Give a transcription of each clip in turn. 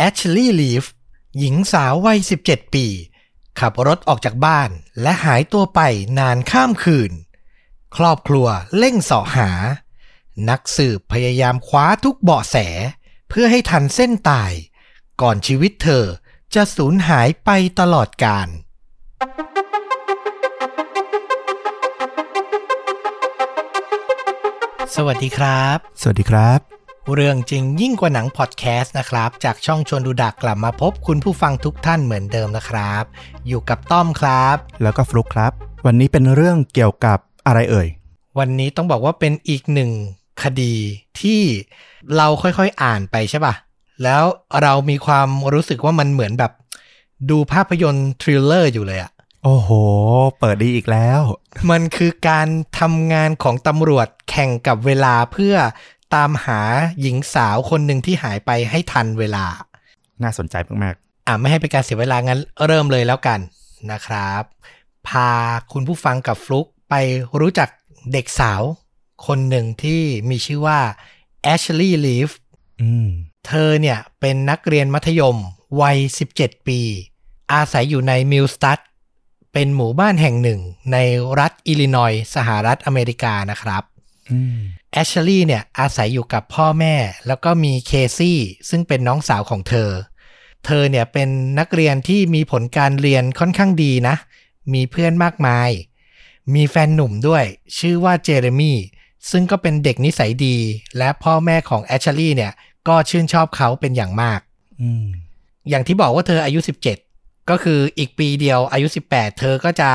แอชลีย์ลีฟหญิงสาววัย 17 ปี ขับรถออกจากบ้านและหายตัวไปนานข้ามคืน ครอบครัวเร่งเสาะหา นักสืบพยายามคว้าทุกเบาะแส เพื่อให้ทันเส้นตาย ก่อนชีวิตเธอจะสูญหายไปตลอดกาลสวัสดีครับ สวัสดีครับ เรื่องจริงยิ่งกว่าหนังพอดแคสต์นะครับ จากช่องชวนดูดะกลับมาพบคุณผู้ฟังทุกท่านเหมือนเดิมนะครับ อยู่กับต้อมครับ แล้วก็ฟลุกครับ วันนี้เป็นเรื่องเกี่ยวกับอะไรเอ่ย วันนี้ต้องบอกว่าเป็นอีกหนึ่งคดีที่เราค่อยๆอ่านไปใช่ป่ะ แล้วเรามีความรู้สึกว่ามันเหมือนแบบ ดูภาพยนตร์ thriller อยู่เลยอะโอ้โห เปิดดีอีกแล้ว มันคือการทำงานของตำรวจแข่งกับเวลาเพื่อ ตามหาหญิงสาวคนหนึ่งที่หายไปให้ทันเวลา น่าสนใจมากอะไม่ให้เป็นการเสียเวลางั้นเริ่มเลยแล้วกันนะครับ พาคุณผู้ฟังกับฟลุกไปรู้จักเด็กสาวคนหนึ่งที่มีชื่อว่าแอชลีย์ลีฟๆอืมเธอเนี่ยเป็นนักเรียนมัธยมวัย 17 ปี อาศัยอยู่ในมิลสตัดเป็นหมู่บ้านแห่งหนึ่งในรัฐอิลลินอยส์สหรัฐอเมริกานะครับอืม แอชลีย์เนี่ยอาศัยอยู่กับพ่อแม่ แล้วก็มีเคซี่ซึ่งเป็นน้องสาวของเธอ เธอเนี่ยเป็นนักเรียนที่มีผลการเรียนค่อนข้างดีนะ มีเพื่อนมากมาย มีแฟนหนุ่มด้วย ชื่อว่าเจเรมี่ซึ่งก็เป็นเด็กนิสัยดี และพ่อแม่ของแอชลีย์เนี่ยก็ชื่นชอบเขาเป็นอย่างมากอืมอย่างที่บอกว่าเธออายุ 17 ก็คืออีกปีเดียวอายุ 18 เธอก็จะ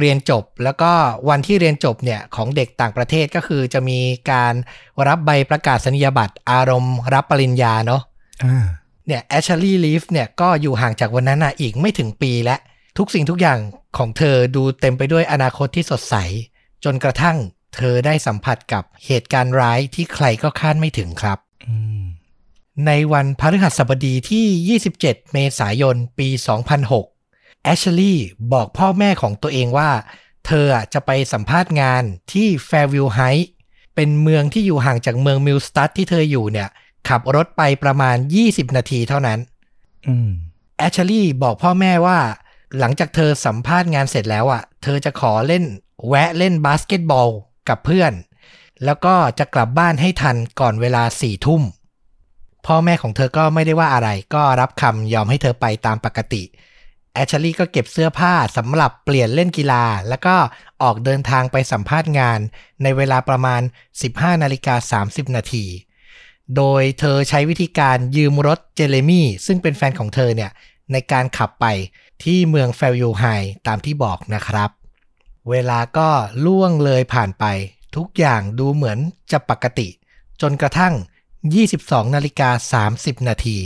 เรียนจบ แล้วก็วันที่เรียนจบเนี่ยของเด็กต่างประเทศก็คือจะมีการรับใบประกาศนียบัตรอารมณ์รับปริญญาเนาะอ่าเนี่ยแอชลีย์ลีฟเนี่ยก็อยู่ห่างจากวันนั้นน่ะอีกไม่ถึงปีและ ทุกสิ่งทุกอย่างของเธอดูเต็มไปด้วยอนาคตที่สดใส จนกระทั่งเธอได้สัมผัสกับเหตุการณ์ร้ายที่ใครก็คาดไม่ถึงครับอืมในวันพฤหัสบดีที่ 27 เมษายน ปี 2006 แอชลีย์บอกพ่อแม่ของตัวเองว่า เธออะจะไปสัมภาษณ์งานที่แฟร์วิลไฮท์เป็นเมืองที่อยู่ห่างจากเมืองมิลสตัดที่เธออยู่เนี่ย ขับรถไปประมาณ 20 นาทีเท่านั้นอืมแอชลีย์บอกพ่อแม่ว่า หลังจากเธอสัมภาษณ์งานเสร็จแล้วอะ เธอจะขอเล่น แวะเล่นบาสเกตบอลกับเพื่อน แล้วก็จะกลับบ้านให้ทันก่อนเวลาสี่ทุ่มพ่อแม่ของเธอก็ไม่ได้ว่าอะไร ก็รับคำยอมให้เธอไปตามปกติ แอชลีย์ก็เก็บเสื้อผ้าสำหรับเปลี่ยนเล่นกีฬา แล้วก็ออกเดินทางไปสัมภาษณ์งานในเวลาประมาณ 15นาฬิกา30 นาที โดยเธอใช้วิธีการยืมรถเจเลมี่ ซึ่งเป็นแฟนของเธอเนี่ย ในการขับไปที่เมืองเฟลยูไฮตามที่บอกนะครับ เวลาก็ล่วงเลยผ่านไป ทุกอย่างดูเหมือนจะปกติ จนกระทั่ง 22นาฬิกา30 นาที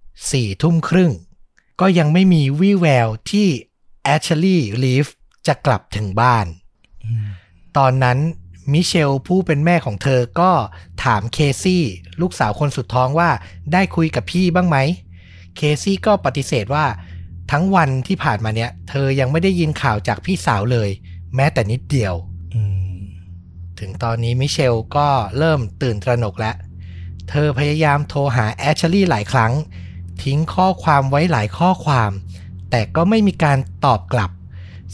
4ทุ่มครึ่ง ก็ยังไม่มีวี่แววที่แอชลีย์ลีฟจะกลับถึงบ้านอืมตอนนั้นมิเชลผู้เป็นแม่ของเธอก็ถามเคซี่ ลูกสาวคนสุดท้องว่าได้คุยกับพี่บ้างไหม เคซี่ก็ปฏิเสธว่าทั้งวันที่ผ่านมาเนี้ยเธอยังไม่ได้ยินข่าวจากพี่สาวเลย แม้แต่นิดเดียวอืมถึงตอนนี้มิเชลก็เริ่มตื่นตระหนกแล้ว เธอพยายามโทรหาแอชลีย์หลายครั้ง ทิ้งข้อความไว้หลายข้อความ แต่ก็ไม่มีการตอบกลับ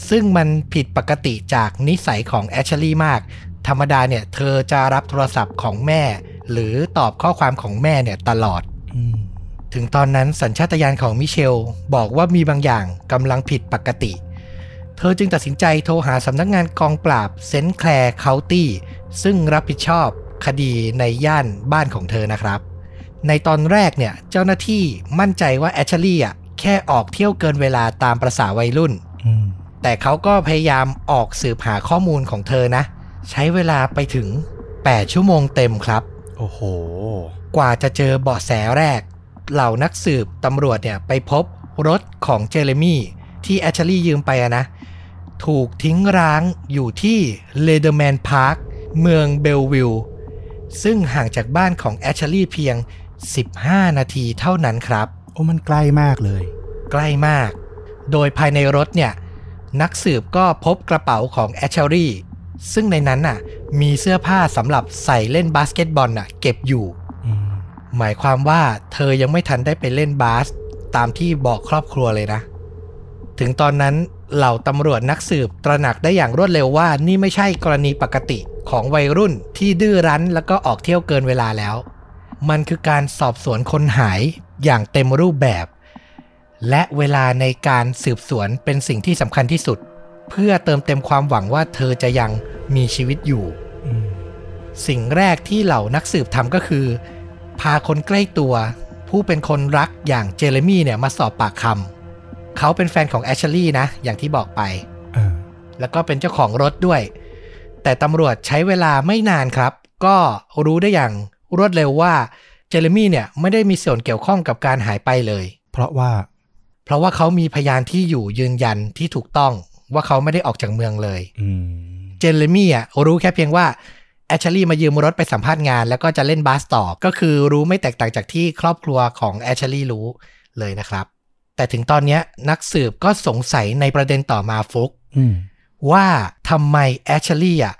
ซึ่งมันผิดปกติจากนิสัยของแอชลีย์มาก ธรรมดาเนี่ย เธอจะรับโทรศัพท์ของแม่ หรือตอบข้อความของแม่เนี่ยตลอดอืมถึงตอนนั้นสัญชาตญาณของมิเชล บอกว่ามีบางอย่างกำลังผิดปกติ เธอจึงตัดสินใจโทรหาสำนักงานกองปราบเซนต์แคลร์เคาน์ตี้ซึ่งรับผิดชอบคดีในย่านบ้านของเธอนะครับ ในตอนแรกเนี่ยเจ้าหน้าที่มั่นใจว่าแอชลีย์อะแค่ออกเที่ยวเกินเวลาตามประษาวัยรุ่นอืมแต่เขาก็พยายามออกสืบหาข้อมูลของเธอนะ ใช้เวลาไปถึง 8 ชั่วโมงเต็มครับ โอ้โห กว่าจะเจอเบาะแสแรก เหล่านักสืบตำรวจเนี่ยไปพบรถของเจเรมี่ที่แอชลีย์ยืมไปอะนะ ถูกทิ้งร้างอยู่ที่เลเดอร์แมนพาร์คเมืองเบลวิลซึ่งห่างจากบ้านของแอชลีย์เพียง 15 นาทีเท่านั้นครับ โอ้มันใกล้มากเลย ใกล้มาก โดยภายในรถเนี่ย นักสืบก็พบกระเป๋าของแอชเชอรี่ซึ่งในนั้นน่ะ มีเสื้อผ้าสำหรับใส่เล่นบาสเกตบอลน่ะ เก็บอยู่อืมหมายความว่าเธอยังไม่ทันได้ไปเล่นบาส ตามที่บอกครอบครัวเลยนะ ถึงตอนนั้นเหล่าตำรวจนักสืบตระหนักได้อย่างรวดเร็วว่านี่ไม่ใช่กรณีปกติของวัยรุ่นที่ดื้อรั้นแล้วก็ออกเที่ยวเกินเวลาแล้ว มันคือการสอบสวนคนหายอย่างเต็มรูปแบบ และเวลาในการสืบสวนเป็นสิ่งที่สำคัญที่สุด เพื่อเติมเต็มความหวังว่าเธอจะยังมีชีวิตอยู่อืมสิ่งแรกที่เหล่านักสืบทำก็คือ พาคนใกล้ตัว ผู้เป็นคนรักอย่างเจเรมี่เนี่ยมาสอบปากคำเขาเป็นแฟนของแอชลีย์นะ อย่างที่บอกไปเออแล้วก็เป็นเจ้าของรถด้วย แต่ตำรวจใช้เวลาไม่นานครับ ก็รู้ได้อย่าง รวดเร็วว่าเจเรมี่เนี่ยไม่ได้มีส่วนเกี่ยวข้องกับการหายไปเลย เพราะว่า เพราะว่าเขามีพยานที่อยู่ยืนยันที่ถูกต้องว่าเขาไม่ได้ออกจากเมืองเลยอืมเจเรมี่อะรู้แค่เพียงว่าแอชลีย์มายืมรถไปสัมภาษณ์งาน แล้วก็จะเล่นบาสต่อ ก็คือรู้ไม่แตกต่างจากที่ครอบครัวของแอชลีย์รู้เลยนะครับ แต่ถึงตอนเนี้ยนักสืบก็สงสัยในประเด็นต่อมาฟุกอืมว่าทำไมแอชลีย์อะ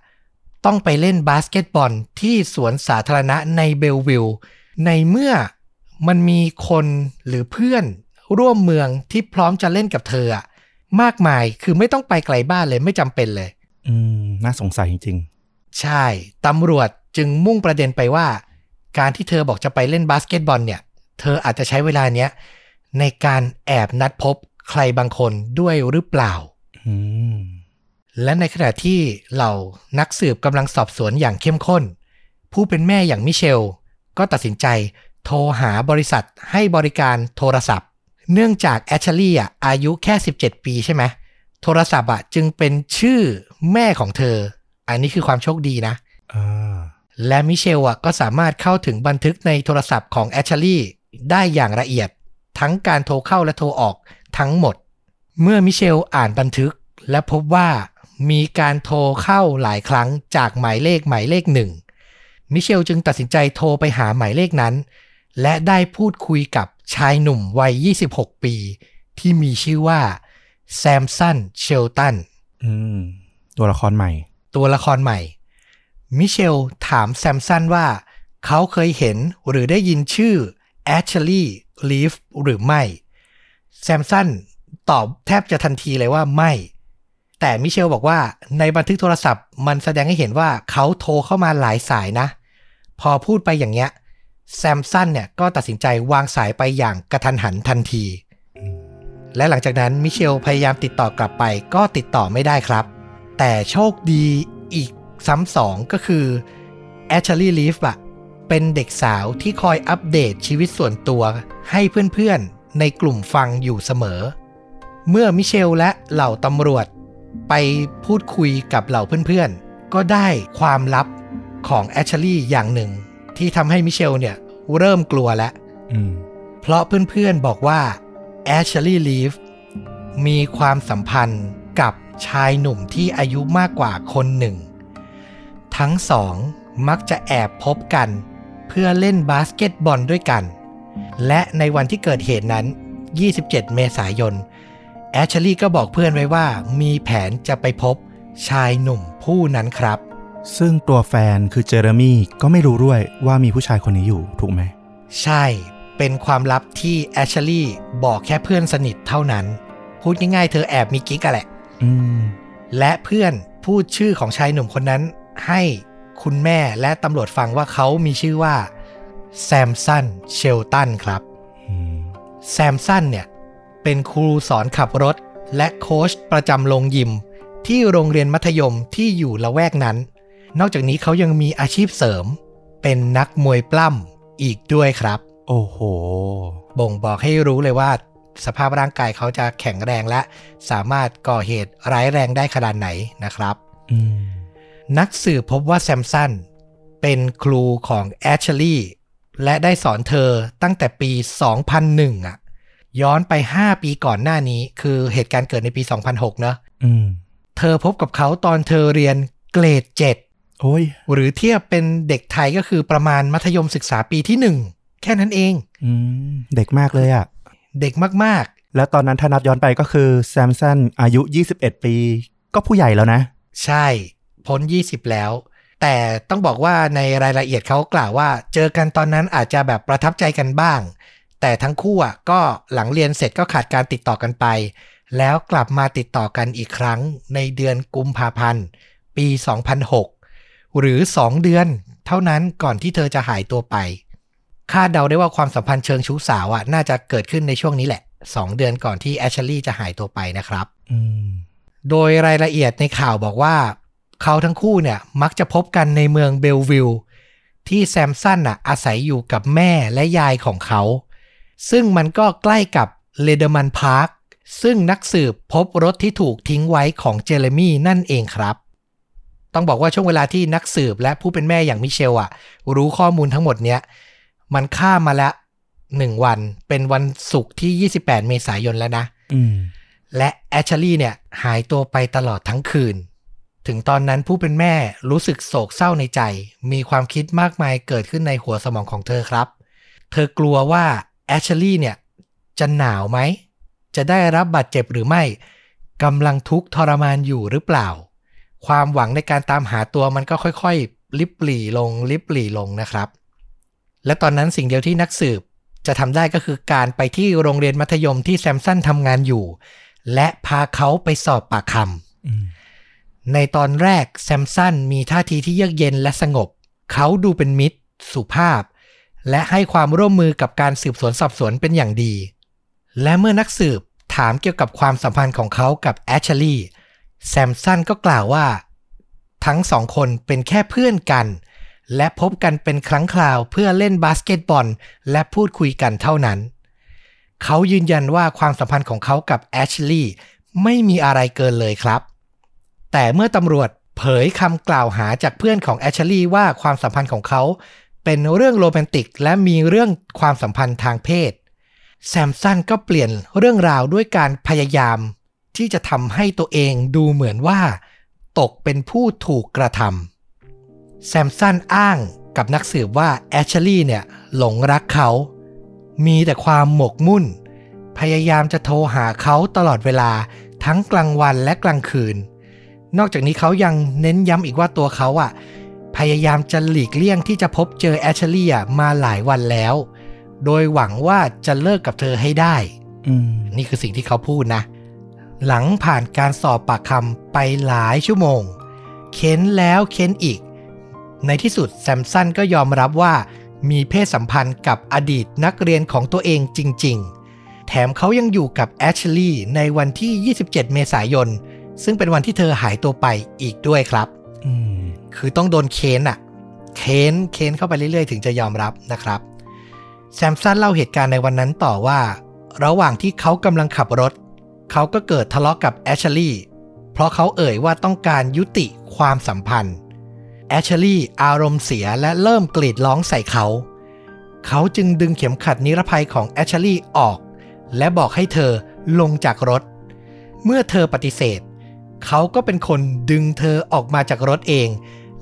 ต้องไปเล่นบาสเกตบอลที่สวนสาธารณะในเบลวิลในเมื่อมันมีคนหรือเพื่อนร่วมเมืองที่พร้อมจะเล่นกับเธออะมากมายคือไม่ต้องไปไกลบ้านเลยไม่จำเป็นเลย อืม น่าสงสัยจริงใช่ตำรวจจึงมุ่งประเด็นไปว่า การที่เธอบอกจะไปเล่นบาสเกตบอลเนี่ย เธออาจจะใช้เวลาเนี้ยในการแอบนัดพบใครบางคนด้วยหรือเปล่าๆอืม และในขณะที่เหล่านักสืบกำลังสอบสวนอย่างเข้มข้น ผู้เป็นแม่อย่างมิเชล ก็ตัดสินใจโทรหาบริษัทให้บริการโทรศัพท์ เนื่องจากแอชลี่อะอายุแค่ 17 ปีใช่ไหมโทรศัพท์อะจึงเป็นชื่อแม่ของเธอ อันนี้คือความโชคดีนะอ่าและมิเชลอะก็สามารถเข้าถึงบันทึกในโทรศัพท์ของแอชลีย์ได้อย่างละเอียด ทั้งการโทรเข้าและโทรออกทั้งหมด เมื่อมิเชลอ่านบันทึกและพบว่า มีการโทรเข้าหลายครั้งจากหมายเลขหมายเลขหนึ่งมิเชลจึงตัดสินใจโทรไปหาหมายเลขนั้น และได้พูดคุยกับชายหนุ่มวัย 26 ปี ที่มีชื่อว่าแซมสันเชลตันอืมตัวละครใหม่ ตัวละครใหม่ มิเชลถามแซมสันว่า เขาเคยเห็นหรือได้ยินชื่อแอชลีย์ลีฟหรือไม่ แซมสันตอบแทบจะทันทีเลยว่าไม่ แต่มิเชลบอกว่าในบันทึกโทรศัพท์มันแสดงให้เห็นว่าเขาโทรเข้ามาหลายสายนะ พอพูดไปอย่างเงี้ยแซมสันเนี่ยก็ตัดสินใจวางสายไปอย่างกระทันหันทันที และหลังจากนั้นมิเชลพยายามติดต่อกลับไปก็ติดต่อไม่ได้ครับ แต่โชคดีอีกซ้ำสองก็คือแอชลีย์ลีฟอะเป็นเด็กสาวที่คอยอัปเดตชีวิตส่วนตัวให้เพื่อนๆในกลุ่มฟังอยู่เสมอ เมื่อมิเชลและเหล่าตำรวจ ไปพูดคุยกับเหล่าเพื่อนๆ ก็ได้ความลับของแอชลีย์อย่างหนึ่ง ที่ทำให้มิเชลเนี่ยเริ่มกลัวแล้วอืมเพราะเพื่อนๆบอกว่าแอชลีย์รีฟส์มีความสัมพันธ์กับชายหนุ่มที่อายุมากกว่าคนหนึ่ง ทั้งสองมักจะแอบพบกัน เพื่อเล่นบาสเกตบอลด้วยกัน และในวันที่เกิดเหตุนั้น 27 เมษายน แอชลีย์ก็บอกเพื่อนไว้ว่ามีแผนจะไปพบชายหนุ่มผู้นั้นครับ ซึ่งตัวแฟนคือเจเรมี่ก็ไม่รู้ด้วยว่ามีผู้ชายคนนี้อยู่ถูกไหม ใช่เป็นความลับที่แอชลีย์บอกแค่เพื่อนสนิทเท่านั้น พูดง่ายๆเธอแอบมีกิ๊กอะแหละอืมและเพื่อนพูดชื่อของชายหนุ่มคนนั้น ให้คุณแม่และตำรวจฟังว่าเขามีชื่อว่าแซมสันเชลตันครับอืมแซมสันเนี่ย เป็นครูสอนขับรถ และโค้ชประจำโรงยิม ที่โรงเรียนมัธยมที่อยู่ละแวกนั้น นอกจากนี้เขายังมีอาชีพเสริม เป็นนักมวยปล้ำอีกด้วยครับ โอ้โห บ่งบอกให้รู้เลยว่า สภาพร่างกายเขาจะแข็งแรงและ สามารถก่อเหตุร้ายแรงได้ขนาดไหนนะครับอืมนักสืบพบว่าแซมสันเป็นครูของแอชลีย์และได้สอนเธอตั้งแต่ปี 2001 อะ ย้อนไป 5 ปีก่อนหน้านี้ คือเหตุการณ์เกิดในปี 2006 เนอะอืมเธอพบกับเขาตอนเธอเรียนเกรดโอ้ย7หรือเทียบเป็นเด็กไทยก็คือประมาณมัธยมศึกษาปีที่ 1 แค่นั้นเองอืมเด็กมากเลยอะเด็กมากแล้วตอนนั้นถ้านับย้อนไปก็คือแซมสันอายุ 21 ปี ก็ผู้ใหญ่แล้วนะๆใช่ พ้น 20 แล้วแต่ต้องบอกว่าในรายละเอียดเขากล่าวว่า เจอกันตอนนั้นอาจจะแบบประทับใจกันบ้าง แต่ทั้งคู่อะก็หลังเรียนเสร็จก็ขาดการติดต่อกันไป แล้วกลับมาติดต่อกันอีกครั้งในเดือนกุมภาพันธ์ ปี 2006 หรือ 2 เดือน เท่านั้นก่อนที่เธอจะหายตัวไปคาดเดาได้ว่าความสัมพันธ์เชิงชู้สาวอะน่าจะเกิดขึ้นในช่วงนี้แหละ 2 เดือนก่อนที่แอชลีย์จะหายตัวไปนะครับอืมโดยรายละเอียดในข่าวบอกว่า เขาทั้งคู่เนี่ยมักจะพบกันในเมืองเบลวิลล์ที่แซมสันน่ะอาศัยอยู่กับแม่และยายของเขา ซึ่งมันก็ใกล้กับเลเดอร์มันพาร์คซึ่งนักสืบพบรถที่ถูกทิ้งไว้ของเจเรมี่นั่นเองครับ ต้องบอกว่าช่วงเวลาที่นักสืบและผู้เป็นแม่อย่างมิเชลอะรู้ข้อมูลทั้งหมดเนี้ย มันข้ามมาแล้วหนึ่งวันเป็นวันศุกร์ที่ 28 เมษายนแล้วนะอืมและแอชลีย์เนี่ยหายตัวไปตลอดทั้งคืน ถึงตอนนั้นผู้เป็นแม่รู้สึกโศกเศร้าในใจ มีความคิดมากมายเกิดขึ้นในหัวสมองของเธอครับ เธอกลัวว่า แอชลีย์เนี่ยจะหนาวไหม จะได้รับบาดเจ็บหรือไม่กำลังทุกข์ทรมานอยู่หรือเปล่า ความหวังในการตามหาตัวมันก็ค่อยๆ ลิบหลี่ลงลิบหลี่ลงนะครับ และตอนนั้นสิ่งเดียวที่นักสืบจะทำได้ก็คือการไปที่โรงเรียนมัธยมที่แซมสันทำงานอยู่ และพาเขาไปสอบปากคำ อืมในตอนแรกแซมสันมีท่าทีที่เยือกเย็นและสงบ เขาดูเป็นมิตร สุภาพ และให้ความร่วมมือกับการสืบสวนสอบสวนเป็นอย่างดี และเมื่อนักสืบถามเกี่ยวกับความสัมพันธ์ของเขากับแอชลีย์แซมสันก็กล่าวว่า ทั้งสองคนเป็นแค่เพื่อนกัน และพบกันเป็นครั้งคราวเพื่อเล่นบาสเกตบอล และพูดคุยกันเท่านั้น เขายืนยันว่าความสัมพันธ์ของเขากับแอชลีย์ไม่มีอะไรเกินเลยครับ แต่เมื่อตำรวจเผยคำกล่าวหาจากเพื่อนของแอชลีย์ว่าความสัมพันธ์ของเขา เป็นเรื่องโรแมนติกและมีเรื่องความสัมพันธ์ทางเพศ แซมสันก็เปลี่ยนเรื่องราวด้วยการพยายาม ที่จะทำให้ตัวเองดูเหมือนว่า ตกเป็นผู้ถูกกระทำแซมสันอ้างกับนักสืบว่าแอชลีย์เนี่ยหลงรักเขา มีแต่ความหมกมุ่น พยายามจะโทรหาเขาตลอดเวลาทั้งกลางวันและกลางคืน นอกจากนี้เขายังเน้นย้ำอีกว่าตัวเขาอะ พยายามจะหลีกเลี่ยงที่จะพบเจอแอชลีย์อะมาหลายวันแล้ว โดยหวังว่าจะเลิกกับเธอให้ได้อืมนี่คือสิ่งที่เขาพูดนะ หลังผ่านการสอบปากคำไปหลายชั่วโมง เค้นแล้วเค้นอีก ในที่สุดแซมสันก็ยอมรับว่ามีเพศสัมพันธ์กับอดีตนักเรียนของตัวเองจริง ๆ แถมเขายังอยู่กับแอชลีย์ในวันที่ 27 เมษายน ซึ่งเป็นวันที่เธอหายตัวไปอีกด้วยครับอืม คือต้องโดนเค้นอะเค้นเค้นเข้าไปเรื่อยๆ ถึงจะยอมรับนะครับ แซมสันเล่าเหตุการณ์ในวันนั้นต่อว่า ระหว่างที่เขากำลังขับรถ เขาก็เกิดทะเลาะกับแอชลีย์เพราะเขาเอ่ยว่าต้องการยุติความสัมพันธ์แอชลีย์อารมณ์เสียและเริ่มกรีดร้องใส่เขา เขาจึงดึงเข็มขัดนิรภัยของแอชลีย์ออก และบอกให้เธอลงจากรถ เมื่อเธอปฏิเสธ เขาก็เป็นคนดึงเธอออกมาจากรถเอง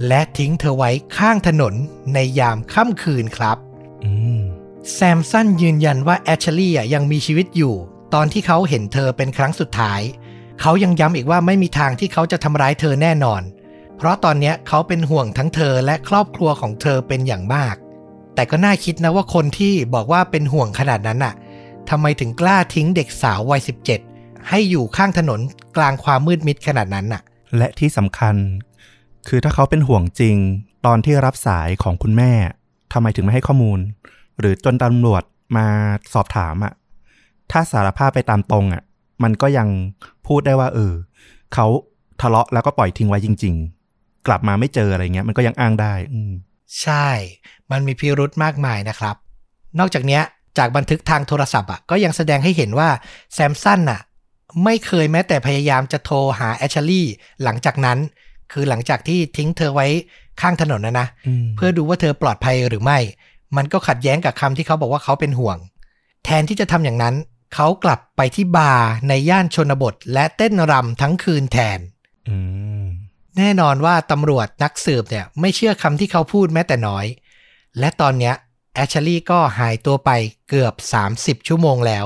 และทิ้งเธอไว้ข้างถนนในยามค่ำคืนครับอืมแซมสันยืนยันว่าแอชลีย์อะยังมีชีวิตอยู่ ตอนที่เขาเห็นเธอเป็นครั้งสุดท้าย เขายังย้ำอีกว่าไม่มีทางที่เขาจะทำร้ายเธอแน่นอน เพราะตอนเนี้ยเขาเป็นห่วงทั้งเธอและครอบครัวของเธอเป็นอย่างมาก แต่ก็น่าคิดนะว่าคนที่บอกว่าเป็นห่วงขนาดนั้นน่ะทำไมถึงกล้าทิ้งเด็กสาววัย17 ให้อยู่ข้างถนนกลางความมืดมิดขนาดนั้นน่ะ และที่สำคัญ คือถ้าเขาเป็นห่วงจริง ตอนที่รับสายของคุณแม่ทำไมถึงไม่ให้ข้อมูล หรือจนตำรวจมาสอบถามอะ่ะถ้าสารภาพไปตามตรงอะ่ะมันก็ยังพูดได้ว่า เออเขาทะเลาะแล้วก็ปล่อยทิ้งไว้จริง ๆ กลับมาไม่เจออะไรเงี้ย มันก็ยังอ้างได้ อืใช่ มันมีพิรุธมากมายนะครับ นอกจากเนี้ยจากบันทึกทางโทรศัพท์อะก็ยังแสดงให้เห็นว่าแซมสันน่ะ ไม่เคยแม้แต่พยายามจะโทรหาแอชลีย์หลังจากนั้น คือหลังจากที่ทิ้งเธอไว้ข้างถนนนะนะอืมเพื่อดูว่าเธอปลอดภัยหรือไม่ มันก็ขัดแย้งกับคำที่เขาบอกว่าเขาเป็นห่วง แทนที่จะทำอย่างนั้น เขากลับไปที่บาร์ในย่านชนบท และเต้นรำทั้งคืนแทนอืมแน่นอนว่าตำรวจนักสืบเนี่ย ไม่เชื่อคำที่เขาพูดแม้แต่น้อย และตอนเนี้ยแอชลีย์ก็หายตัวไปเกือบ 30 ชั่วโมงแล้ว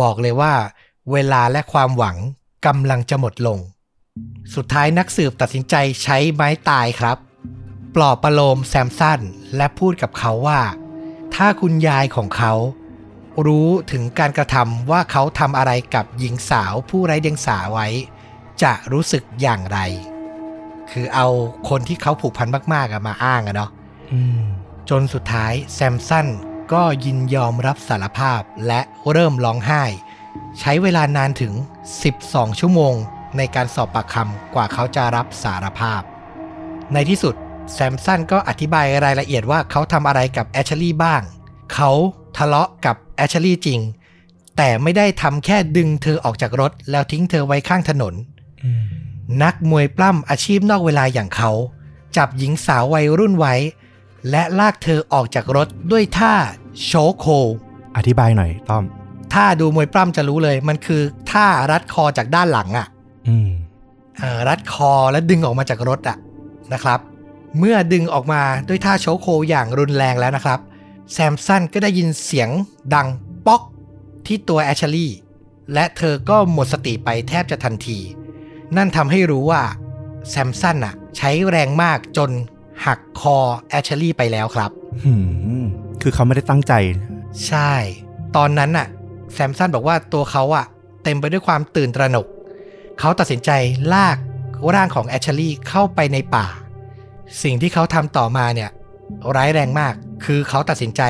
บอกเลยว่า เวลาและความหวังกำลังจะหมดลง สุดท้ายนักสืบตัดสินใจใช้ไม้ตายครับ ปลอบประโลมแซมสันและพูดกับเขาว่า ถ้าคุณยายของเขา รู้ถึงการกระทำว่าเขาทำอะไรกับหญิงสาวผู้ไร้เดียงสาไว้ จะรู้สึกอย่างไร คือเอาคนที่เขาผูกพันมากๆอะมาอ้างอะเนาะอืมจนสุดท้ายแซมสันก็ยินยอมรับสารภาพและเริ่มร้องไห้ ใช้เวลานานถึง 12 ชั่วโมง ในการสอบปากคำกว่าเขาจะรับสารภาพ ในที่สุดแซมสันก็อธิบายรายละเอียดว่าเขาทำอะไรกับแอชลีย์บ้าง เขาทะเลาะกับแอชลีย์จริง แต่ไม่ได้ทำแค่ดึงเธอออกจากรถ แล้วทิ้งเธอไว้ข้างถนนอืมนักมวยปล้ำอาชีพนอกเวลาอย่างเขา จับหญิงสาววัยรุ่นไว้ และลากเธอออกจากรถด้วยท่าโชว์โค อธิบายหน่อยต้อมถ้าดูมวยปล้ำจะรู้เลย มันคือท่ารัดคอจากด้านหลังอะ่ะอืมเอ่อ รัดคอแล้วดึงออกมาจากรถอะ่ะนะครับ เมื่อดึงออกมาด้วยท่าโชว์โคอย่างรุนแรงแล้วนะครับ แซมสันก็ได้ยินเสียงดังป๊อกที่ตัวแอชลีย์และเธอก็หมดสติไปแทบจะทันที นั่นทำให้รู้ว่าแซมสันอะใช้แรงมากจนหักคอแอชลีย์ไปแล้วครับหืมคือเขาไม่ได้ตั้งใจ ใช่ ตอนนั้นน่ะแซมสันบอกว่าตัวเขาอะเต็มไปด้วยความตื่นตระหนก เขาตัดสินใจลากร่างของแอชลีย์เข้าไปในป่า สิ่งที่เขาทำต่อมาเนี่ย ร้ายแรงมาก คือเขาตัดสินใจ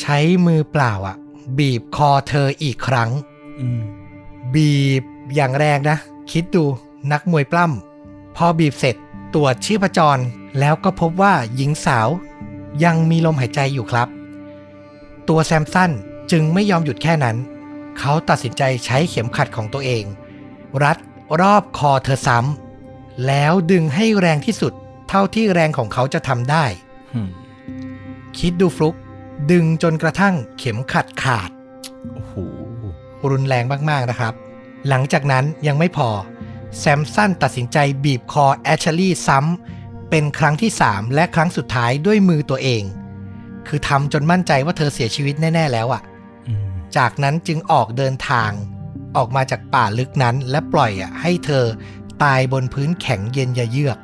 ใช้มือเปล่าอะบีบคอเธออีกครั้งอืมบีบอย่างแรงนะ คิดดูนักมวยปล้ำพอบีบเสร็จตรวจชีพจร แล้วก็พบว่าหญิงสาวยังมีลมหายใจอยู่ครับ ตัวแซมสันจึงไม่ยอมหยุดแค่นั้น เขาตัดสินใจใช้เข็มขัดของตัวเอง รัดรอบคอเธอซ้ำแล้วดึงให้แรงที่สุด เท่าที่แรงของเขาจะทำได้อืมคิดดูฟลุก ดึงจนกระทั่งเข็มขัดขาดโอ้โหรุนแรงมาก ๆ นะครับ หลังจากนั้นยังไม่พอ แซมสันตัดสินใจบีบคอแอชลีย์ซ้ำเป็นครั้งที่3และครั้งสุดท้ายด้วยมือตัวเอง คือทำจนมั่นใจว่าเธอเสียชีวิตแน่ ๆ แล้วอะ่ะอืมจากนั้นจึงออกเดินทาง ออกมาจากป่าลึกนั้น และปล่อยอะให้เธอตายบนพื้นแข็งเย็นยะเยือก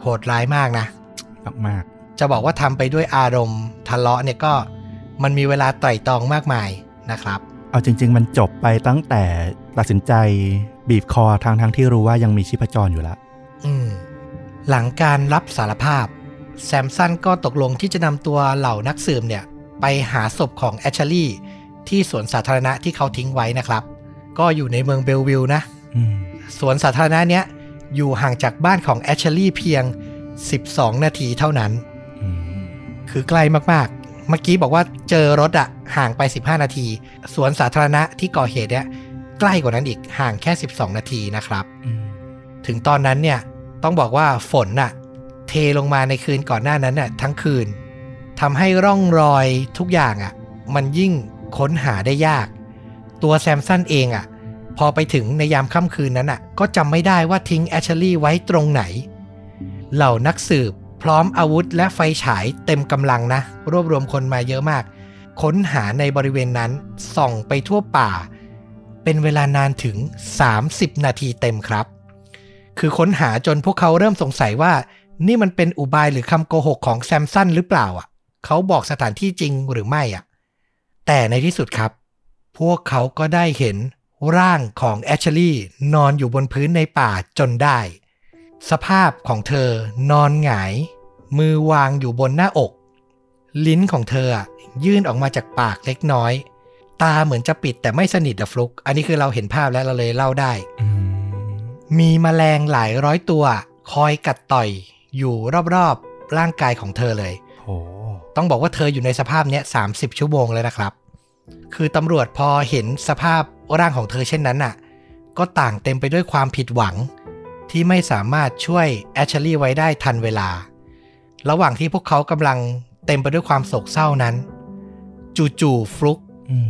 โหดร้ายมากนะ มากมากจะบอกว่าทำไปด้วยอารมณ์ทะเลาะเนี่ยก็มันมีเวลาไตร่ตรองมากมายนะครับๆเอาจริง ๆ มันจบไปตั้งแต่ตัดสินใจบีบคอทางทางๆที่รู้ว่ายังมีชีพจรอยู่แล้วอืม หลังการรับสารภาพ แซมสันก็ตกลงที่จะนำตัวเหล่านักสืบเนี่ย ไปหาศพของแอชลีย์ที่สวนสาธารณะที่เขาทิ้งไว้นะครับ ก็อยู่ในเมืองเบลวิลนะอืมสวนสาธารณะเนี้ยอยู่ห่างจากบ้านของแอชลีย์เพียง 12 นาทีเท่านั้นอืมคือใกล้มากๆ เมื่อกี้บอกว่าเจอรถอะห่างไป 15 นาที สวนสาธารณะที่ก่อเหตุเนี่ยใกล้กว่านั้นอีกห่างแค่ 12 นาทีนะครับอืมถึงตอนนั้นเนี่ยต้องบอกว่าฝนน่ะ เทลงมาในคืนก่อนหน้านั้นน่ะทั้งคืนทำให้ร่องรอยทุกอย่างอะ มันยิ่งค้นหาได้ยาก ตัวแซมสันเองอะ พอไปถึงในยามค่ำคืนนั้นอะ ก็จำไม่ได้ว่าทิ้งแอชลีย์ไว้ตรงไหน เหล่านักสืบพร้อมอาวุธและไฟฉายเต็มกำลังนะ รวบรวมคนมาเยอะมาก ค้นหาในบริเวณนั้น ส่องไปทั่วป่า เป็นเวลานานถึง 30 นาทีเต็มครับ คือค้นหาจนพวกเขาเริ่มสงสัยว่า นี่มันเป็นอุบายหรือคำโกหกของแซมสันหรือเปล่าอะ เขาบอกสถานที่จริงหรือไม่อะ แต่ในที่สุดครับ พวกเขาก็ได้เห็นร่างของแอชลีย์นอนอยู่บนพื้นในป่าจนได้ สภาพของเธอนอนหงาย มือวางอยู่บนหน้าอก ลิ้นของเธออะยื่นออกมาจากปากเล็กน้อย ตาเหมือนจะปิดแต่ไม่สนิทอะฟลุก อันนี้คือเราเห็นภาพแล้วเราเลยเล่าได้อืมมีแมลงหลายร้อยตัว คอยกัดต่อย อยู่รอบๆร่างกายของเธอเลยโหต้องบอกว่าเธออยู่ในสภาพเนี้ย30 ชั่วโมงเลยนะครับ คือตำรวจพอเห็นสภาพร่างของเธอเช่นนั้นน่ะ ก็ต่างเต็มไปด้วยความผิดหวัง ที่ไม่สามารถช่วยแอชลีย์ไว้ได้ทันเวลา ระหว่างที่พวกเขากำลังเต็มไปด้วยความโศกเศร้านั้น จู่ๆฟลุกอืม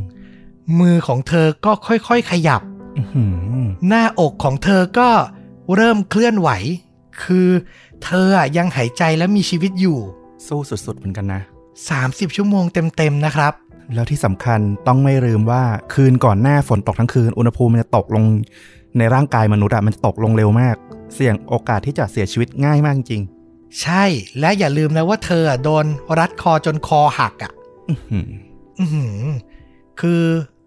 มือของเธอก็ค่อยๆขยับอื้อหือหน้าอกของเธอก็เริ่มเคลื่อนไหว คือเธออะยังหายใจและมีชีวิตอยู่ สู้สุดๆเหมือนกันนะ 30 ชั่วโมงเต็มๆนะครับ แล้วที่สำคัญต้องไม่ลืมว่าคืนก่อนหน้าฝนตกทั้งคืน อุณหภูมิมันจะตกลงในร่างกายมนุษย์อะมันจะตกลงเร็วมาก เสี่ยงโอกาสที่จะเสียชีวิตง่ายมากจริง ใช่และอย่าลืมนะว่าเธอโดนรัดคอจนคอหักอะ่ะอื้อหืออือหือคือ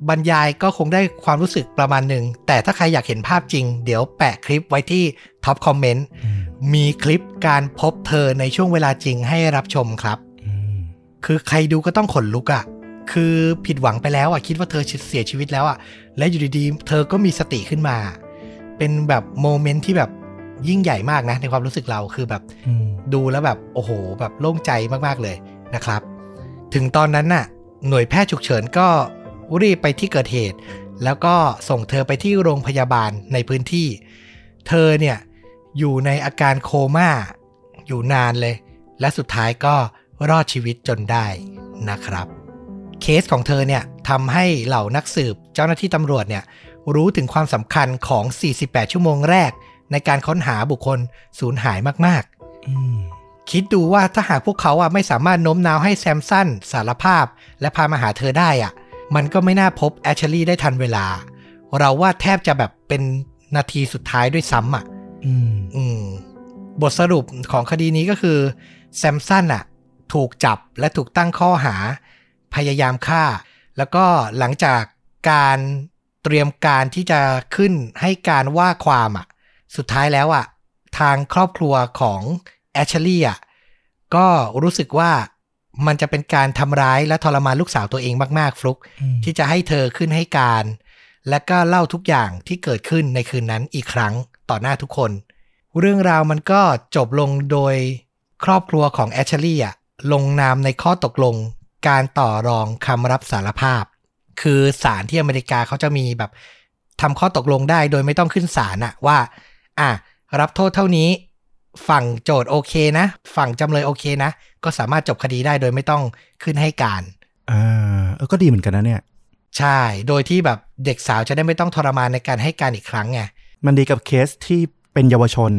บรรยายก็คงได้ความรู้สึกประมาณหนึ่ง แต่ถ้าใครอยากเห็นภาพจริง เดี๋ยวแปะคลิปไว้ที่ท็อปคอมเมนต์อืมมีคลิปการพบเธอในช่วงเวลาจริงให้รับชมครับอืมคือใครดูก็ต้องขนลุกอะ่ะ คือผิดหวังไปแล้วอะ่ะคิดว่าเธอเสียชีวิตแล้วอะ่ะและอยู่ดีๆ เธอก็มีสติขึ้นมา เป็นแบบโมเมนต์ที่แบบยิ่งใหญ่มากนะ ในความรู้สึกเราคือแบบอืมดูแล้วแบบโอ้โห แบบโล่งใจมากๆเลยนะครับ ถึงตอนนั้นน่ะ หน่วยแพทย์ฉุกเฉินก็รีบไปที่เกิดเหตุ แล้วก็ส่งเธอไปที่โรงพยาบาลในพื้นที่ เธอเนี่ยอยู่ในอาการโคม่าอยู่นานเลย และสุดท้ายก็รอดชีวิตจนได้นะครับ เคสของเธอเนี่ยทำให้เหล่านักสืบเจ้าหน้าที่ตำรวจเนี่ยรู้ถึงความสำคัญของ 48 ชั่วโมงแรก ในการค้นหาบุคคลสูญหายมากๆอืมคิดดูว่าถ้าหากพวกเขาอะไม่สามารถโน้มน้าวให้แซมสันสารภาพ และพามาหาเธอได้อะ มันก็ไม่น่าพบแอชลีย์ได้ทันเวลา เราว่าแทบจะแบบเป็นนาทีสุดท้ายด้วยซ้ำอะอืมอืมบทสรุปของคดีนี้ก็คือแซมสันอะ ถูกจับและถูกตั้งข้อหา พยายามฆ่า แล้วก็หลังจากการเตรียมการที่จะขึ้นให้การว่าความอะ สุดท้ายแล้วอะ ทางครอบครัวของแอชลีย์อะ ก็รู้สึกว่ามันจะเป็นการทำร้ายและทรมานลูกสาวตัวเองมากๆ ฟลุกอืมที่จะให้เธอขึ้นให้การ และก็เล่าทุกอย่างที่เกิดขึ้นในคืนนั้นอีกครั้งต่อหน้าทุกคน เรื่องราวมันก็จบลงโดยครอบครัวของแอชลีย์อะลงนามในข้อตกลง การต่อรองคำรับสารภาพ คือศาลที่อเมริกาเขาจะมีแบบทำข้อตกลงได้โดยไม่ต้องขึ้นศาลอะว่า อะ รับโทษเท่านี้ ฝั่งโจทย์โอเคนะ ฝั่งจำเลยโอเคนะ ก็สามารถจบคดีได้โดยไม่ต้องขึ้นให้การอ่าเออก็ดีเหมือนกันนะเนี่ย ใช่ โดยที่แบบเด็กสาวจะได้ไม่ต้องทรมานในการให้การอีกครั้งไงมันดีกับเคสที่เป็นเยาวชน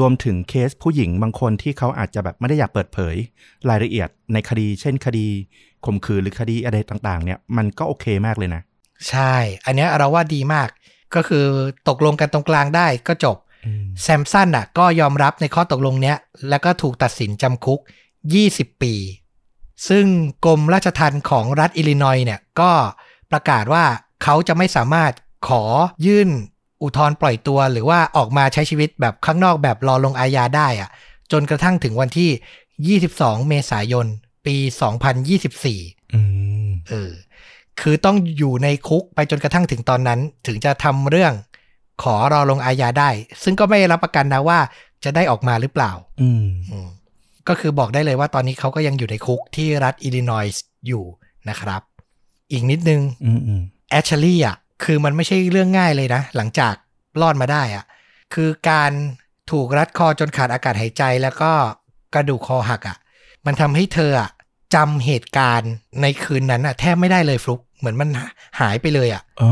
รวมถึงเคสผู้หญิงบางคนที่เขาอาจจะแบบไม่ได้อยากเปิดเผย รายละเอียดในคดี เช่นคดีข่มขืนหรือคดีอะไรต่างๆ เนี่ยมันก็โอเคมากเลยนะ ใช่ อันเนี้ยเราว่าดีมาก ก็คือตกลงกันตรงกลางได้ก็จบอืมแซมสันอะก็ยอมรับในข้อตกลงเนี้ย แล้วก็ถูกตัดสินจำคุก 20 ปี ซึ่งกรมราชทัณฑ์ของรัฐอิลลินอยส์เนี่ยก็ประกาศว่าเขาจะไม่สามารถขอยื่น อุทธรณ์ปล่อยตัวหรือว่าออกมาใช้ชีวิตแบบข้างนอกแบบรอลงอาญาได้อะจนกระทั่งถึงวันที่ 22 เมษายน ปี 2024อืมเออคือต้องอยู่ในคุกไปจนกระทั่งถึงตอนนั้น ถึงจะทำเรื่องขอรอลงอาญาได้ ซึ่งก็ไม่รับประกันนะว่าจะได้ออกมาหรือเปล่า อืมอืมก็คือบอกได้เลยว่าตอนนี้เขาก็ยังอยู่ในคุกที่รัฐอิลลินอยส์อยู่นะครับ อีกนิดนึงอืมอืมแอชลี่อะ คือมันไม่ใช่เรื่องง่ายเลยนะ หลังจากรอดมาได้อะคือการถูกรัดคอจนขาดอากาศหายใจแล้วก็กระดูกคอหักอะมันทำให้เธออะจำเหตุการณ์ในคืนนั้นอะแทบไม่ได้เลยฟลุกเหมือนมันหายไปเลยอะอ๋อ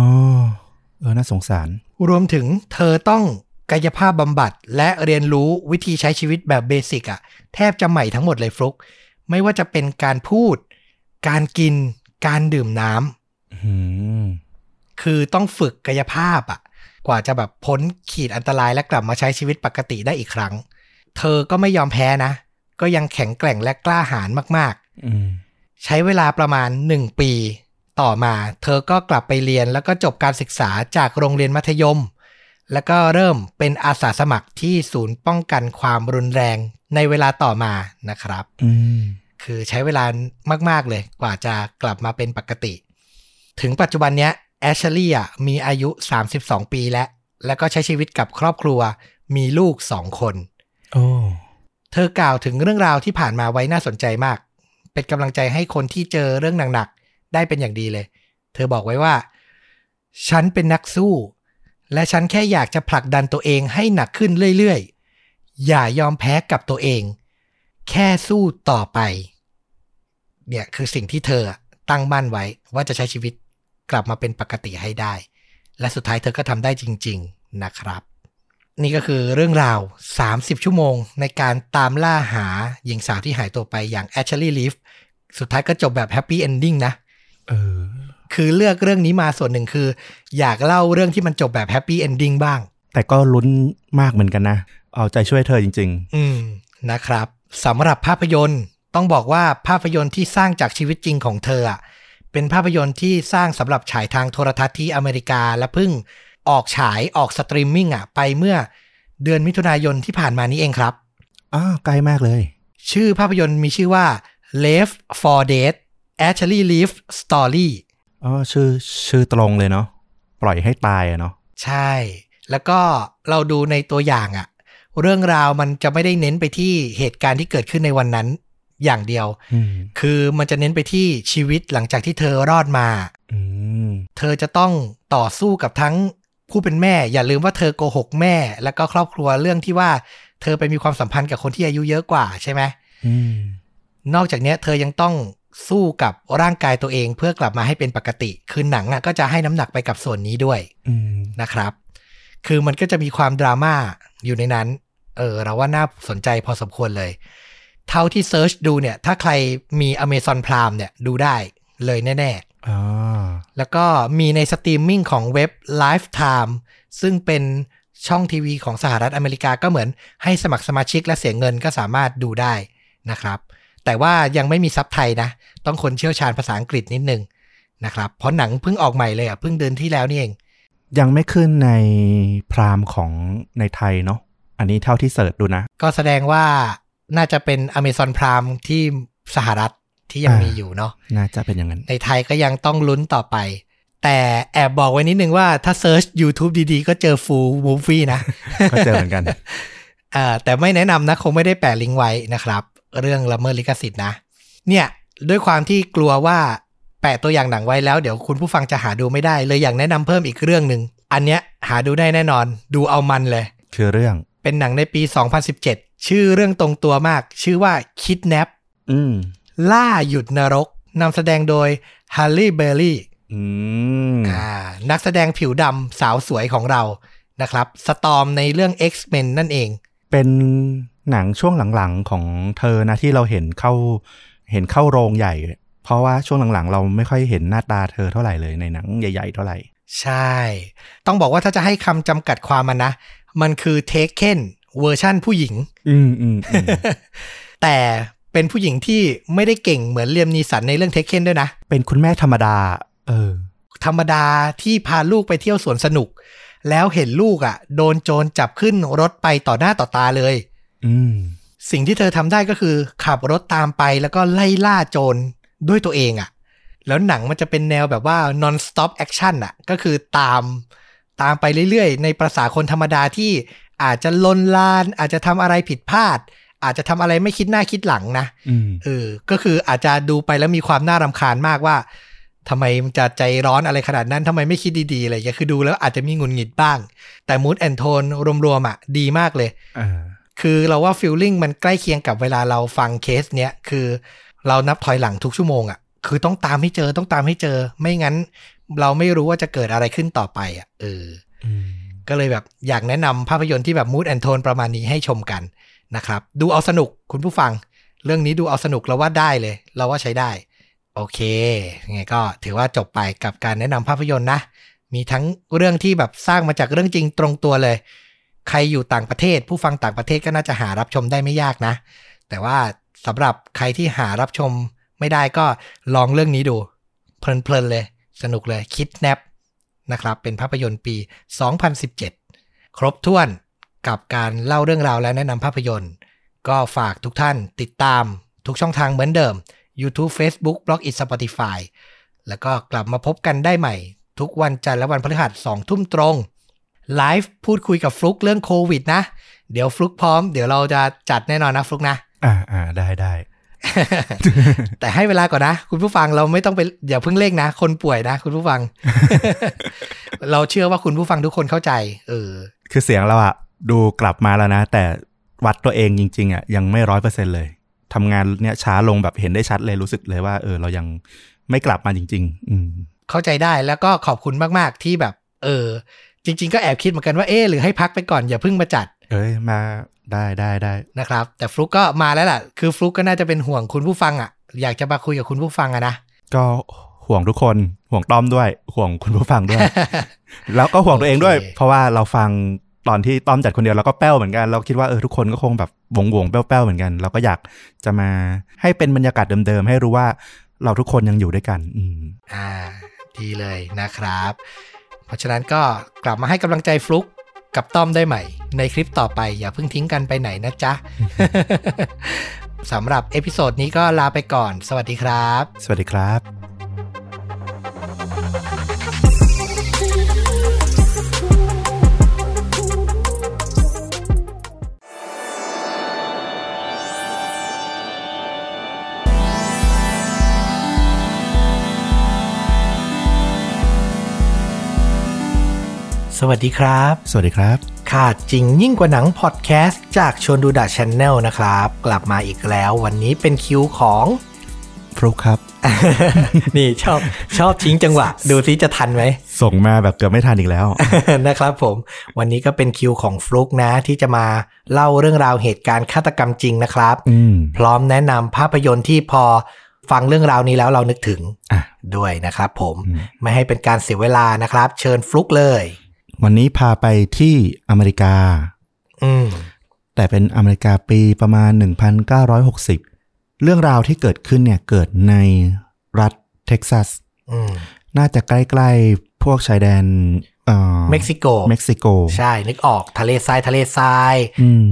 เออน่าสงสาร รวมถึงเธอต้องกายภาพบำบัด และเรียนรู้วิธีใช้ชีวิตแบบเบสิกอะแทบจะใหม่ทั้งหมดเลยฟลุกไม่ว่าจะเป็นการพูด การกิน การดื่มน้ำ คือต้องฝึกกายภาพอะกว่าจะแบบพ้นขีดอันตรายและกลับมาใช้ชีวิตปกติได้อีกครั้ง เธอก็ไม่ยอมแพ้นะ ก็ยังแข็งแกร่งและกล้าหาญมากอืมๆใช้เวลาประมาณ1ปี ต่อมาเธอก็กลับไปเรียนแล้วก็จบการศึกษาจากโรงเรียนมัธยม แล้วก็เริ่มเป็นอาสาสมัครที่ศูนย์ป้องกันความรุนแรงในเวลาต่อมานะครับอืมคือใช้เวลามาก ๆ เลยกว่าจะกลับมาเป็นปกติ ถึงปัจจุบันเนี้ย แอชลีย์อะมีอายุ 32 ปีแล้ว แล้วก็ใช้ชีวิตกับครอบครัว มีลูกสองคนโอ้เธอกล่าวถึงเรื่องราวที่ผ่านมาไว้น่าสนใจมาก เป็นกำลังใจให้คนที่เจอเรื่องหนักๆ ได้เป็นอย่างดีเลย เธอบอกไว้ว่า ฉันเป็นนักสู้ และฉันแค่อยากจะผลักดันตัวเองให้หนักขึ้นเรื่อยๆ อย่ายอมแพ้กับตัวเอง แค่สู้ต่อไป เนี่ยคือสิ่งที่เธอตั้งมั่นไว้ว่าจะใช้ชีวิต กลับมาเป็นปกติให้ได้ และสุดท้ายเธอก็ทำได้จริง ๆนะครับ นี่ก็คือเรื่องราว 30 ชั่วโมง ในการตามล่าหาหญิงสาวที่หายตัวไปอย่างแอชลีย์ลีฟสุดท้ายก็จบแบบ happy ending นะเออคือเลือกเรื่องนี้มาส่วนหนึ่งคือ อยากเล่าเรื่องที่มันจบแบบ happy ending บ้าง แต่ก็ลุ้นมากเหมือนกันนะ เอาใจช่วยเธอจริงอืมนะครับสำหรับภาพยนตร์ต้องบอกว่าภาพยนตร์ที่สร้างจากชีวิตจริงของเธออะ เป็นภาพยนตร์ที่สร้างสำหรับฉายทางโทรทัศน์ที่อเมริกาและเพิ่งออกฉายออกสตรีมมิ่งอะไปเมื่อเดือนมิถุนายนที่ผ่านมานี้เองครับอ้าใกล้มากเลย ชื่อภาพยนตร์มีชื่อว่า Left for Dead Actually Live Story อ๋อชื่อชื่อตรงเลยเนาะปล่อยให้ตายอะเนาะใช่ แล้วก็เราดูในตัวอย่างอะเรื่องราวมันจะไม่ได้เน้นไปที่เหตุการณ์ที่เกิดขึ้นในวันนั้น อย่างเดียวอืมคือมันจะเน้นไปที่ชีวิตหลังจากที่เธอรอดมาอืมเธอจะต้องต่อสู้กับทั้งผู้เป็นแม่ อย่าลืมว่าเธอโกหกแม่ แล้วก็ครอบครัวเรื่องที่ว่า เธอไปมีความสัมพันธ์กับคนที่อายุเยอะกว่าใช่ไหมอืมนอกจากเนี้ยเธอยังต้องสู้กับร่างกายตัวเองเพื่อกลับมาให้เป็นปกติ คือหนังอะก็จะให้น้ำหนักไปกับส่วนนี้ด้วยอืมนะครับ คือมันก็จะมีความดราม่าอยู่ในนั้น เออ เราว่าน่าสนใจพอสมควรเลย เท่าที่เซิร์ชดูเนี่ย ถ้าใครมี Amazon Prime เนี่ยดูได้เลยแน่อ๋อๆแล้วก็มีในสตรีมมิ่งของเว็บ Lifetime ซึ่งเป็นช่องทีวีของสหรัฐอเมริกาก็เหมือนให้สมัครสมาชิกและเสียเงินก็สามารถดูได้นะครับ แต่ว่ายังไม่มีซับไทยนะ ต้องคนเชี่ยวชาญภาษาอังกฤษนิดนึงนะครับ เพราะหนังเพิ่งออกใหม่เลยอะเพิ่งเดือนที่แล้วนี่เอง ยังไม่ขึ้นใน Prime ของในไทยเนาะอันนี้เท่าที่ search ดูนะ ก็แสดงว่า น่าจะเป็น Amazon Prime ที่สหรัฐที่ยังอ่ามีมีอยู่เนาะน่าจะเป็นอย่างนั้น ในไทยก็ยังต้องลุ้นต่อไป แต่แอบบอกไว้นิดนึงว่าถ้าเซิร์ช YouTube ดีๆ ก็เจอ full movie นะ ก็เจอเหมือนกันอ่าแต่ไม่แนะนำนะ คงไม่ได้แปะลิงก์ไว้นะครับ เรื่องละเมิดลิขสิทธิ์นะ เนี่ยด้วยความที่กลัวว่าแปะตัวอย่างหนังไว้แล้วเดี๋ยวคุณผู้ฟังจะหาดูไม่ได้ เลยอยากแนะนำเพิ่มอีกเรื่องหนึ่งอันเนี้ยหาดูได้แน่นอน ดูเอามันเลย คือเรื่องเป็นหนังในปี 2017 ชื่อเรื่องตรงตัวมาก ชื่อว่า Kidnap อืมล่าหยุดนรกนำแสดงโดยฮัลลี่เบอร์รี่อืมอ่านักแสดงผิวดำสาวสวยของเรานะครับ สตอมในเรื่อง X-Men นั่นเอง เป็นหนังช่วงหลังๆของเธอนะที่เราเห็นเข้าเห็นเข้าโรงใหญ่ เพราะว่าช่วงหลังๆ เราไม่ค่อยเห็นหน้าตาเธอเท่าไหร่เลยในหนังใหญ่ๆ เท่าไหร่ ใช่ ต้องบอกว่าถ้าจะให้คำจำกัดความมันนะ มันคือ Taken เวอร์ชั่นผู้หญิงอืมอืมอืมแต่เป็นผู้หญิงที่ไม่ได้เก่งเหมือนเลียมนีสันในเรื่อง Taken ด้วยนะ เป็นคุณแม่ธรรมดา เออ ธรรมดาที่พาลูกไปเที่ยวสวนสนุก แล้วเห็นลูกอะ่ะ โดนโจรจับขึ้นรถไปต่อหน้าต่อตาเลย อืม สิ่งที่เธอทำได้ก็คือ ขับรถตามไปแล้วก็ไล่ล่าโจรด้วยตัวเองอะ่ะ แล้วหนังมันจะเป็นแนวแบบว่า non stop action อะ ก็คือตามตามไปเรื่อยๆ ในประสาคนธรรมดาที่ อาจจะลนลาน อาจจะทำอะไรผิดพลาด อาจจะทำอะไรไม่คิดหน้าคิดหลังนะอืมเออก็คืออาจจะดูไปแล้วมีความน่ารำคาญมากว่าทำไมมันจะใจร้อนอะไรขนาดนั้นทำไมไม่คิดดีๆอะไรอย่างเงี้ยคือดูแล้วอาจจะมีหงุดหงิดบ้าง แต่ mood and tone รวมๆอะดีมากเลยเออคือเราว่า feeling มันใกล้เคียงกับเวลาเราฟังเคสเนี้ยคือ เรานับถอยหลังทุกชั่วโมงอะ่ะคือต้องตามให้เจอต้องตามให้เจอ ไม่งั้น เราไม่รู้ว่าจะเกิดอะไรขึ้นต่อไปอะ่ะเอออืม ก็เลยแบบอยากแนะนำภาพยนตร์ที่แบบมูดแอนโทนประมาณนี้ให้ชมกันนะครับ ดูเอาสนุกคุณผู้ฟัง เรื่องนี้ดูเอาสนุกเราว่าได้เลย เราว่าใช้ได้ โอเคยังไงก็ถือว่าจบไปกับการแนะนำภาพยนตร์นะ มีทั้งเรื่องที่แบบสร้างมาจากเรื่องจริงตรงตัวเลย ใครอยู่ต่างประเทศ ผู้ฟังต่างประเทศก็น่าจะหารับชมได้ไม่ยากนะ แต่ว่าสำหรับใครที่หารับชมไม่ได้ก็ลองเรื่องนี้ดู เพลินๆเลย สนุกเลยคิดแนบ นะครับ เป็นภาพยนตร์ปี 2017 ครบถ้วนกับการเล่าเรื่องราวและแนะนำภาพยนตร์ ก็ฝากทุกท่านติดตามทุกช่องทางเหมือนเดิม YouTube Facebook b l o g i t Spotify แล้วก็กลับมาพบกันได้ใหม่ ทุกวันจันทร์และวันพฤหัสสองทุ่มตรงไลฟ์พูดคุยกับฟลุกเรื่องโควิดนะ เดี๋ยวฟลุกพร้อม เดี๋ยวเราจะจัดแน่นอนนะฟลุกนะ อ่าอ่าได้ได้ แต่ให้เวลาก่อนนะ คุณผู้ฟังเราไม่ต้องไปอย่าเพิ่งเร่งนะ คนป่วยนะ คุณผู้ฟัง เราเชื่อว่าคุณผู้ฟังทุกคนเข้าใจ เออ คือเสียงเราอะดูกลับมาแล้วนะ แต่วัดตัวเองจริง ๆอะยังไม่ร้อยเปอร์เซ็นเลยทำงานเนี่ยช้าลงแบบเห็นได้ชัดเลยรู้สึกเลยว่า เออ เรายังไม่กลับมาจริง ๆ อืม เข้าใจได้แล้วก็ขอบคุณมาก ๆ ที่แบบ เออ จริง ๆ ก็แอบคิดเหมือนกันว่าเออหรือให้พักไปก่อนอย่าเพิ่งมาจัด เอ้ยมาได้ได้ได้นะครับ แต่ฟลุกก็มาแล้วล่ะ คือฟลุกก็น่าจะเป็นห่วงคุณผู้ฟังอะ อยากจะมาคุยกับคุณผู้ฟังอะนะก็ห่วงทุกคนห่วงต้อมด้วย ห่วงคุณผู้ฟังด้วย แล้วก็ห่วงตัวเองด้วยโอเคเพราะว่าเราฟังตอนที่ต้อมจัดคนเดียวเราก็แป้วเหมือนกัน เราคิดว่าเออทุกคนก็คงแบบวงวงๆแป้วๆเหมือนกัน เราก็อยากจะมาให้เป็นบรรยากาศเดิมๆให้รู้ว่าเราทุกคนยังอยู่ด้วยกัน อืมอ่า ดีเลยนะครับเพ ราะฉะนั้นก็กลับมาให้กำลังใจฟลุกกับต้อมได้ใหม่ ในคลิปต่อไป อย่าเพิ่งทิ้งกันไปไหนนะจ๊ะสำหรับเอพิโซดนี้ก็ลาไปก่อน สวัสดีครับ สวัสดีครับ สวัสดีครับ สวัสดีครับฆาตจริงยิ่งกว่าหนังพอดแคสต์จากชวนดูดะ Channel นะครับ กลับมาอีกแล้ววันนี้เป็นคิวของฟลุกครับ นี่ชอบชอบทิ้งจังหวะ ดูซิจะทันไหม ส่งมาแบบเกือบไม่ทันอีกแล้ว นะครับผม วันนี้ก็เป็นคิวของฟลุกนะ ที่จะมาเล่าเรื่องราวเหตุการณ์ฆาตกรรมจริงนะครับอืมพร้อมแนะนำภาพยนตร์ที่พอฟังเรื่องราวนี้แล้วเรานึกถึงอะด้วยนะครับผมอืมไม่ให้เป็นการเสียเวลานะครับ เชิญฟลุกเลย วันนี้พาไปที่อเมริกาอืมแต่เป็นอเมริกาปีประมาณ 1960 เรื่องราวที่เกิดขึ้นเนี่ยเกิดในรัฐเท็กซัสอืมน่าจะใกล้ๆ พวกชายแดนเอ่อเม็กซิโก เม็กซิโก ใช่ นึกออกทะเลทรายทะเลทรายอืม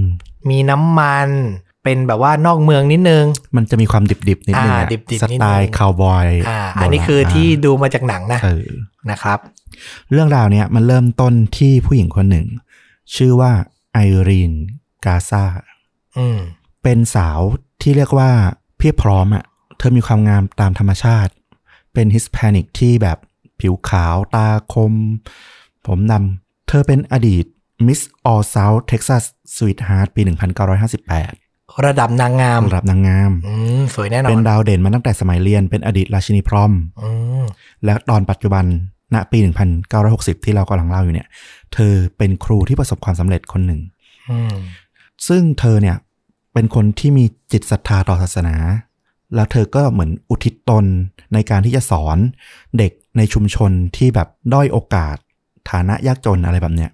มีน้ำมันเป็นแบบว่านอกเมืองนิดนึง มันจะมีความดิบๆนิดนึงอ่าอะดิบๆนิดนึงไตล์คาวบอย อ่า อันนี้คือที่ดูมาจากหนังนะเออนะครับ เรื่องราวเนี้ยมันเริ่มต้นที่ผู้หญิงคนหนึ่ง ชื่อว่าไอรีนกาซาอืมเป็นสาวที่เรียกว่าเพียบพร้อมอะ่ะ เธอมีความงามตามธรรมชาติ เป็น Hispanic ที่แบบผิวขาวตาคม ผมดำเธอเป็นอดีตMiss All South Texas Sweetheart ปี 1958 ระดับนางงาม ระดับนางงามอืมสวยแน่นอเป็เป็นดาวเด่นมาตั้งแต่สมัยเรียน เป็นอดีตราชินี prom อืมและตอนปัจจุบัน ณปี 1960 ที่เรากำลังเล่าอยู่เนี่ย เธอเป็นครูที่ประสบความสำเร็จคนหนึ่งอืมซึ่งเธอเนี่ยเป็นคนที่มีจิตศรัทธาต่อศาสนา แล้วเธอก็เหมือนอุทิศตนในการที่จะสอนเด็กในชุมชนที่แบบด้อยโอกาสฐานะยากจนอะไรแบบเนี้ย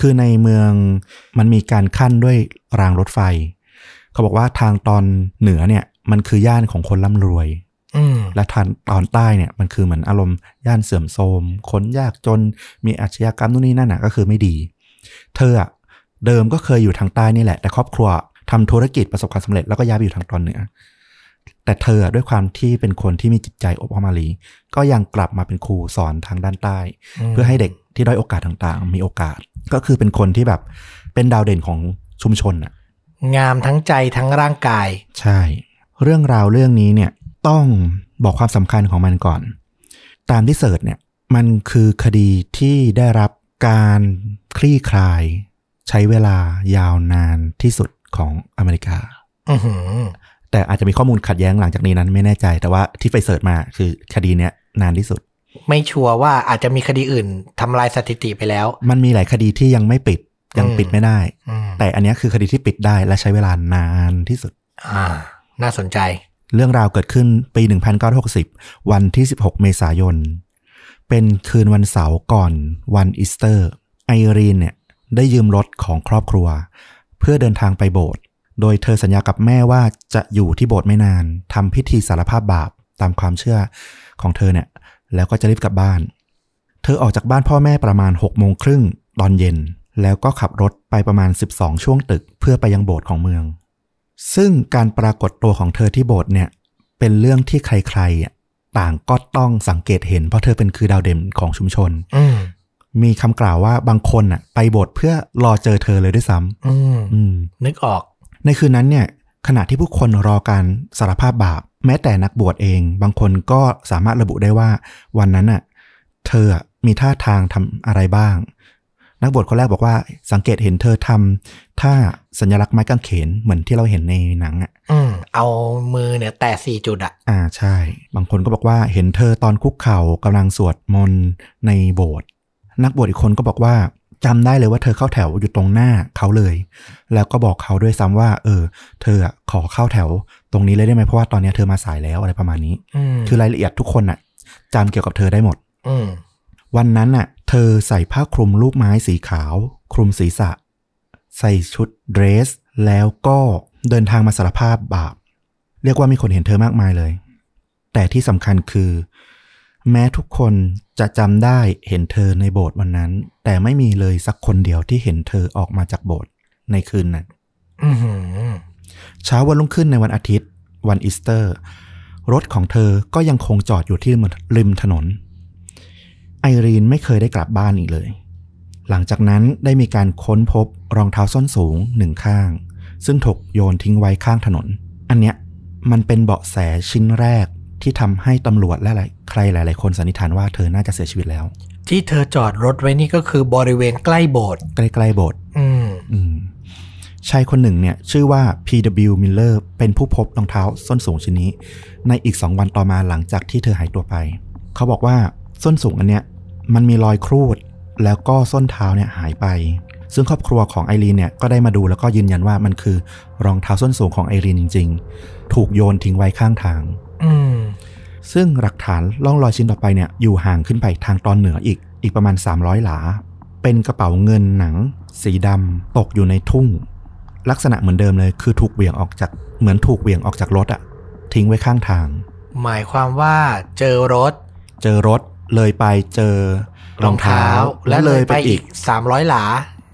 คือในเมืองมันมีการขั้นด้วยรางรถไฟ เขาบอกว่าทางตอนเหนือเนี่ยมันคือย่านของคนร่ำรวยอืม และทางตอนใต้เนี่ยมันคือเหมือนอารมณ์ย่านเสื่อมโทรมคนยากจนมีอาชญากรรมนู่นนี่นั่นน่ะก็คือไม่ดี เธออะเดิมก็เคยอยู่ทางใต้นี่แหละ แต่ครอบครัวทำธุรกิจประสบความสำเร็จแล้วก็ย้ายไปอยู่ทางตอนเหนือแต่เธออะด้วยความที่เป็นคนที่มีจิตใจอบอ้อมอารีก็ยังกลับมาเป็นครูสอนทางด้านใต้อืมเพื่อให้เด็กที่ด้อยโอกาสต่างๆ มีโอกาส ก็คือเป็นคนที่แบบเป็นดาวเด่นของชุมชนอะงามทั้งใจทั้งร่างกาย ใช่ เรื่องราวเรื่องนี้เนี่ย ต้องบอกความสำคัญของมันก่อน ตามที่เสิร์ชเนี่ยมันคือคดีที่ได้รับการคลี่คลาย ใช้เวลายาวนานที่สุดของอเมริกาอือหือแต่อาจจะมีข้อมูลขัดแย้งหลังจากนี้นั้นไม่แน่ใจ แต่ว่าที่ไปเสิร์ชมาคือคดีเนี้ยนานที่สุด ไม่ชัวร์ว่าอาจจะมีคดีอื่นทำลายสถิติไปแล้ว มันมีหลายคดีที่ยังไม่ปิดยังปิดไม่ได้อืมแต่อันเนี้ยคือคดีที่ปิดได้และใช้เวลานานที่สุด อ่า น่าสนใจ เรื่องราวเกิดขึ้นปี 1960 วันที่ 16 เมษายน เป็นคืนวันเสาร์ก่อนวันอีสเตอร์ ไอรีนเนี่ยได้ยืมรถของครอบครัว เพื่อเดินทางไปโบสถ์ โดยเธอสัญญากับแม่ว่าจะอยู่ที่โบสถ์ไม่นานทำพิธีสารภาพบาปตามความเชื่อของเธอเนี่ย แล้วก็จะรีบกลับบ้าน เธอออกจากบ้านพ่อแม่ประมาณ6โมงครึ่งตอนเย็น แล้วก็ขับรถไปประมาณ 12 ช่วงตึก เพื่อไปยังโบสถ์ของเมือง ซึ่งการปรากฏตัวของเธอที่โบสถ์เนี่ย เป็นเรื่องที่ใครๆอะต่างก็ต้องสังเกตเห็น เพราะเธอเป็นคือดาวเด่นของชุมชนอืมมีคำกล่าวว่าบางคนอะ ไปโบสถ์เพื่อรอเจอเธอเลยด้วยซ้อืมำอืมนึกออก ในคืนนั้นเนี่ย ขณะที่ผู้คนรอการสารภาพบาป แม้แต่นักบวชเอง บางคนก็สามารถระบุได้ว่า วันนั้นน่ะ เธออะมีท่าทางทำอะไรบ้าง นักบวชคนแรกบอกว่าสังเกตเห็นเธอทำท่าสัญลักษณ์ไม้กางเขนเหมือนที่เราเห็นในหนังอะอืมเอามือเนี่ย แตะสี่จุดอะอ่าใช่ บางคนก็บอกว่าเห็นเธอตอนคุกเข่ากำลังสวดมนต์ในโบสถ์นักบวชอีกคนก็บอกว่าจำได้เลยว่าเธอเข้าแถวอยู่ตรงหน้าเขาเลย แล้วก็บอกเขาด้วยซ้ำว่า เออ เธออะขอเข้าแถวตรงนี้เลยได้ไหมเพราะว่าตอนเนี้ยเธอมาสายแล้วอะไรประมาณนี้อืมคือรายละเอียดทุกคนอะจำเกี่ยวกับเธอได้หมดอืมวันนั้นน่ะ เธอใส่ผ้าคลุมลูกไม้สีขาว คลุมศีรษะ ใส่ชุดเดรส แล้วก็เดินทางมาสารภาพบาป เรียกว่ามีคนเห็นเธอมากมายเลย แต่ที่สำคัญคือ แม้ทุกคนจะจำได้เห็นเธอในโบสถ์วันนั้น แต่ไม่มีเลยสักคนเดียวที่เห็นเธอออกมาจากโบสถ์ในคืนนั้นเช้าวันรุ่งขึ้นในวันอาทิตย์ วันอีสเตอร์ รถของเธอก็ยังคงจอดอยู่ที่ริมถนน ไอรีนไม่เคยได้กลับบ้านอีกเลย หลังจากนั้นได้มีการค้นพบรองเท้าส้นสูงหนึ่งข้าง ซึ่งถูกโยนทิ้งไว้ข้างถนน อันเนี้ยมันเป็นเบาะแสชิ้นแรกที่ทำให้ตำรวจและหลายใครหลาย ๆ คนสันนิษฐานว่าเธอน่าจะเสียชีวิตแล้ว ที่เธอจอดรถไว้นี่ก็คือบริเวณใกล้โบสถ์ใกล้ๆโบสถ์อืมอืมชายคนหนึ่งเนี่ยชื่อว่า P.W. Miller เป็นผู้พบรองเท้าส้นสูงชิ้นนี้ ในอีกสองวันต่อมาหลังจากที่เธอหายตัวไป เขาบอกว่าส้นสูงอันเนี้ย มันมีรอยครูด แล้วก็ส้นเท้าเนี่ยหายไป ซึ่งครอบครัวของไอรีนเนี่ยก็ได้มาดูแล้วก็ยืนยันว่ามันคือรองเท้าส้นสูงของไอรีนจริง ๆ ถูกโยนทิ้งไว้ข้างทาง อืมซึ่งหลักฐานล่องรอยชิ้นต่อไปเนี่ยอยู่ห่างขึ้นไปทางตอนเหนืออีกอีกประมาณ 300 หลา เป็นกระเป๋าเงินหนัง สีดำตกอยู่ในทุ่ง ลักษณะเหมือนเดิมเลยคือถูกเหวี่ยงออกจากเหมือนถูกเหวี่ยงออกจากรถอะทิ้งไว้ข้างทาง หมายความว่าเจอรถ เจอรถ เลยไปเจอรองเท้า และเลยไปอีกสามร้อยหลา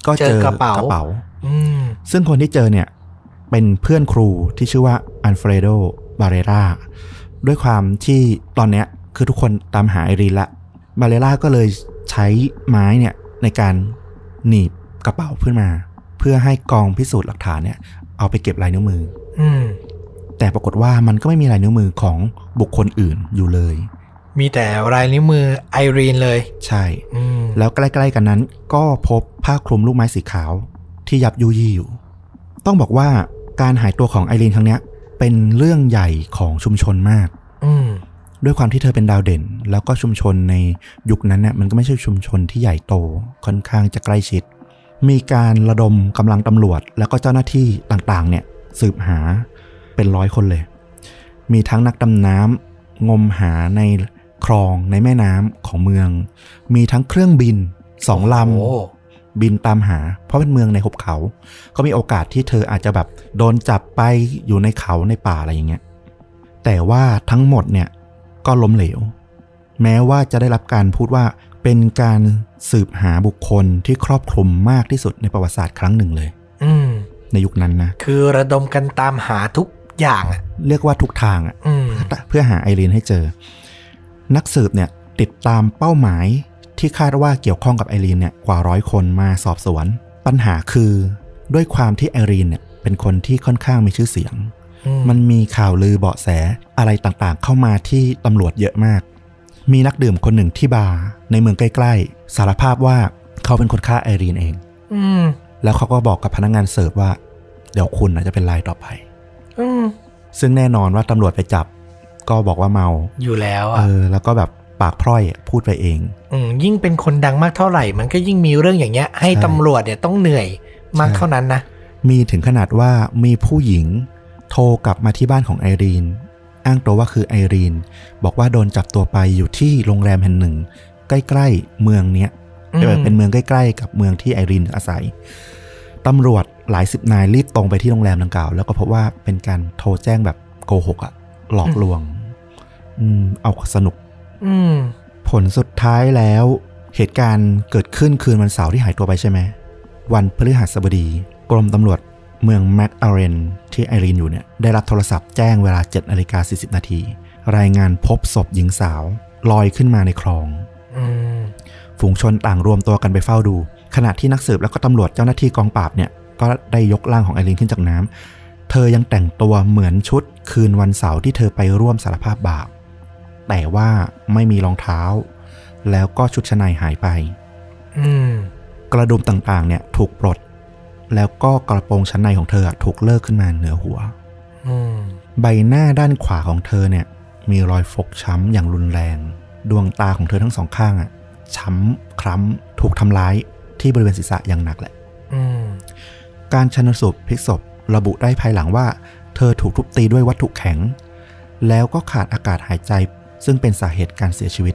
ก็เจอเจอกระเป๋ากระเป๋าอืมซึ่งคนที่เจอเนี่ย เป็นเพื่อนครูที่ชื่อว่าอันเฟรโดบาเรราด้วยความที่ตอนเนี้ยคือทุกคนตามหาไอรีนละบาเรราก็เลยใช้ไม้เนี่ยในการหนีบกระเป๋าขึ้นมา เพื่อให้กองพิสูจน์หลักฐานเนี่ย เอาไปเก็บลายนิ้วมือ อืมแต่ปรากฏว่ามันก็ไม่มีลายนิ้วมือของบุคคลอื่นอยู่เลย มีแต่ลายนิ้วมือไอรีนเลย ใช่อืมแล้วใกล้ๆกันนั้น ก็พบผ้าคลุมลูกไม้สีขาว ที่ยับยุยี่อยู่ ต้องบอกว่าการหายตัวของไอรีนครั้งเนี้ยเป็นเรื่องใหญ่ของชุมชนมากอืมด้วยความที่เธอเป็นดาวเด่น แล้วก็ชุมชนในยุคนั้นเนี่ยมันก็ไม่ใช่ชุมชนที่ใหญ่โตค่อนข้างจะใกล้ชิด มีการระดมกำลังตำรวจ แล้วก็เจ้าหน้าที่ต่างๆ เนี่ยสืบหาเป็นร้อยคนเลย มีทั้งนักดำน้ำงมหาใน คลองในแม่น้ำของเมือง มีทั้งเครื่องบินสองลโอ้ำบินตามหา เพราะเป็นเมืองในหุบเขา ก็มีโอกาสที่เธออาจจะแบบโดนจับไปอยู่ในเขาในป่าอะไรอย่างเงี้ยแต่ว่าทั้งหมดเนี่ยก็ล้มเหลว แม้ว่าจะได้รับการพูดว่าเป็นการสืบหาบุคคลที่ครอบคลุมมากที่สุดในประวัติศาสตร์ครั้งหนึ่งเลย อืมในยุคนั้นนะ คือระดมกันตามหาทุกอย่างอะเรียกว่าทุกทางอะอืมเพื่อหาไอรีนให้เจอ นักสืบเนี่ยติดตามเป้าหมายที่คาดว่าเกี่ยวข้องกับไอรีนเนี่ยกว่าร้อยคนมาสอบสวน ปัญหาคือด้วยความที่ไอรีนเนี่ยเป็นคนที่ค่อนข้างมีชื่อเสียงอืมมันมีข่าวลือเบาะแสอะไรต่างๆ เข้ามาที่ตำรวจเยอะมาก มีนักดื่มคนหนึ่งที่บาร์ในเมืองใกล้ๆ สารภาพว่าเขาเป็นคนฆ่าไอรีนเองอืมแล้วเขาก็บอกกับพนักงานเสิร์ฟว่า เดี๋ยวคุณอาจจะเป็นรายต่อไปอืมซึ่งแน่นอนว่าตำรวจไปจับ ก็บอกว่าเมาอยู่แล้วเออะอแล้วก็แบบปากพร่อยอะพูดไปเองอืมยิ่งเป็นคนดังมากเท่าไหร่ มันก็ยิ่งมีเรื่องอย่างเงี้ย ให้ใช่ตำรวจเนี่ยต้องเหนื่อยมากใช่เท่านั้นนะมีถึงขนาดว่ามีผู้หญิงโทรกลับมาที่บ้านของไอรีน อ้างตัวว่าคือไอรีน บอกว่าโดนจับตัวไปอยู่ที่โรงแรมแห่งหนึ่ง ใกล้ๆเมืองเนี้ยอืมเออเป็นเมืองใกล้ๆ กับเมืองที่ไอรีนอาศัยตำรวจหลายสิบนายรีบตรงไปที่โรงแรมดังกล่าว แล้วก็พบว่าเป็นการโทรแจ้งแบบโกหกอะ หลอกลวง อืม เอาสนุก อืม ผลสุดท้ายแล้ว เหตุการณ์เกิดขึ้นคืนวันเสาร์ที่หายตัวไปใช่ไหม วันพฤหัสบดี กรมตำรวจเมืองแมคอาเรนที่ไอรีนอยู่เนี่ย ได้รับโทรศัพท์แจ้งเวลา7นาฬิกา40 นาที รายงานพบศพหญิงสาว ลอยขึ้นมาในคลองอืมฝูงชนต่างรวมตัวกันไปเฝ้าดู ขณะที่นักสืบแล้วก็ตำรวจเจ้าหน้าที่กองปราบเนี่ย ก็ได้ยกร่างของไอรีนขึ้นจากน้ำ เธอยังแต่งตัวเหมือนชุดคืนวันเสาร์ที่เธอไปร่วมสารภาพบาป แต่ว่าไม่มีรองเท้า แล้วก็ชุดชั้นในหายไปอืมกระดุมต่างๆ เนี่ยถูกปลด แล้วก็กระโปรงชั้นในของเธอถูกเลิกขึ้นมาเหนือหัวอืมใบหน้าด้านขวาของเธอเนี่ย มีรอยฟกช้ำอย่างรุนแรง ดวงตาของเธอทั้งสองข้างอะช้ำคล้ำถูกทำร้ายที่บริเวณศีรษะอย่างหนักแหละอืมการชันสูตรพลิกศพ ระบุได้ภายหลังว่า เธอถูกทุบตีด้วยวัตถุแข็ง แล้วก็ขาดอากาศหายใจ ซึ่งเป็นสาเหตุการเสียชีวิต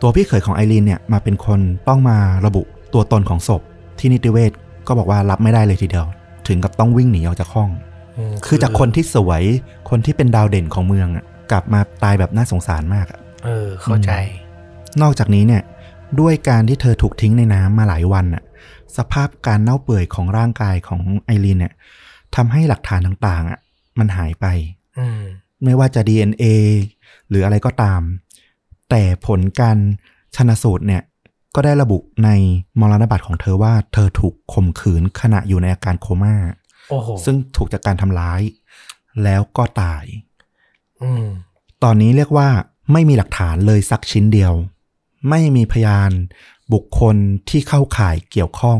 ตัวพี่เขยของไอรีนเนี่ยมาเป็นคนต้องมาระบุตัวตนของศพที่นิติเวศก็บอกว่ารับไม่ได้เลยทีเดียว ถึงกับต้องวิ่งหนีออกจากห้องมคือจากคนที่สวยคนที่เป็นดาวเด่นของเมืองอะกลับมาตายแบบน่าสงสารมากอะเออเข้าใจ นอกจากนี้เนี่ยด้วยการที่เธอถูกทิ้งในน้ำมาหลายวันน่ะ สภาพการเน่าเปื่อยของร่างกายของไอรีนเนี่ยทำให้หลักฐานต่างๆอะมันหายไปอืมไม่ว่าจะ DNA หรืออะไรก็ตาม แต่ผลการชนสูตรเนี่ย ก็ได้ระบุในมรณบัตรของเธอว่าเธอถูกข่มขืนขณะอยู่ในอาการโคม่าโอ้โหซึ่งถูกจากการทำร้าย แล้วก็ตายอืมตอนนี้เรียกว่าไม่มีหลักฐานเลยสักชิ้นเดียว ไม่มีพยาน บุคคลที่เข้าข่ายเกี่ยวข้อง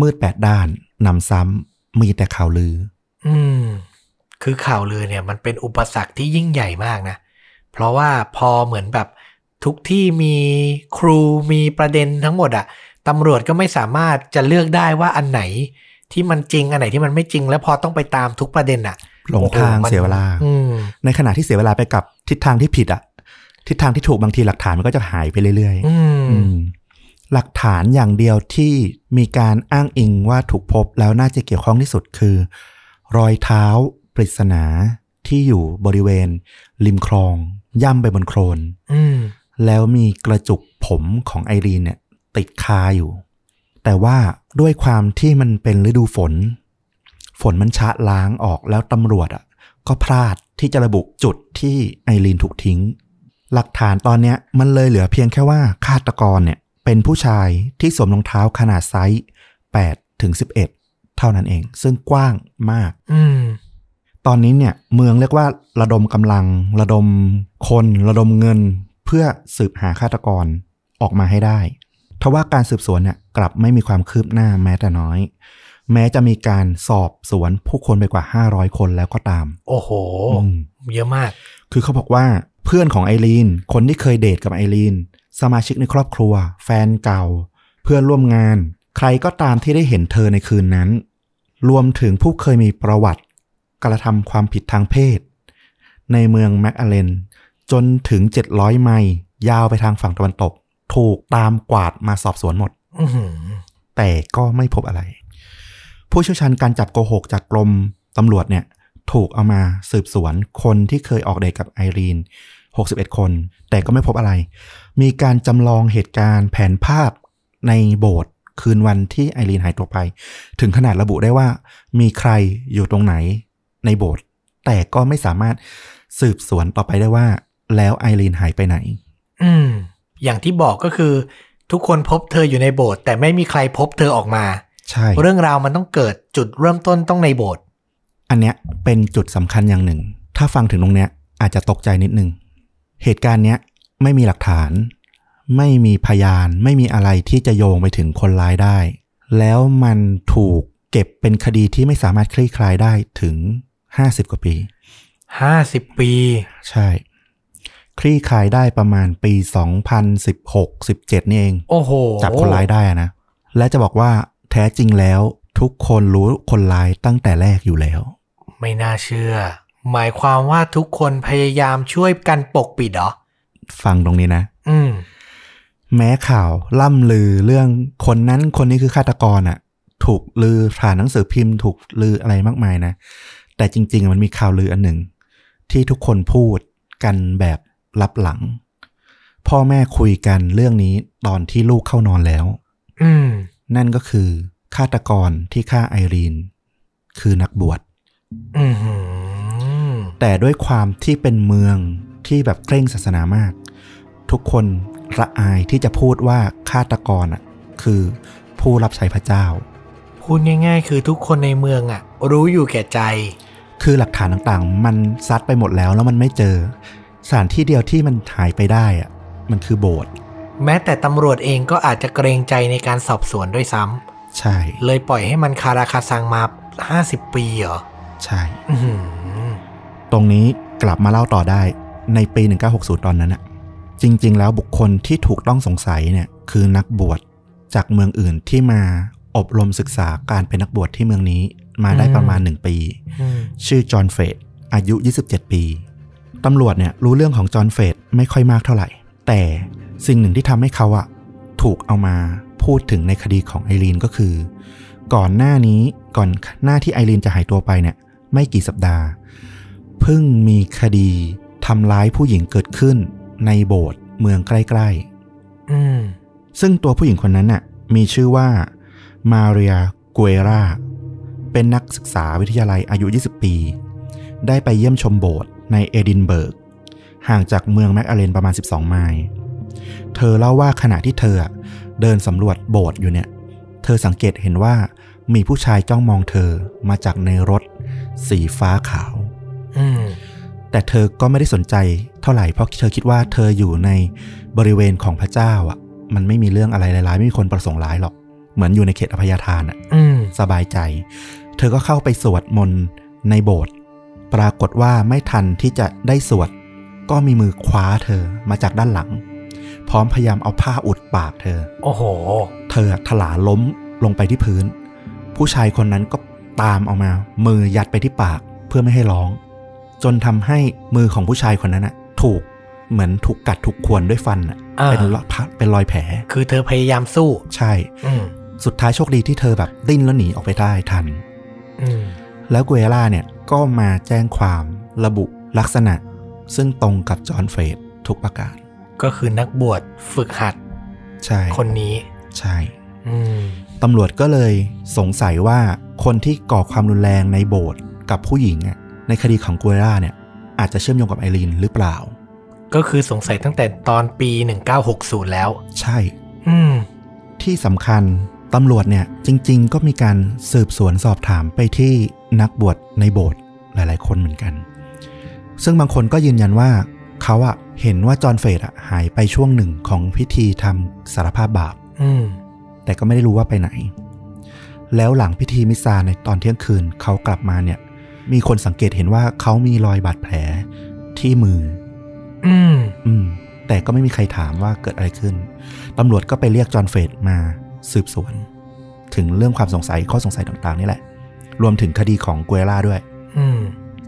มืดแปดด้านนำซ้ำมีแต่ข่าวลือ อืม คือข่าวลือเนี่ย มันเป็นอุปสรรคที่ยิ่งใหญ่มากนะ เพราะว่าพอเหมือนแบบทุกที่มีครูมีประเด็นทั้งหมดอะตำรวจก็ไม่สามารถจะเลือกได้ว่าอันไหนที่มันจริงอันไหนที่มันไม่จริง แล้วพอต้องไปตามทุกประเด็นอะหลงทางโอ้โหมันเสียเวลาอืมในขณะที่เสียเวลาไปกับทิศทางที่ผิดอะทิศทางที่ถูกบางทีหลักฐานมันก็จะหายไปเรื่อยอืมๆอืม หลักฐานอย่างเดียวที่มีการอ้างอิงว่าถูกพบแล้วน่าจะเกี่ยวข้องที่สุดคือ รอยเท้าปริศนาที่อยู่บริเวณ ริมคลอง ย่ำไปบนโคลนอืมแล้วมีกระจุกผมของไอรีนเนี่ย ติดคาอยู่ แต่ว่าด้วยความที่มันเป็นฤดูฝน ฝนมันชะล้างออกแล้วตำรวจอะ ก็พลาดที่จะระบุจุดที่ไอรีนถูกทิ้ง หลักฐานตอนเนี้ยมันเลยเหลือเพียงแค่ว่าฆาตกรเนี่ย เป็นผู้ชายที่สวมรองเท้าขนาดไซส์8ถึง11 เท่านั้นเอง ซึ่งกว้างมาก อืมตอนนี้เนี่ยเมืองเรียกว่าระดมกำลัง ระดมคน ระดมเงิน เพื่อสืบหาฆาตกรออกมาให้ได้ทว่าการสืบสวนเนี่ยกลับไม่มีความคืบหน้าแม้แต่น้อย แม้จะมีการสอบสวนผู้คนไปกว่า 500 คนแล้วก็ตาม โอ้โหอืมเยอะมาก คือเขาบอกว่าเพื่อนของไอรีน คนที่เคยเดทกับไอรีน สมาชิกในครอบครัว แฟนเก่า เพื่อนร่วมงาน ใครก็ตามที่ได้เห็นเธอในคืนนั้น รวมถึงผู้เคยมีประวัติกระทำความผิดทางเพศ ในเมืองแมกอาเลนจนถึง 700 ไมล์ยาวไปทางฝั่งตะวันตก ถูกตามกวาดมาสอบสวนหมดอือหือแต่ก็ไม่พบอะไร ผู้เชี่ยวชาญการจับโกหกจากกรมตำรวจเนี่ย ถูกเอามาสืบสวนคนที่เคยออกเดทกับไอรีน 61 คน แต่ก็ไม่พบอะไร มีการจำลองเหตุการณ์แผนภาพในโบสถ์คืนวันที่ไอรีนหายตัวไป ถึงขนาดระบุได้ว่ามีใครอยู่ตรงไหนในโบสถ์แต่ก็ไม่สามารถสืบสวนต่อไปได้ว่า แล้วไอรีนหายไปไหน อืม อย่างที่บอกก็คือ ทุกคนพบเธออยู่ในโบสถ์แต่ไม่มีใครพบเธอออกมา ใช่ เรื่องราวมันต้องเกิดจุดเริ่มต้นต้องในโบสถ์อันเนี้ยเป็นจุดสำคัญอย่างหนึ่ง ถ้าฟังถึงตรงเนี้ยอาจจะตกใจนิดนึง เหตุการณ์เนี้ย ไม่มีหลักฐาน ไม่มีพยาน ไม่มีอะไรที่จะโยงไปถึงคนร้ายได้ แล้วมันถูกเก็บเป็นคดีที่ไม่สามารถคลี่คลายได้ถึง50กว่าปีห้าสิบปี ใช่ คลี่คลายได้ประมาณปี2016-17นี่เอง โอ้โห จับคนร้ายได้อะนะ และจะบอกว่าแท้จริงแล้วทุกคนรู้คนร้ายตั้งแต่แรกอยู่แล้ว ไม่น่าเชื่อ หมายความว่าทุกคนพยายามช่วยกันปกปิดเหรอ ฟังตรงนี้นะ อืมแม้ข่าวล่ำลือเรื่องคนนั้นคนนี้คือฆาตกรอะ ถูกลือผ่านหนังสือพิมพ์ ถูกลืออะไรมากมายนะ แต่จริง ๆ มันมีข่าวลืออันหนึ่ง ที่ทุกคนพูดกันแบบลับหลัง พ่อแม่คุยกันเรื่องนี้ตอนที่ลูกเข้านอนแล้ว อืมนั่นก็คือฆาตกรที่ฆ่าไอรีน คือนักบวชอือหือแต่ด้วยความที่เป็นเมือง ที่แบบเคร่งศาสนามาก ทุกคนละอายที่จะพูดว่าฆาตกรอะคือผู้รับใช้พระเจ้า พูดง่ายๆ คือทุกคนในเมืองอะ รู้อยู่แก่ใจ คือหลักฐานต่างๆ มันซัดไปหมดแล้วแล้วมันไม่เจอ สถานที่เดียวที่มันหายไปได้อะมันคือโบสถ์แม้แต่ตำรวจเองก็อาจจะเกรงใจในการสอบสวนด้วยซ้ำใช่ เลยปล่อยให้มันคาราคาซังมาห้าสิบปีเหรอ ใช่อือหือตรงนี้กลับมาเล่าต่อได้ ในปี 1960 ตอนนั้นอะจริง ๆ แล้วบุคคลที่ถูกต้องสงสัยเนี่ยคือนักบวชจากเมืองอื่นที่มาอบรมศึกษาการเป็นนักบวชที่เมืองนี้มาได้ประมาณ 1 ปีอืมชื่อจอห์นเฟดอายุ 27 ปีตำรวจเนี่ยรู้เรื่องของจอห์นเฟดไม่ค่อยมากเท่าไหร่ แต่สิ่งหนึ่งที่ทำให้เขาอะถูกเอามาพูดถึงในคดีของไอรีนก็คือ ก่อนหน้านี้ก่อนหน้าที่ไอรีนจะหายตัวไปเนี่ย ไม่กี่สัปดาห์ เพิ่งมีคดี ทำร้ายผู้หญิงเกิดขึ้นในโบสถ์เมืองใกล้อืมๆซึ่งตัวผู้หญิงคนนั้นน่ะ มีชื่อว่ามาเรียกัวรา เป็นนักศึกษาวิทยาลัยอายุ 20 ปี ได้ไปเยี่ยมชมโบสถ์ในเอดินเบิร์ก ห่างจากเมืองแมคอัลเลนประมาณ 12 ไมล์ เธอเล่าว่าขณะที่เธออะเดินสำรวจโบสถ์อยู่เนี่ย เธอสังเกตเห็นว่ามีผู้ชายจ้องมองเธอมาจากในรถ สีฟ้าขาวอืม แต่เธอก็ไม่ได้สนใจเท่าไหร่เพราะเธอคิดว่าเธออยู่ในบริเวณของพระเจ้าอะ มันไม่มีเรื่องอะไรร้ายๆไม่มีคนประสงค์ร้ายหรอก เหมือนอยู่ในเขตอภัยทานอะอืมสบายใจ เธอก็เข้าไปสวดมนต์ในโบสถ์ปรากฏว่าไม่ทันที่จะได้สวด ก็มีมือคว้าเธอมาจากด้านหลัง พร้อมพยายามเอาผ้าอุดปากเธอ โอ้โห เธอถลาล้มลงไปที่พื้น ผู้ชายคนนั้นก็ตามเอามา มือยัดไปที่ปากเพื่อไม่ให้ร้อง จนทำให้มือของผู้ชายคนนั้นนะถูกเหมือนถูกกัดถูกข่วนด้วยฟันน่ะอ่าเป็นรอยเป็นรอยแผล คือเธอพยายามสู้ ใช่อืมสุดท้ายโชคดีที่เธอแบบดิ้นแล้วหนีออกไปได้ทันอืมแล้วกุเอล่าเนี่ยก็มาแจ้งความระบุลักษณะ ซึ่งตรงกับจอห์นเฟรดทุกประการ ก็คือนักบวชฝึกหัด ใช่ คนนี้ ใช่อืมตำรวจก็เลยสงสัยว่าคนที่ก่อความรุนแรงในโบสถ์กับผู้หญิงอะ ในคดีของกุเอล่าเนี่ยอาจจะเชื่อมโยงกับไอรีนหรือเปล่า ก็คือสงสัยตั้งแต่ตอนปี 1960 แล้ว ใช่ อืม ที่สำคัญตำรวจเนี่ยจริง ๆ ก็มีการสืบสวนสอบถามไปที่นักบวชในโบสถ์หลาย ๆ คนเหมือนกัน ซึ่งบางคนก็ยืนยันว่าเขาอะเห็นว่าจอห์นเฟรดอะหายไปช่วงหนึ่งของพิธีทำสารภาพบาปอืมแต่ก็ไม่ได้รู้ว่าไปไหน แล้วหลังพิธีมิสซาในตอนเที่ยงคืนเขากลับมาเนี่ย มีคนสังเกตเห็นว่าเขามีรอยบาดแผลที่มือ อืม อืม แต่ก็ไม่มีใครถามว่าเกิดอะไรขึ้น ตำรวจก็ไปเรียกจอห์นเฟรดมาสืบสวน ถึงเรื่องความสงสัยข้อสงสัยต่างๆนี่แหละ รวมถึงคดีของกัวราด้วย อืม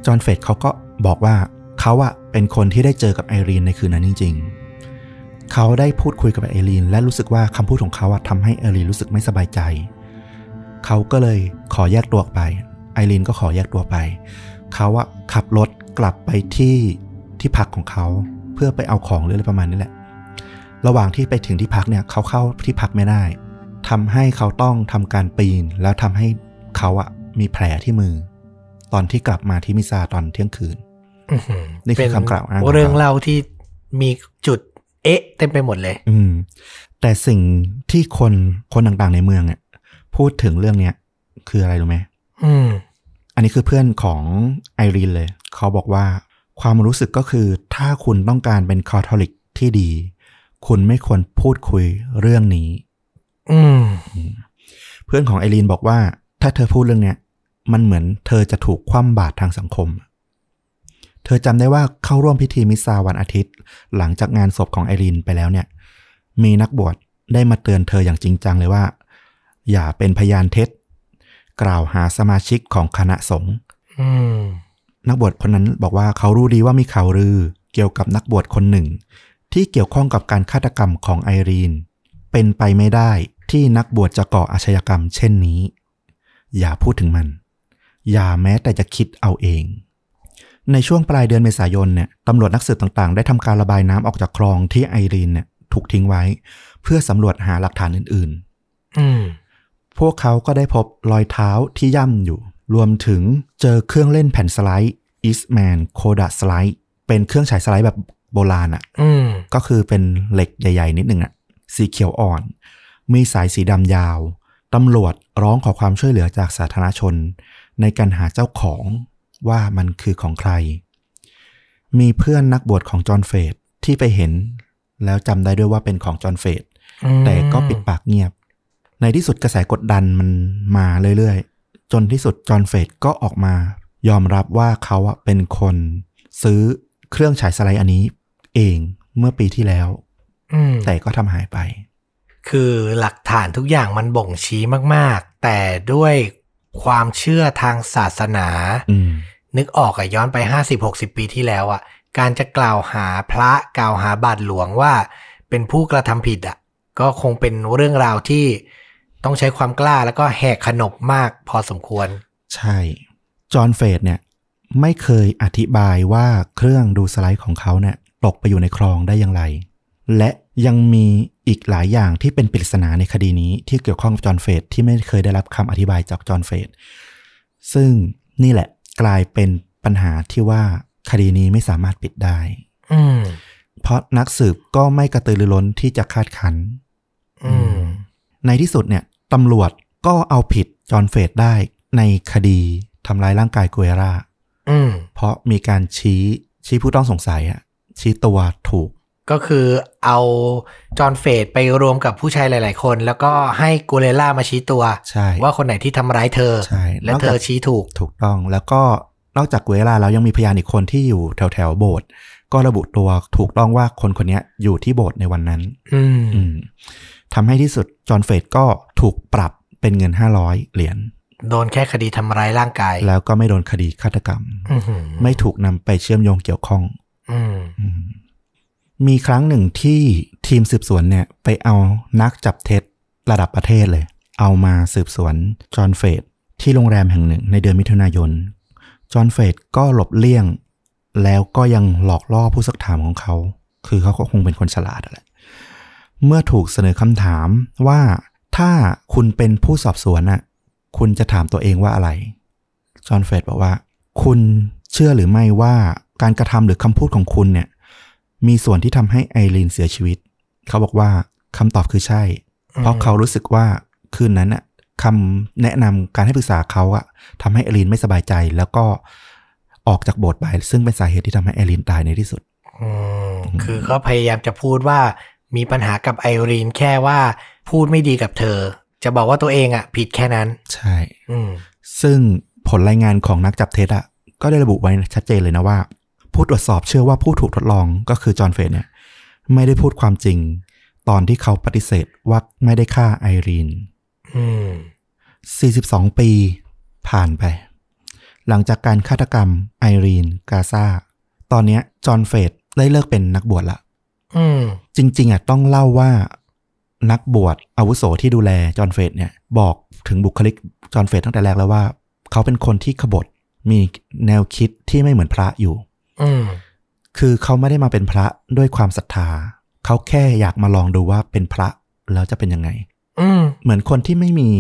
จอห์นเฟรดเขาก็บอกว่าเขาอะเป็นคนที่ได้เจอกับไอรีนในคืนนั้นจริง ๆ เขาได้พูดคุยกับไอรีน และรู้สึกว่าคำพูดของเขาอะทำให้ไอรีนรู้สึกไม่สบายใจ เขาก็เลยขอแยกตัวออกไป ไอรีนก็ขอแยกตัวไป เขาอะขับรถกลับไปที่ที่พักของเขาเพื่อไปเอาของหรืออะไรประมาณนี้แหละ ระหว่างที่ไปถึงที่พักเนี่ยเขาเข้าที่พักไม่ได้ทำให้เขาต้องทำการปีน แล้วทำให้เขาอะมีแผลที่มือ ตอนที่กลับมาที่มิซาตอนเที่ยงคืนอื้อหือนี่คือคำกล่าวอ้างของเขาเรื่องเล่าที่มีจุดเอ๊ะเต็มไปหมดเลย อืม แต่สิ่งที่คนคนต่างๆในเมืองเนี่ยพูดถึงเรื่องเนี้ยคืออะไรรู้ไหม อืม อันนี้คือเพื่อนของไอรีนเลย เขาบอกว่า ความรู้สึกก็คือ ถ้าคุณต้องการเป็นคาทอลิกที่ดี คุณไม่ควรพูดคุยเรื่องนี้ อืม เพื่อนของไอรีนบอกว่า ถ้าเธอพูดเรื่องเนี้ยมันเหมือนเธอจะถูกคว่ำบาตรทางสังคม เธอจำได้ว่าเข้าร่วมพิธีมิสซาวันอาทิตย์ หลังจากงานศพของไอรีนไปแล้วเนี่ย มีนักบวชได้มาเตือนเธออย่างจริงจังเลยว่า อย่าเป็นพยานเท็จ กล่าวหาสมาชิกของคณะสงฆ์อืมนักบวชคนนั้นบอกว่าเขารู้ดีว่ามีข่าวลือเกี่ยวกับนักบวชคนหนึ่ง ที่เกี่ยวข้องกับการฆาตกรรมของไอรีน เป็นไปไม่ได้ที่นักบวชจะก่ออาชญากรรม เช่นนี้ อย่าพูดถึงมัน อย่าแม้แต่จะคิดเอาเอง ในช่วงปลายเดือนเมษายนเนี่ยตำรวจนักสืบต่างๆ ได้ทำการระบายน้ำออกจากคลองที่ไอรีนเนี่ยถูกทิ้งไว้ เพื่อสำรวจหาหลักฐานอื่นๆอืม พวกเขาก็ได้พบรอยเท้าที่ย่ำอยู่ รวมถึงเจอเครื่องเล่นแผ่นสไลด์ Eastman Kodak Slide เป็นเครื่องฉายสไลด์แบบโบราณอะ่ะอืมก็คือเป็นเหล็กใหญ่ ๆ นิดหนึ่งอะ่ะ สีเขียวอ่อน มีสายสีดำยาวตำรวจร้องขอความช่วยเหลือจากสาธารณชน ในการหาเจ้าของว่ามันคือของใคร มีเพื่อนนักบวชของจอห์นเฟดที่ไปเห็น แล้วจำได้ด้วยว่าเป็นของจอห์นเฟดอืมแต่ก็ปิดปากเงียบ ในที่สุดกระแสกดดันมันมาเรื่อยๆ จนที่สุดจอห์นเฟดก็ออกมา ยอมรับว่าเขาอะเป็นคนซื้อเครื่องฉายสไลด์อันนี้เองเมื่อปีที่แล้วอืมแต่ก็ทำหายไป คือหลักฐานทุกอย่างมันบ่งชี้มาก ๆ แต่ด้วยความเชื่อทางศาสนาอืมนึกออกอะย้อนไปห้าสิบหกสิบปีที่แล้วอะการจะกล่าวหาพระกล่าวหาบาทหลวงว่า เป็นผู้กระทำผิดอะก็คงเป็นเรื่องราวที่ ต้องใช้ความกล้าแล้วก็แหกขนบมากพอสมควร ใช่ จอห์นเฟดเนี่ยไม่เคยอธิบายว่าเครื่องดูสไลด์ของเขาเนี่ยตกไปอยู่ในคลองได้อย่างไร และยังมีอีกหลายอย่างที่เป็นปริศนาในคดีนี้ที่เกี่ยวข้องกับจอห์นเฟดที่ไม่เคยได้รับคำอธิบายจากจอห์นเฟดซึ่งนี่แหละกลายเป็นปัญหาที่ว่าคดีนี้ไม่สามารถปิดได้ อืมเพราะนักสืบก็ไม่กระตือรือร้นที่จะคาดคัน อืม ในที่สุดเนี่ยตำรวจก็เอาผิดจอห์นเฟดได้ในคดีทำร้ายร่างกายกุเอราอืมเพราะมีการชี้ชี้ผู้ต้องสงสัยอะชี้ตัวถูก ก็คือเอาจอห์นเฟดไปรวมกับผู้ชายหลาย ๆ คน แล้วก็ให้กูเลล่ามาชี้ตัวใช่ว่าคนไหนที่ทำร้ายเธอใช่และนอกเธจากอชี้ถูกถูกต้อง แล้วก็นอกจากกุเอราแล้วยังมีพยานอีกคนที่อยู่แถวแถวๆโบสถ์ก็ระบุตัวถูกต้องว่าคนคนเนี้ยอยู่ที่โบสถ์ในวันนั้น อืมอืม ทำให้ที่สุดจอห์นเฟดก็ถูกปรับเป็นเงิน 500 เหรียญโดนแค่คดีทำร้ายร่างกาย แล้วก็ไม่โดนคดีฆาตกรรมอือหือไม่ถูกนำไปเชื่อมโยงเกี่ยวข้องอืมอืมมีครั้งหนึ่งที่ทีมสืบสวนเนี่ย ไปเอานักจับเท็จระดับประเทศเลย เอามาสืบสวนจอห์นเฟดที่โรงแรมแห่งหนึ่งในเดือนมิถุนายน จอห์นเฟดก็หลบเลี่ยง แล้วก็ยังหลอกล่อผู้สักถามของเขา คือเขาก็คงเป็นคนฉลาดอะแหละ เมื่อถูกเสนอคำถามว่าถ้าคุณเป็นผู้สอบสวนน่ะคุณจะถามตัวเองว่าอะไร จอห์นเฟดบอกว่า คุณเชื่อหรือไม่ว่าการกระทำหรือคำพูดของคุณเนี่ย มีส่วนที่ทำให้ไอรีนเสียชีวิต เขาบอกว่าคำตอบคือใช่ เพราะเขารู้สึกว่าคืนนั้นน่ะคำแนะนำการให้ปรึกษาเขาอะทำให้ไอรีนไม่สบายใจ แล้วก็ออกจากโบสถ์ไปซึ่งเป็นสาเหตุที่ทำให้ไอรีนตายในที่สุดอืมคือเขาพยายามจะพูดว่า มีปัญหากับไอรีนแค่ว่าพูดไม่ดีกับเธอ จะบอกว่าตัวเองอะ ผิดแค่นั้น ใช่อืมซึ่งผลรายงานของนักจับเท็จอะก็ได้ระบุไว้ชัดเจนเลยนะว่า ผู้ตรวจสอบเชื่อว่าผู้ถูกทดลองก็คือจอห์นเฟดเนี่ย ไม่ได้พูดความจริง ตอนที่เขาปฏิเสธว่าไม่ได้ฆ่าไอรีนอืม42 ปีผ่านไป หลังจากการฆาตกรรมไอรีนกาซาตอนเนี้ยจอห์นเฟดได้เลิกเป็นนักบวชละอืม จริง ๆอะต้องเล่าว่านักบวชอาวุโสที่ดูแลจอห์นเฟดเนี่ยบอกถึงบุคลิกจอห์นเฟดตั้งแต่แรกแล้วว่า เขาเป็นคนที่ขบฏมีแนวคิดที่ไม่เหมือนพระอยู่ อืมคือเขาไม่ได้มาเป็นพระด้วยความศรัทธา เขาแค่อยากมาลองดูว่าเป็นพระแล้วจะเป็นยังไง อืมเหมือนคนที่ไม่มี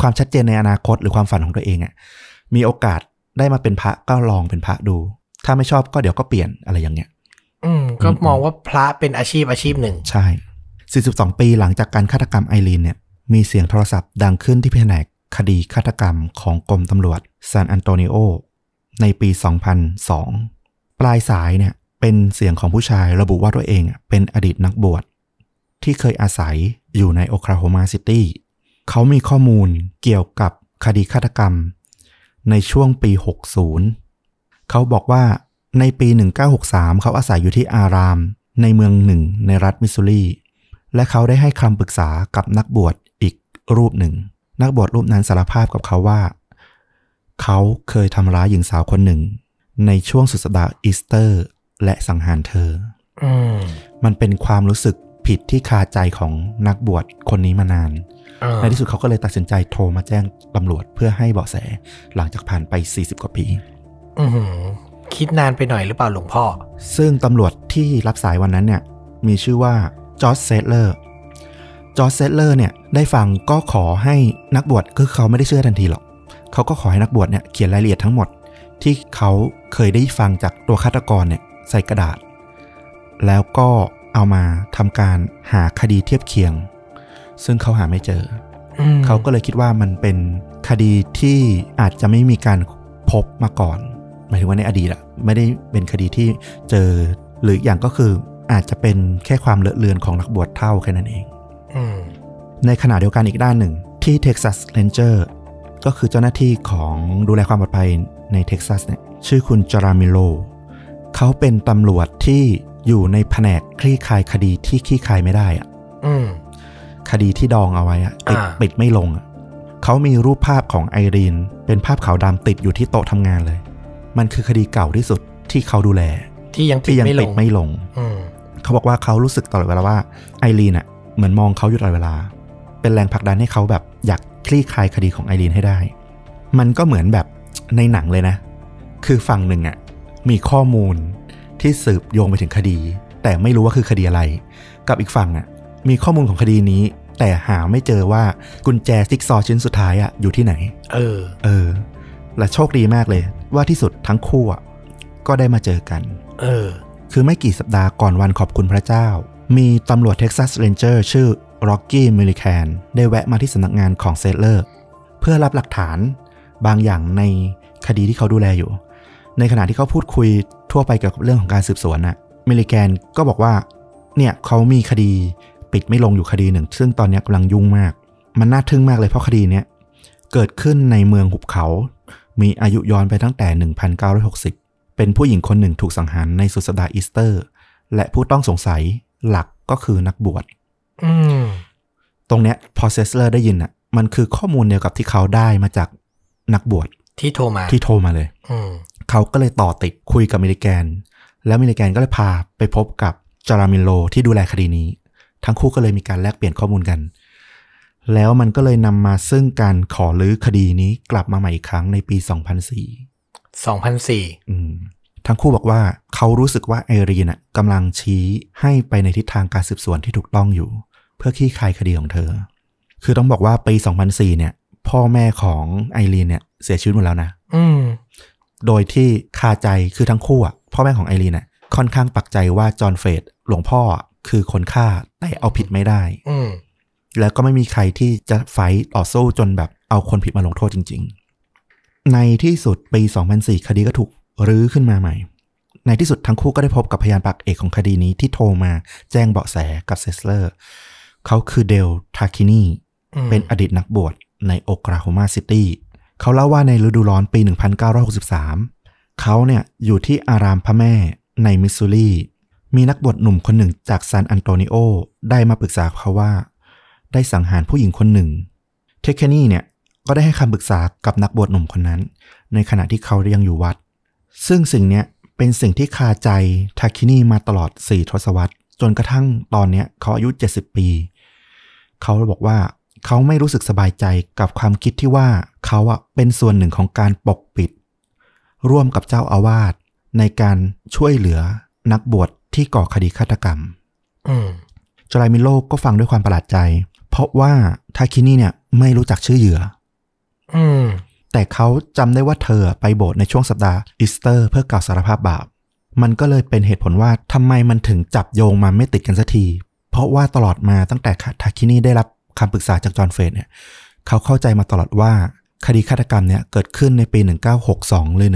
ความชัดเจนในอนาคตหรือความฝันของตัวเองอะ่ะมีโอกาสได้มาเป็นพระก็ลองเป็นพระดู ถ้าไม่ชอบก็เดี๋ยวก็เปลี่ยนอะไรอย่างเงี้ย อืม ก็มองว่าพระเป็นอาชีพอาชีพหนึ่ง ใช่ 42 ปีหลังจากการฆาตกรรมไอรีนเนี่ย มีเสียงโทรศัพท์ดังขึ้นที่แผนกคดีฆาตกรรมของกรมตำรวจซานอันโตนิโอ ในปี 2002 ปลายสายเนี่ย เป็นเสียงของผู้ชายระบุว่าตัวเองอะเป็นอดีตนักบวชที่เคยอาศัยอยู่ในโอคลาโฮมาซิตี้ เขามีข้อมูลเกี่ยวกับคดีฆาตกรรม ในช่วงปี 60 เขาบอกว่า ในปี 1963 เขาอาศัยอยู่ที่อาราม ในเมืองหนึ่งในรัฐมิสซูรี และเขาได้ให้คำปรึกษากับนักบวชอีกรูปหนึ่ง นักบวชรูปนั้นสารภาพกับเขาว่า เขาเคยทำร้ายหญิงสาวคนหนึ่ง ในช่วงสุดสัปดาห์อีสเตอร์ และสังหารเธออืมมันเป็นความรู้สึกผิดที่คาใจของนักบวชคนนี้มานานอ่าในที่สุดเขาก็เลยตัดสินใจโทรมาแจ้งตำรวจเพื่อให้เบาะแสหลังจากผ่านไป 40 กว่าปีอือหือ คิดนานไปหน่อยหรือเปล่าหลวงพ่อ ซึ่งตำรวจที่รับสายวันนั้นเนี่ยมีชื่อว่าจอร์จเซตเลอร์จอร์จเซตเลอร์เนี่ยได้ฟังก็ขอให้นักบวชคือเขาไม่ได้เชื่อทันทีหรอก เขาก็ขอให้นักบวชเนี่ยเขียนรายละเอียดทั้งหมด ที่เขาเคยได้ฟังจากตัวฆาตกรเนี่ยใส่กระดาษ แล้วก็เอามาทำการหาคดีเทียบเคียง ซึ่งเขาหาไม่เจออืมเขาก็เลยคิดว่ามันเป็นคดีที่อาจจะไม่มีการพบมาก่อน หมายถึงว่าในอดีตอะไม่ได้เป็นคดีที่เจอหรืออย่างก็คืออาจจะเป็นแค่ความเลอะเลือนของนักบวชเท่าแค่นั้นเองอืมในขณะเดียวกันอีกด้านหนึ่ง ที่เท็กซัสเ a นเจอร์ก็คือเจ้าหน้าที่ของดูแลความปลอดภัยในเท็กซัสเนี่ยชื่อคุณจารามิโลเขาเป็นตำรวจที่อยู่ในแผนกคลี่คลายคดีที่คลี่คลายไม่ได้อะอืมคดีที่ดองเอาไว้อะติดอ่าปิดไม่ลงอะเขามีรูปภาพของไอรีน เป็นภาพขาวดำติดอยู่ที่โต๊ะทำงานเลย มันคือคดีเก่าที่สุดที่เขาดูแล ที่ยังปิที่ดยังไม่ลปิดงไม่ลงอืมเขาบอกว่าเขารู้สึกตลอดเวลาว่าไอรีนอะเหมือนมองเขาอยู่ตลอดเวลา เป็นแรงผลักดันให้เขาแบบอยากคลี่คลายคดีของไอรีนให้ได้ มันก็เหมือนแบบในหนังเลยนะ คือฝั่งหนึ่งอะมีข้อมูลที่สืบโยงไปถึงคดี แต่ไม่รู้ว่าคือคดีอะไร กับอีกฝั่งอะมีข้อมูลของคดีนี้ แต่หาไม่เจอว่ากุญแจจิ๊กซอว์ชิ้นสุดท้ายอะอยู่ที่ไหน เออ เออ และโชคดีมากเลย ว่าที่สุดทั้งคู่อะก็ได้มาเจอกัน เออ คือไม่กี่สัปดาห์ก่อนวันขอบคุณพระเจ้า มีตำรวจเท็กซัสเรนเจอร์ชื่อร็อกกี้มิลิแกนได้แวะมาที่สำนักงานของเซตเลอร์ เพื่อรับหลักฐานบางอย่างในคดีที่เขาดูแลอยู่ ในขณะที่เขาพูดคุยทั่วไปเกี่ยวกับเรื่องของการสืบสวนน่ะมิลิแกนก็บอกว่า เนี่ยเขามีคดีปิดไม่ลงอยู่คดีหนึ่ง ซึ่งตอนนี้กำลังยุ่งมาก มันน่าทึ่งมากเลยเพราะคดีเนี้ยเกิดขึ้นในเมืองหุบเขา มีอายุย้อนไปตั้งแต่ 1960 เป็นผู้หญิงคนหนึ่งถูกสังหารในสุดสัปดาห์อีสเตอร์ และผู้ต้องสงสัยหลักก็คือนักบวชอืมตรงเนี้ยพอเซตเลอร์ได้ยินอะ มันคือข้อมูลเดียวกับที่เขาได้มาจากนักบวชที่โทรมาที่โทรมาเลยอืมเขาก็เลยต่อติดคุยกับมิลิแกน แล้วมิลิแกนก็เลยพาไปพบกับจารามิโลที่ดูแลคดีนี้ ทั้งคู่ก็เลยมีการแลกเปลี่ยนข้อมูลกัน แล้วมันก็เลยนำมาซึ่งการขอรื้อคดีนี้กลับมาใหม่อีกครั้งในปี 2004สองพันสี่อืม ทั้งคู่บอกว่าเขารู้สึกว่าไอรีนน่ะกำลังชี้ให้ไปในทิศทางการสืบสวนที่ถูกต้องอยู่ เพื่อคลี่คลายคดีของเธอ คือต้องบอกว่าปี 2004 เนี่ย พ่อแม่ของไอรีนเนี่ยเสียชีวิตหมดแล้วนะ อืม โดยที่คาใจคือทั้งคู่อะพ่อแม่ของไอรีนน่ะค่อนข้างปักใจว่าจอห์นเฟรดหลวงพ่ออะคือคนฆ่าแต่เอาผิดไม่ได้ อืม แล้วก็ไม่มีใครที่จะ fight ต่อสู้จนแบบเอาคนผิดมาลงโทษจริง ๆ ในที่สุดปี 2004 คดีก็ถูกรื้อขึ้นมาใหม่ ในที่สุดทั้งคู่ก็ได้พบกับพยานปากเอกของคดีนี้ที่โทรมาแจ้งเบาะแสกับเซตเลอร์ เขาคือเดลทาคินีอืมเป็นอดีตนักบวชในโอคลาโฮมาซิตี้ เขาเล่าว่าในฤดูร้อนปี 1963 เขาเนี่ยอยู่ที่อารามพระแม่ในมิสซูรีมีนักบวชหนุ่มคนหนึ่งจากซานอันโตนิโอได้มาปรึกษาเขาว่า ได้สังหารผู้หญิงคนหนึ่ง เทคเคนี่เนี่ยก็ได้ให้คำปรึกษากับนักบวชหนุ่มคนนั้น ในขณะที่เขายังอยู่วัด ซึ่งสิ่งเนี้ยเป็นสิ่งที่คาใจทาคินี่มาตลอด 4 ทศวรรษ จนกระทั่งตอนเนี้ยเขาอายุ 70 ปี เขาบอกว่าเขาไม่รู้สึกสบายใจกับความคิดที่ว่าเขาอะเป็นส่วนหนึ่งของการปกปิด ร่วมกับเจ้าอาวาสในการช่วยเหลือนักบวชที่ก่อคดีฆาตกรรมอืมจารามิโลก็ฟังด้วยความประหลาดใจ เพราะว่าทาคินี่เนี่ยไม่รู้จักชื่อเหยื่อ อืม แต่เขาจำได้ว่าเธอไปโบสถ์ในช่วงสัปดาห์อีสเตอร์ เพื่อกล่าวสารภาพบาป มันก็เลยเป็นเหตุผลว่าทำไมมันถึงจับโยงมาไม่ติดกันสักที เพราะว่าตลอดมาตั้งแต่ทาคินี่ได้รับคำปรึกษาจากจอห์นเฟรดเนี่ย เขาเข้าใจมาตลอดว่าคดีฆาตกรรมเนี่ยเกิดขึ้นในปี 1962 หรือ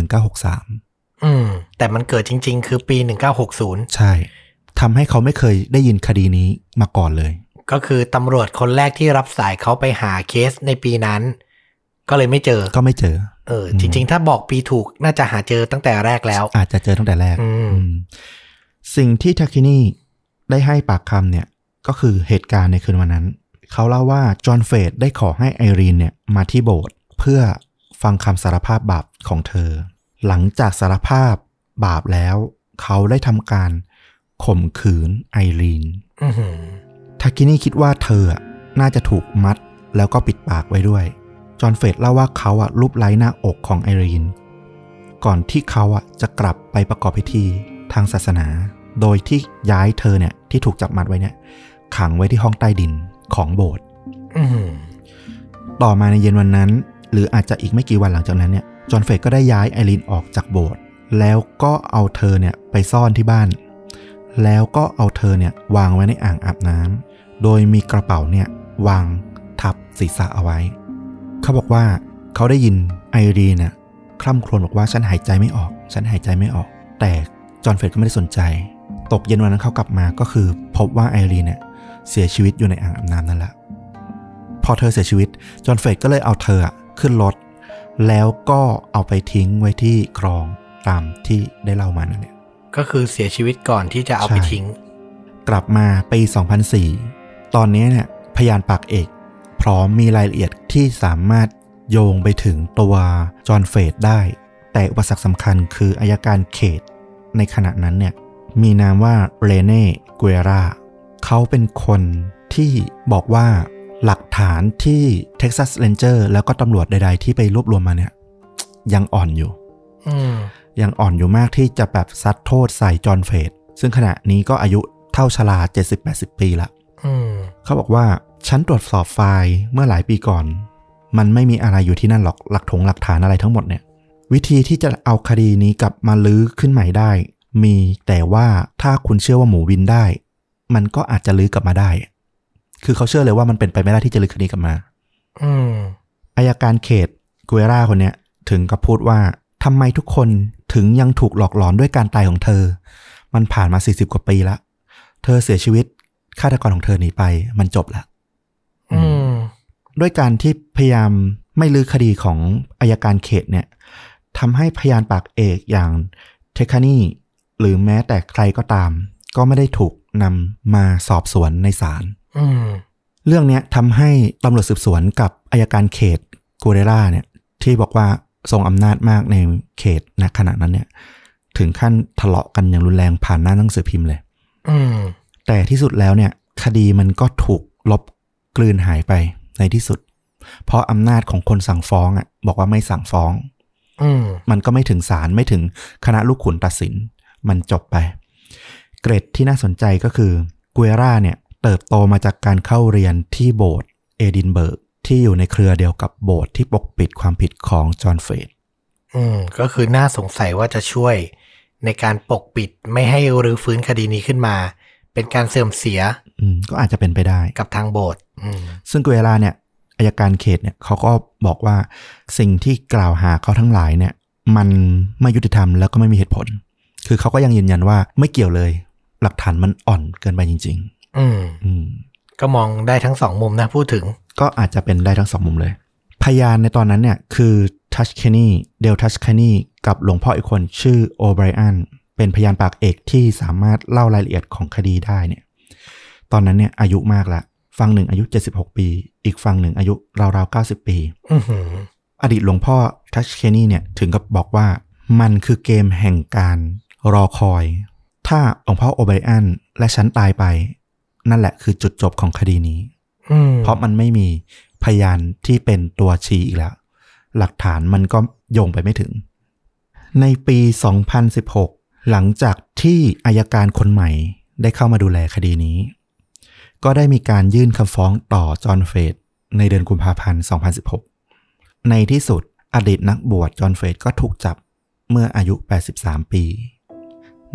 1963 อืม แต่มันเกิดจริง ๆ คือปีหนึ่งเก้าหกศูนย์ใช่ทำให้เขาไม่เคยได้ยินคดีนี้มาก่อนเลย ก็คือตำรวจคนแรกที่รับสายเขาไปหาเคสในปีนั้น ก็เลยไม่เจอ ก็ไม่เจอ เออ จริง ๆ ถ้าบอกปีถูกน่าจะหาเจอตั้งแต่แรกแล้ว อาจจะเจอตั้งแต่แรกอืมอืมสิ่งที่ทาคินี่ได้ให้ปากคำเนี่ย ก็คือเหตุการณ์ในคืนวันนั้น เขาเล่าว่าจอห์นเฟรดได้ขอให้ไอรีนเนี่ยมาที่โบสถ์เพื่อฟังคำสารภาพบาปของเธอ หลังจากสารภาพบาปแล้ว เขาได้ทำการข่มขืนไอรีนอือหือ ทากินี่คิดว่าเธออะน่าจะถูกมัดแล้วก็ปิดปากไว้ด้วย จอห์นเฟรดเล่าว่าเขาอะรูปไล้หน้าอกของไอรีน ก่อนที่เขาอะจะกลับไปประกอบพิธีทางศาสนา โดยที่ย้ายเธอเนี่ยที่ถูกจับมัดไว้เนี่ย ขังไว้ที่ห้องใต้ดินของโบสถ์ต่อมาในเย็นวันนั้น หรืออาจจะอีกไม่กี่วันหลังจากนั้นเนี่ย จอห์นเฟรดก็ได้ย้ายไอรีนออกจากโบสถ์แล้วก็เอาเธอเนี่ยไปซ่อนที่บ้าน แล้วก็เอาเธอเนี่ยวางไว้ในอ่างอาบน้ำ โดยมีกระเป๋าเนี่ยวางทับศีรษะเอาไว้ เขาบอกว่าเขาได้ยินไอรีนน่ะคร่ำครวญบอกว่าฉันหายใจไม่ออก ฉันหายใจไม่ออก แต่จอห์นเฟรดก็ไม่ได้สนใจ ตกเย็นวันนั้นเขากลับมาก็คือ พบว่าไอรีนเนี่ยเสียชีวิตอยู่ในอ่างอาบน้ำนั่นแหละ พอเธอเสียชีวิต จอห์นเฟรดก็เลยเอาเธออะขึ้นรถ แล้วก็เอาไปทิ้งไว้ที่คลองตามที่ได้เล่ามานั่นแหละก็คือเสียชีวิตก่อนที่จะเอาไปใช่ทิ้ง กลับมาปี 2004 ตอนนี้เนี่ยพยานปากเอก พร้อมมีรายละเอียดที่สามารถโยงไปถึงตัวจอห์นเฟรดได้ แต่อุปสรรคสำคัญคืออายการเขต ในขณะนั้นเนี่ยมีนามว่าเรเน่เกวราเขาเป็นคนที่บอกว่าหลักฐานที่ Texas Ranger แล้วก็ตำรวจใด ๆ ที่ไปรวบรวมมาเนี่ย ยังอ่อนอยู่อืมยังอ่อนอยู่มากที่จะแบบซัดโทษใส่จอห์นเฟดซึ่งขณะนี้ก็อายุเท่าชลา 70-80 ปีละอืม เขาบอกว่าฉันตรวจสอบไฟล์เมื่อหลายปีก่อน มันไม่มีอะไรอยู่ที่นั่นหรอกหลักถงหลักฐานอะไรทั้งหมดเนี่ย วิธีที่จะเอาคดีนี้กลับมาลื้อขึ้นใหม่ได้ มีแต่ว่าถ้าคุณเชื่อว่าหมูวินได้ มันก็อาจจะลื้อกลับมาได้ คือเขาเชื่อเลยว่ามันเป็นไปไม่ได้ที่จะลื้อคดีกลับมา อืมอายการเขตกุเอราคนเนี้ยถึงกับพูดว่าทำไมทุกคนถึงยังถูกหลอกหลอนด้วยการตายของเธอ มันผ่านมา 40 กว่าปีละ เธอเสียชีวิต ฆาตกรของเธอหนีไป มันจบละอืมด้วยการที่พยายามไม่ลือคดีของอายการเขตเนี่ยทำให้พยานปากเอกอย่างเทคานีหรือแม้แต่ใครก็ตาม ก็ไม่ได้ถูกนำมาสอบสวนในศาลอืมเรื่องเนี้ยทำให้ตำรวจสืบสวนกับอายการเขตกูเรราเนี่ย ที่บอกว่าทรงอำนาจมากในเขตณขณะนั้นเนี่ย ถึงขั้นทะเลาะกันอย่างรุนแรงผ่านหน้าหนังสือพิมพ์เลยอืม แต่ที่สุดแล้วเนี่ยคดีมันก็ถูกลบกลืนหายไปในที่สุด เพราะอำนาจของคนสั่งฟ้องอะ บอกว่าไม่สั่งฟ้องอืมมันก็ไม่ถึงศาลไม่ถึงคณะลูกขุนตัดสิน มันจบไป เกรดที่น่าสนใจก็คือกุเอราเนี่ย เติบโตมาจากการเข้าเรียนที่โบสถ์เอดินเบิร์กที่อยู่ในเครือเดียวกับโบสถ์ที่ปกปิดความผิดของจอห์นเฟดอืม ก็คือน่าสงสัยว่าจะช่วยในการปกปิดไม่ให้รื้อฟื้นคดีนี้ขึ้นมา เป็นการเสื่อมเสีย อืมก็อาจจะเป็นไปได้กับทางโบสถ์อืมซึ่งกุเอราเนี่ยอายการเขตเนี่ยเขาก็บอกว่าสิ่งที่กล่าวหาเขาทั้งหลายเนี่ย มันไม่ยุติธรรมแล้วก็ไม่มีเหตุผล คือเขาก็ยังยืนยันว่าไม่เกี่ยวเลย หลักฐานมันอ่อนเกินไปจริงอืมๆอืมก็มองได้ทั้งสองมุมนะพูดถึง ก็อาจจะเป็นได้ทั้งสองมุมเลย พยานในตอนนั้นเนี่ยคือทัชแคนนีเดลทัชแคนนีกับหลวงพ่ออีกคนชื่อโอไบรอัน เป็นพยานปากเอกที่สามารถเล่ารายละเอียดของคดีได้เนี่ย ตอนนั้นเนี่ยอายุมากละฝั่งหนึ่งอายุ 76 ปี อีกฝั่งหนึ่งอายุราวๆ 90 ปีอือหืออดีตหลวงพ่อทัชแคนนีเนี่ยถึงกับบอกว่ามันคือเกมแห่งการรอคอย ถ้าหลวงพ่อโอไบรอันและฉันตายไป นั่นแหละคือจุดจบของคดีนี้อืมเพราะมันไม่มีพยานที่เป็นตัวชี้อีกแล้ว หลักฐานมันก็โยงไปไม่ถึง ในปี 2016 หลังจากที่อายการคนใหม่ได้เข้ามาดูแลคดีนี้ ก็ได้มีการยื่นคำฟ้องต่อจอห์นเฟดในเดือนกุมภาพันธ์ 2016 ในที่สุดอดีตนักบวชจอห์นเฟดก็ถูกจับเมื่ออายุ 83 ปี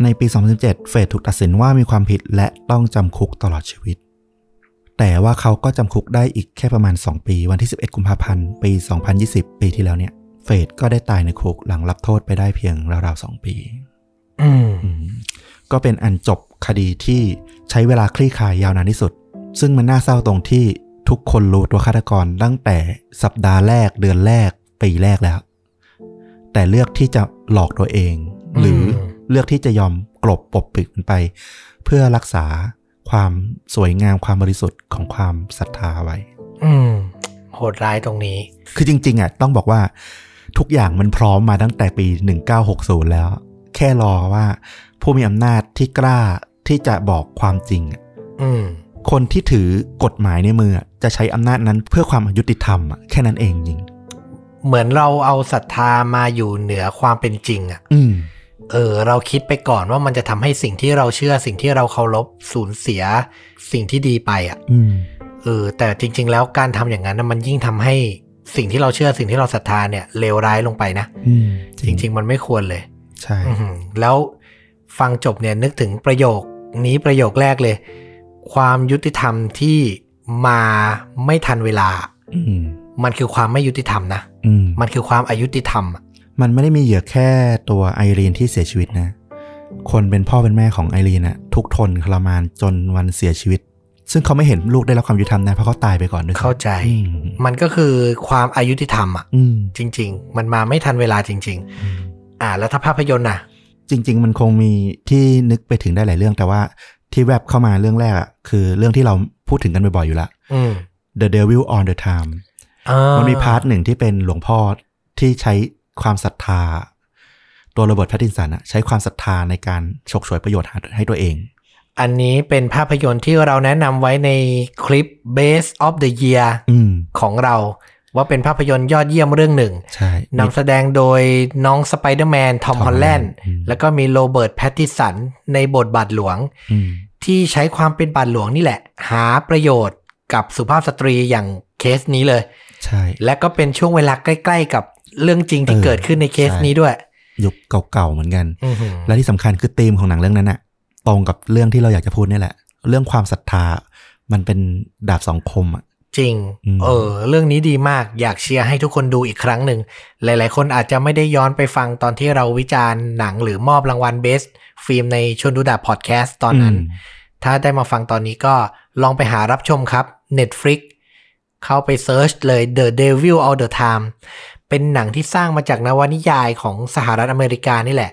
ในปี 2017 เฟดถูกตัดสินว่ามีความผิดและต้องจำคุกตลอดชีวิต แต่ว่าเขาก็จำคุกได้อีกแค่ประมาณ 2 ปี วันที่ 11 กุมภาพันธ์ ปี 2020 ปีที่แล้วเนี่ย เฟดก็ได้ตายในคุกหลังรับโทษไปได้เพียงราวๆ 2 ปีอืมอืม ก็เป็นอันจบคดีที่ใช้เวลาคลี่คลายยาวนานที่สุด ซึ่งมันน่าเศร้าตรงที่ทุกคนรู้ตัวฆาตกรตั้งแต่สัปดาห์แรกเดือนแรกปีแรกแล้ว แต่เลือกที่จะหลอกตัวเอง หรือเลือกที่จะยอมกลบปกปิดมันไป เพื่อรักษาความสวยงามความบริสุทธิ์ของความศรัทธาไว้ อืมโหดร้ายตรงนี้ คือจริง ๆอะต้องบอกว่าทุกอย่างมันพร้อมมาตั้งแต่ปี 1960 แล้ว แค่รอว่า ผู้มีอำนาจที่กล้าที่จะบอกความจริงอะอืมคนที่ถือกฎหมายในมืออะจะใช้อำนาจนั้นเพื่อความยุติธรรมอะแค่นั้นเองจริง เหมือนเราเอาศรัทธามาอยู่เหนือความเป็นจริงอะ่ะอืมเออ เราคิดไปก่อนว่ามันจะทำให้สิ่งที่เราเชื่อสิ่งที่เราเคารพสูญเสีย สิ่งที่ดีไปอะ่ะอืมเออ แต่จริง ๆ แล้วการทำอย่างนั้นน่ะมันยิ่งทำให้สิ่งที่เราเชื่อสิ่งที่เราศรัทธาเนี่ยเลวร้ายลงไปนะอืมจริง ๆ มันไม่ควรเลย ใช่อือหือแล้วฟังจบเนี่ยนึกถึงประโยคนี้ประโยคแรกเลย ความยุติธรรมที่มาไม่ทันเวลา อืมมันคือความไม่ยุติธรรมนะอืมมันคือความอายุติธรรมอะมันไม่ได้มีเหยื่อแค่ตัวไอรีนที่เสียชีวิตนะ คนเป็นพ่อเป็นแม่ของไอรีนน่ะทุกข์ทนทรมานจนวันเสียชีวิต ซึ่งเขาไม่เห็นลูกได้รับความยุติธรรมนะเพราะเขาตายไปก่อนด้วยซ้ำเข้าใจอืมมันก็คือความอายุติธรรมอะอืมจริง ๆ มันมาไม่ทันเวลาจริง ๆ อ่าแล้วถ้าภาพยนตร์น่ะ จริง ๆ มันคงมีที่นึกไปถึงได้หลายเรื่อง แต่ว่าที่แวบเข้ามาเรื่องแรกอะคือเรื่องที่เราพูดถึงกันบ่อยๆอยู่ละอืม The Devil All the Time อ่ามันมี part หนึ่งที่เป็นหลวงพ่อที่ใช้ความศรัทธา ตัวโรเบิร์ตแพตตินสันอะใช้ความศรัทธาในการฉกฉวยประโยชน์หาให้ตัวเอง อันนี้เป็นภาพยนตร์ที่เราแนะนำไว้ในคลิป Base of the Year อืมของเรา ว่าเป็นภาพยนตร์ยอดเยี่ยมเรื่องหนึ่งใช่นำแสดงโดยน้องสไปเดอร์แมนทอม Tom ฮอลแลนด์ Holland อืมแล้วก็มีโรเบิร์ตแพตตินสันในบทบาทหลวงอืมที่ใช้ความเป็นบาทหลวงนี่แหละ หาประโยชน์กับสุภาพสตรีอย่างเคสนี้เลย ใช่ และก็เป็นช่วงเวลาใกล้ ๆ กับเรื่องจริงที่เออเกิดขึ้นในเคสใช่นี้ด้วย ยุคเก่าๆเหมือนกันอื้อหือและที่สำคัญคือธีมของหนังเรื่องนั้นอะตรงกับเรื่องที่เราอยากจะพูดนี่แหละ เรื่องความศรัทธามันเป็นดาบสองคมอะ จริงอืมเออ เรื่องนี้ดีมาก อยากเชียร์ให้ทุกคนดูอีกครั้งหนึ่ง หลาย ๆ คนอาจจะไม่ได้ย้อนไปฟังตอนที่เราวิจารณ์หนังหรือมอบรางวัล Best Film ในชวนดูดะพอดแคสต์ตอนนั้นมถ้าได้มาฟังตอนนี้ก็ลองไปหารับชมครับ Netflix เข้าไป search เลย The Devil All the Time เป็นหนังที่สร้างมาจากนวนิยายของสหรัฐอเมริกานี่แหละ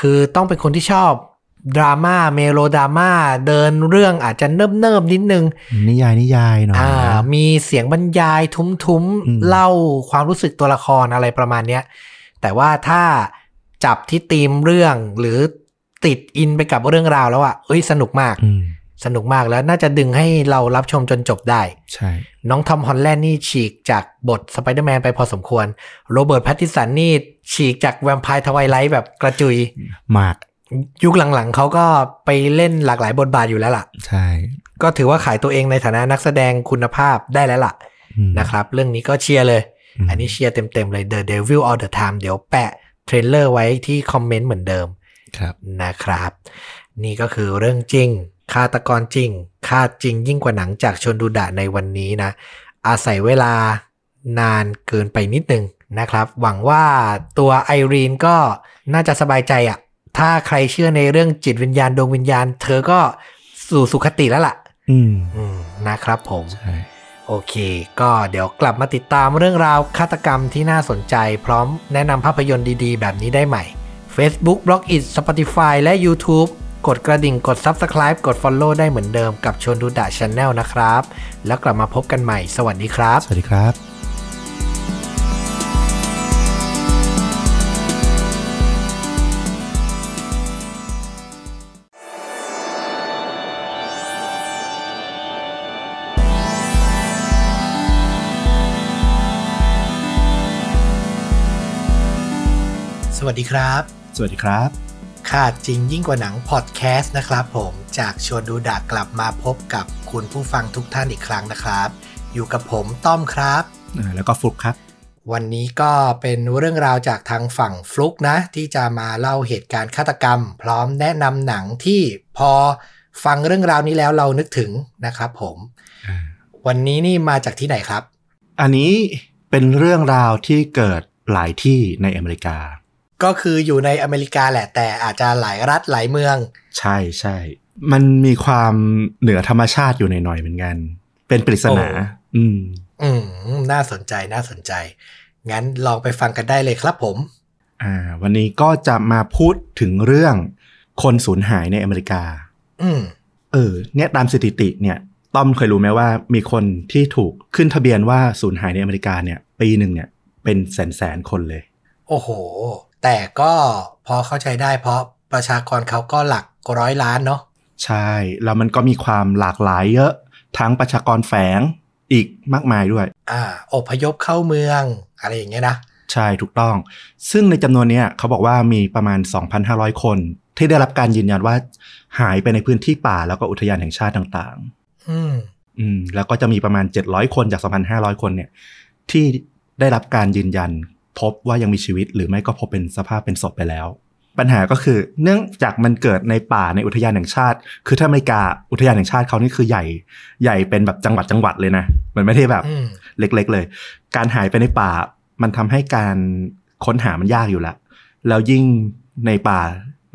คือต้องเป็นคนที่ชอบ ดราม่าเมโลดราม่าเดินเรื่องอาจจะเนิบเนิบๆนิดนึง นิยายนิยายหน่อยอ่ามีเสียงบรรยายทุ้มอืมๆเล่าความรู้สึกตัวละครอะไรประมาณเนี้ย แต่ว่าถ้าจับที่ธีมเรื่องหรือติดอินไปกับเรื่องราวแล้วอะเอ้ยสนุกมากอืมสนุกมากแล้วน่าจะดึงให้เรารับชมจนจบได้ ใช่ น้องทอมฮอลแลนด์นี่ฉีกจากบทสไปเดอร์แมนไปพอสมควร โรเบิร์ตแพตติสันนี่ฉีกจากแวมไพร์ Twilight แบบกระจุยมาก ยุคหลังๆเขาก็ไปเล่นหลากหลายบทบาทอยู่แล้วล่ะ ใช่ ก็ถือว่าขายตัวเองในฐานะนักแสดงคุณภาพได้แล้วล่ะอืมนะครับ เรื่องนี้ก็เชียร์เลยอืมอันนี้เชียร์เต็มๆเลย The Devil All the Time เดี๋ยวแปะ trailer ไว้ที่คอมเมนต์เหมือนเดิมครับนะครับ นี่ก็คือเรื่องจริงฆาตกรจริงฆาตจริงยิ่งกว่าหนังจากชนดูดะในวันนี้นะ อาศัยเวลานานเกินไปนิดนึงนะครับ หวังว่าตัวไอรีนก็น่าจะสบายใจอะ่ะ ถ้าใครเชื่อในเรื่องจิตวิญญาณดวงวิญญาณ เธอก็สู่สุคติแล้วล่ะ อืมอืมนะครับผมใช่โอเค ก็เดี๋ยวกลับมาติดตามเรื่องราวฆาตกรรมที่น่าสนใจ พร้อมแนะนำภาพยนตร์ดีๆ แบบนี้ได้ใหม่ Facebook b l o g i t Spotify และ YouTube กดกระดิ่งกด Subscribe กด Follow ได้เหมือนเดิมกับชวนดูดะ Channel นะครับ แล้วกลับมาพบกันใหม่ สวัสดีครับ สวัสดีครับ วัสดีครับ สวัสดีครับค่าจริงยิ่งกว่าหนังพอดแคสต์นะครับผมจากชวนดูดะกลับมาพบกับคุณผู้ฟังทุกท่านอีกครั้งนะครับ อยู่กับผมต้อมครับอ่าแล้วก็ฟลุกครับ วันนี้ก็เป็นเรื่องราวจากทางฝั่งฟลุกนะ ที่จะมาเล่าเหตุการณ์ฆาตกรรม พร้อมแนะนำหนังที่พอฟังเรื่องราวนี้แล้วเรานึกถึงนะครับผมอ่าวันนี้นี่มาจากที่ไหนครับ อันนี้เป็นเรื่องราวที่เกิดหลายที่ในอเมริกา ก็คืออยู่ในอเมริกาแหละ แต่อาจจะหลายรัฐหลายเมือง ใช่ใช่ มันมีความเหนือธรรมชาติอยู่ในหน่อยๆเหมือนกัน เป็นปริศนาโอ้อืม อืม น่าสนใจน่าสนใจ งั้นลองไปฟังกันได้เลยครับผม อ่า วันนี้ก็จะมาพูดถึงเรื่องคนสูญหายในอเมริกา อืม เออ เนี่ยตามสถิติเนี่ยต้อมเคยรู้ไหมว่ามีคนที่ถูกขึ้นทะเบียนว่าสูญหายในอเมริกาเนี่ย ปีหนึ่งเนี่ยเป็นแสนแสนๆคนเลย โอ้โห แต่ก็พอเข้าใจได้เพราะประชากรเขาก็หลักร้อยล้านเนาะใช่ แล้วมันก็มีความหลากหลายเยอะ ทั้งประชากรแฝงอีกมากมายด้วย อ่าอพยพเข้าเมือง อะไรอย่างเงี้ยนะ ใช่ถูกต้อง ซึ่งในจำนวนเนี้ยเขาบอกว่ามีประมาณ 2,500 คน ที่ได้รับการยืนยันว่าหายไปในพื้นที่ป่าแล้วก็อุทยานแห่งชาติต่างอืมๆอืมแล้วก็จะมีประมาณ 700 คนจาก 2,500 คนเนี่ย ที่ได้รับการยืนยัน พบว่ายังมีชีวิต หรือไม่ก็พบเป็นสภาพเป็นศพไปแล้ว ปัญหาก็คือเนื่องจากมันเกิดในป่าในอุทยานแห่งชาติ คือถ้าอเมริกาอุทยานแห่งชาติเขานี่คือใหญ่ใหญ่เป็นแบบจังหวัดจังหวัดเลยนะ มันไม่ได้แบบอืมเล็ก ๆ เลย การหายไปในป่า มันทำให้การค้นหามันยากอยู่แล้วแล้วยิ่งในป่า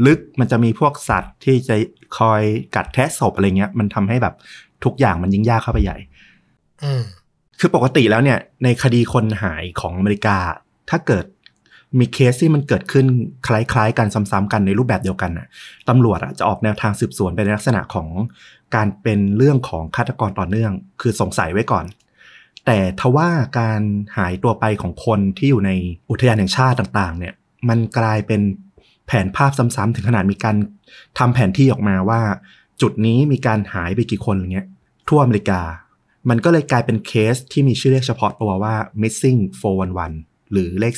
ลึกมันจะมีพวกสัตว์ที่จะคอยกัดแทะศพอะไรเงี้ย มันทำให้แบบทุกอย่างมันยิ่งยากเข้าไปใหญ่อืมคือปกติแล้วเนี่ย ในคดีคนหายของอเมริกา ถ้าเกิดมีเคสที่มันเกิดขึ้นคล้ายๆ กันซ้ำๆกันในรูปแบบเดียวกันน่ะตำรวจอะจะออกแนวทางสืบสวนไปในลักษณะของการเป็นเรื่องของฆาตกรต่อเนื่อง คือสงสัยไว้ก่อน แต่ทว่าการหายตัวไปของคนที่อยู่ในอุทยานแห่งชาติต่างๆ เนี่ย มันกลายเป็นแผนภาพซ้ำๆถึงขนาดมีการทำแผนที่ออกมาว่า จุดนี้มีการหายไปกี่คนอย่างเงี้ยทั่วอเมริกา มันก็เลยกลายเป็นเคสที่มีชื่อเรียกเฉพาะตัวว่า missing 411 หรือเลข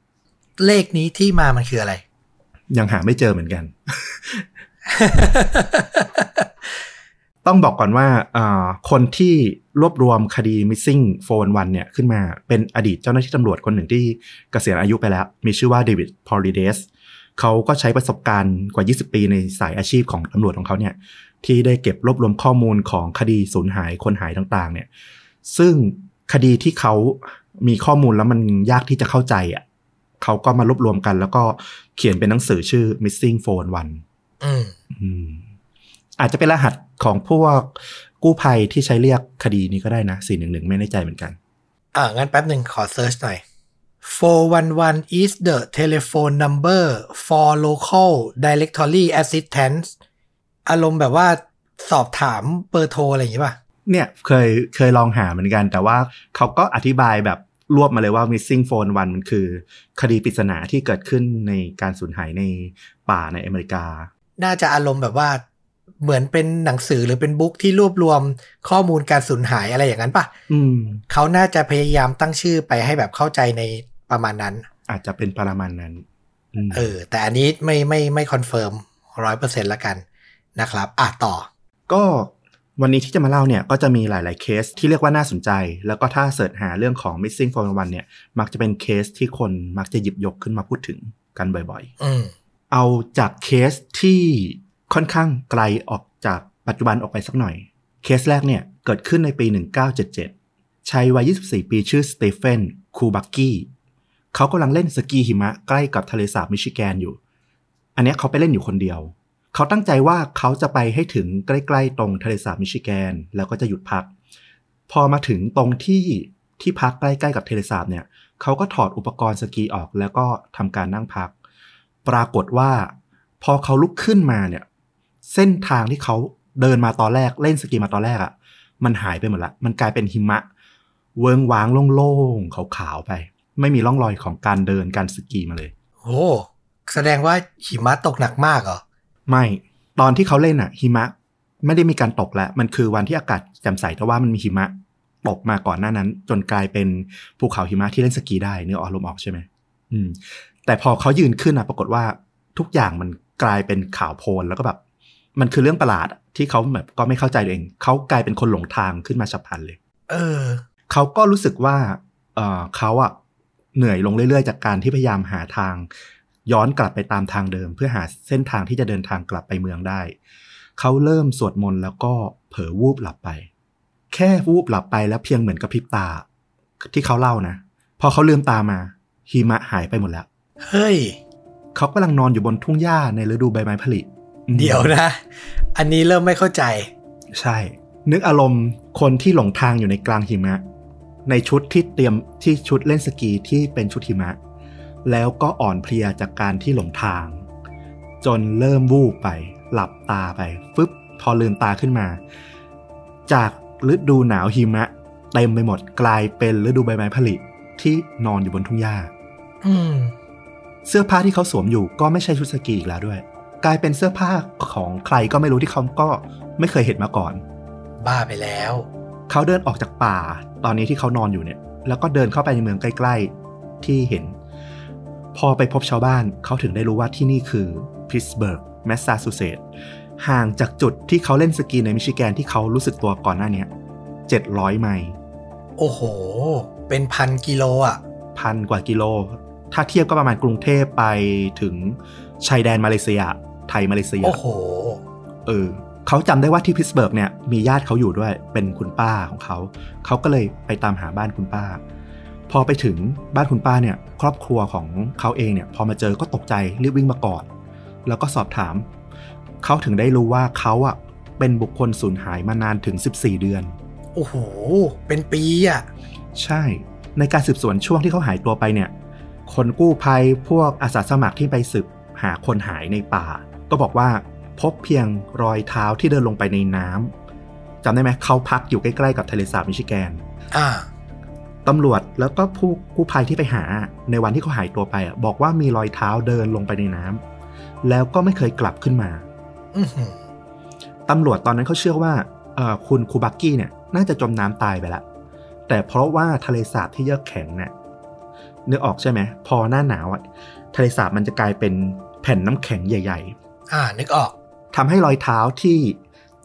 411 เลขนี้ที่มามันคืออะไร ยังหาไม่เจอเหมือนกัน ต้องบอกก่อนว่าอ่าคนที่รวบรวมคดี missing 411เนี่ยขึ้นมาเป็นอดีตเจ้าหน้าที่ตำรวจคนหนึ่งที่เกษียณอายุไปแล้ว มีชื่อว่าเดวิดพอลิเดสเขาก็ใช้ประสบการณ์กว่า 20 ปีในสายอาชีพของตำรวจของเขาเนี่ย ที่ได้เก็บรวบรวมข้อมูลของคดีสูญหายคนหายต่างๆ เนี่ย ซึ่งคดีที่เขา มีข้อมูลแล้วมันยากที่จะเข้าใจอะเขาก็มารวบรวมกัน แล้วก็เขียนเป็นหนังสือชื่อ missing 411อืมอืมอาจจะเป็นรหัสของพวกกู้ภัยที่ใช้เรียกคดีนี้ก็ได้นะสี่หนึ่งหนึ่งไม่แน่ใจเหมือนกัน อ่างั้นแป๊บหนึ่งขอเซิร์ชหน่อย 411 is the telephone number for local directory assistance อารมณ์แบบว่าสอบถามเบอร์โทรอะไรอย่างงี้ป่ะ เนี่ยเคยเคยลองหาเหมือนกัน แต่ว่าเขาก็อธิบายแบบรวบมาเลยว่า missing phone one มันคือ คดีปริศนาที่เกิดขึ้นในการสูญหายในป่าในอเมริกา น่าจะอารมณ์แบบว่าเหมือนเป็นหนังสือหรือเป็น book ที่รวบรวมข้อมูลการสูญหายอะไรอย่างนั้นป่ะอืมเขาน่าจะพยายามตั้งชื่อไปให้แบบเข้าใจในประมาณนั้น อาจจะเป็นประมาณนั้นอืมเออ แต่อันนี้ไม่ไม่ไม่ confirm ร้อยเปอร์เซ็นต์ละกันนะครับ อะต่อ ก็ วันนี้ที่จะมาเล่าเนี่ยก็จะมีหลาย ๆ เคสที่เรียกว่าน่าสนใจ แล้วก็ถ้า search หาเรื่องของ missing 411เนี่ย มักจะเป็นเคสที่คนมักจะหยิบยกขึ้นมาพูดถึงกันบ่อยๆอืมเอาจากเคสที่ค่อนข้างไกลออกจากปัจจุบันออกไปสักหน่อย เคสแรกเนี่ยเกิดขึ้นในปี 1977ชายวัย 24 ปีชื่อสเตเฟนคูบักกี้เขากำลังเล่นสกีหิมะใกล้กับทะเลสาบมิชิแกนอยู่ อันเนี้ยเขาไปเล่นอยู่คนเดียว เขาตั้งใจว่าเขาจะไปให้ถึงใกล้ ๆ ตรงทะเลสาบมิชิแกน แล้วก็จะหยุดพัก พอมาถึงตรงที่ที่พักใกล้ๆกับทะเลสาบเนี่ยเขาก็ถอดอุปกรณ์สกีออกแล้วก็ทำการนั่งพัก ปรากฏว่า พอเขาลุกขึ้นมาเนี่ยเส้นทางที่เขาเดินมาตอนแรกเล่นสกีมาตอนแรกอะ่ะ มันหายไปหมดละ มันกลายเป็นหิมะ เวิงว้างโล่งๆขาวๆไป ไม่มีร่องรอยของการเดินการสกีมาเลยโอ้แสดงว่าหิมะตกหนักมากเหรอ ไม่ตอนที่เขาเล่นอะหิมะ ไม่ได้มีการตกแล้ว มันคือวันที่อากาศแจ่มใสแต่ว่ามันมีหิมะตกมาก่อนหน้านั้น จนกลายเป็นภูเขาหิมะที่เล่นสกีได้เนื้อออกลมออกใช่ไหมอืม แต่พอเขายืนขึ้นอะปรากฏว่าทุกอย่างมันกลายเป็นขาวโพลนแล้วก็แบบ มันคือเรื่องประหลาดอะที่เขาแบบก็ไม่เข้าใจตัวเอง เขากลายเป็นคนหลงทางขึ้นมาฉับพลันเลย เออ เขาก็รู้สึกว่า เออเขาอะเหนื่อยลงเรื่อยๆ จากการที่พยายามหาทาง ย้อนกลับไปตามทางเดิม เพื่อหาเส้นทางที่จะเดินทางกลับไปเมืองได้ เขาเริ่มสวดมนต์แล้วก็เผลอวูบหลับไป แค่วูบหลับไปแล้วเพียงเหมือนกับพริบตา ที่เขาเล่านะ พอเขาลืมตามาหิมะหายไปหมดแล้ว เฮ้ย เขากำลังนอนอยู่บนทุ่งหญ้าในฤดูใบไม้ผลิอืมเดี๋ยวนะ อันนี้เริ่มไม่เข้าใจ ใช่ นึกอารมณ์คนที่หลงทางอยู่ในกลางหิมะ ในชุดที่เตรียมที่ชุดเล่นสกีที่เป็นชุดหิมะ แล้วก็อ่อนเพลียจากการที่หลงทาง จนเริ่มวูบไป หลับตาไปฟึบพอลืมตาขึ้นมา จากฤดูหนาวหิมะ เต็มไปหมดกลายเป็นฤดูใบไม้ผลิที่นอนอยู่บนทุ่งหญ้าอืมเสื้อผ้าที่เขาสวมอยู่ก็ไม่ใช่ชุดสกีอีกแล้วด้วย กลายเป็นเสื้อผ้าของใครก็ไม่รู้ที่เขาก็ไม่เคยเห็นมาก่อน บ้าไปแล้ว เขาเดินออกจากป่า ตอนนี้ที่เขานอนอยู่เนี่ย แล้วก็เดินเข้าไปในเมืองใกล้ ๆ ที่เห็น พอไปพบชาวบ้านเขาถึงได้รู้ว่าที่นี่คือพิสเบิร์กแมสซาชูเซตส์ห่างจากจุดที่เขาเล่นสกีในมิชิแกนที่เขารู้สึกตัวก่อนหน้าเนี้ย700 ไมล์โอ้โห เป็นพันกิโลอะ พันกว่ากิโล ถ้าเทียบก็ประมาณกรุงเทพไปถึงชายแดนมาเลเซีย ไทยมาเลเซีย โอ้โห เออ เขาจำได้ว่าที่พิตสเบิร์กเนี่ยมีญาติเขาอยู่ด้วย เป็นคุณป้าของเขา เขาก็เลยไปตามหาบ้านคุณป้า พอไปถึงบ้านคุณป้าเนี่ยครอบครัวของเขาเองเนี่ยพอมาเจอก็ตกใจรีบวิ่งมากอดแล้วก็สอบถาม เขาถึงได้รู้ว่าเขาอะเป็นบุคคลสูญหายมานานถึง 14 เดือน โอ้โห เป็นปีอะ ใช่ ในการสืบสวนช่วงที่เขาหายตัวไปเนี่ย คนกู้ภัยพวกอาสาสมัครที่ไปสืบหาคนหายในป่า ก็บอกว่าพบเพียงรอยเท้าที่เดินลงไปในน้ำจำได้ไหมเขาพักอยู่ใกล้ๆกับทะเลสาบมิชิแกน อ่า ตำรวจแล้วก็ผู้กู้ภัยที่ไปหาในวันที่เขาหายตัวไปอะบอกว่ามีรอยเท้าเดินลงไปในน้ำแล้วก็ไม่เคยกลับขึ้นมาอือหือตำรวจตอนนั้นเขาเชื่อว่าเอ่อคุณคูบักกี้เนี่ย น่าจะจมน้ำตายไปละแต่เพราะว่าทะเลสาบที่เยือกแข็งเนี่ยนึกออกใช่ไหมพอหน้าหนาวอะทะเลสาบมันจะกลายเป็นแผ่นน้ำแข็งใหญ่อ่า นึกออกๆทำให้รอยเท้าที่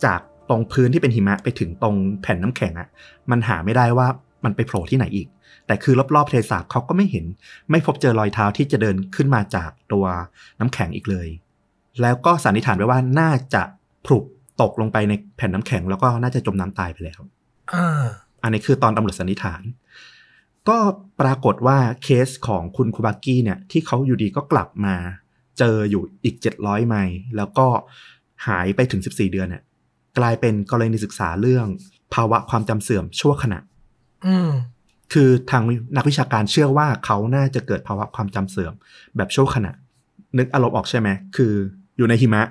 จากตรงพื้นที่เป็นหิมะไปถึงตรงแผ่นน้ำแข็งอะมันหาไม่ได้ว่า มันไปโผล่ที่ไหนอีก แต่คือรอบๆทะเลสาบเขาก็ไม่เห็น ไม่พบเจอรอยเท้าที่จะเดินขึ้นมาจากตัวน้ำแข็งอีกเลย แล้วก็สันนิษฐานไว้ว่าน่าจะผลุตกลงไปในแผ่นน้ำแข็งแล้วก็น่าจะจมน้ำตายไปแล้วอ่าอันนี้คือตอนตำรวจสันนิษฐาน ก็ปรากฏว่าเคสของคุณคูบากี้เนี่ย ที่เขาอยู่ดีก็กลับมาเจออยู่อีก700ไมล์แล้วก็หายไปถึง14เดือนเนี่ย กลายเป็นกรณีศึกษาเรื่อง ภาวะความจำเสื่อมชั่วขณะอืม คือทางนักวิชาการเชื่อว่าเขาน่าจะเกิดภาวะความจำเสื่อม แบบชั่วขณะ นึกอารมณ์ออกใช่ไหมคืออยู่ในหิมะ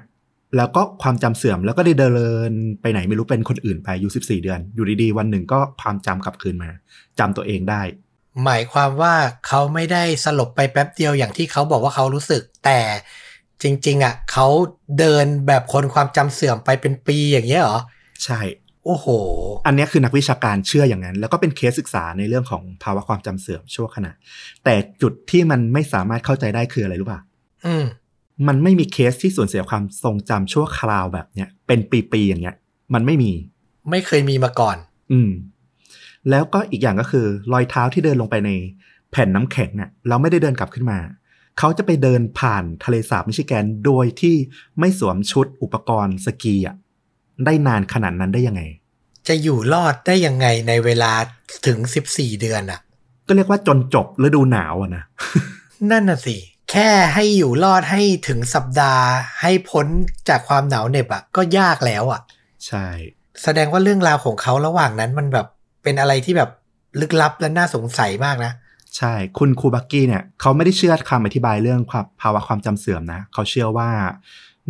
แล้วก็ความจำเสื่อมแล้วก็ได้เดินไปไหนไม่รู้เป็นคนอื่นไปอยู่14 เดือน อยู่ดีๆ วันหนึ่งก็ความจำกลับคืนมาจำตัวเองได้ หมายความว่าเขาไม่ได้สลบไปแป๊บเดียวอย่างที่เขาบอกว่าเขารู้สึกแต่จริง ๆ อะเขาเดินแบบคนความจำเสื่อมไปเป็นปีอย่างเงี้ยเหรอ ใช่ โอ้โห อันเนี้ยคือนักวิชาการเชื่ออย่างนั้น แล้วก็เป็นเคสศึกษาในเรื่องของภาวะความจำเสื่อมชั่วขณะ แต่จุดที่มันไม่สามารถเข้าใจได้คืออะไรรู้ป่ะอืมมันไม่มีเคสที่สูญเสียความทรงจำชั่วคราวแบบเนี้ยเป็นปีๆอย่างเงี้ย มันไม่มี ไม่เคยมีมาก่อน อืม แล้วก็อีกอย่างก็คือ รอยเท้าที่เดินลงไปในแผ่นน้ำแข็งเนี่ยเราไม่ได้เดินกลับขึ้นมาเขาจะไปเดินผ่านทะเลสาบมิชิแกนโดยที่ไม่สวมชุดอุปกรณ์สกีอะได้นานขนาดนั้นได้ยังไง จะอยู่รอดได้ยังไงในเวลาถึง 14 เดือนอะก็เรียกว่าจนจบฤดูหนาวอะนะ นั่นน่ะสิ แค่ให้อยู่รอดให้ถึงสัปดาห์ ให้พ้นจากความหนาวเหน็บอะก็ยากแล้วอะใช่ แสดงว่าเรื่องราวของเขาระหว่างนั้นมันแบบเป็นอะไรที่แบบลึกลับและน่าสงสัยมากนะใช่ คุณคูบักกี้เนี่ยเขาไม่ได้เชื่อคำอธิบายเรื่องความภาวะความจำเสื่อมนะ เขาเชื่อว่า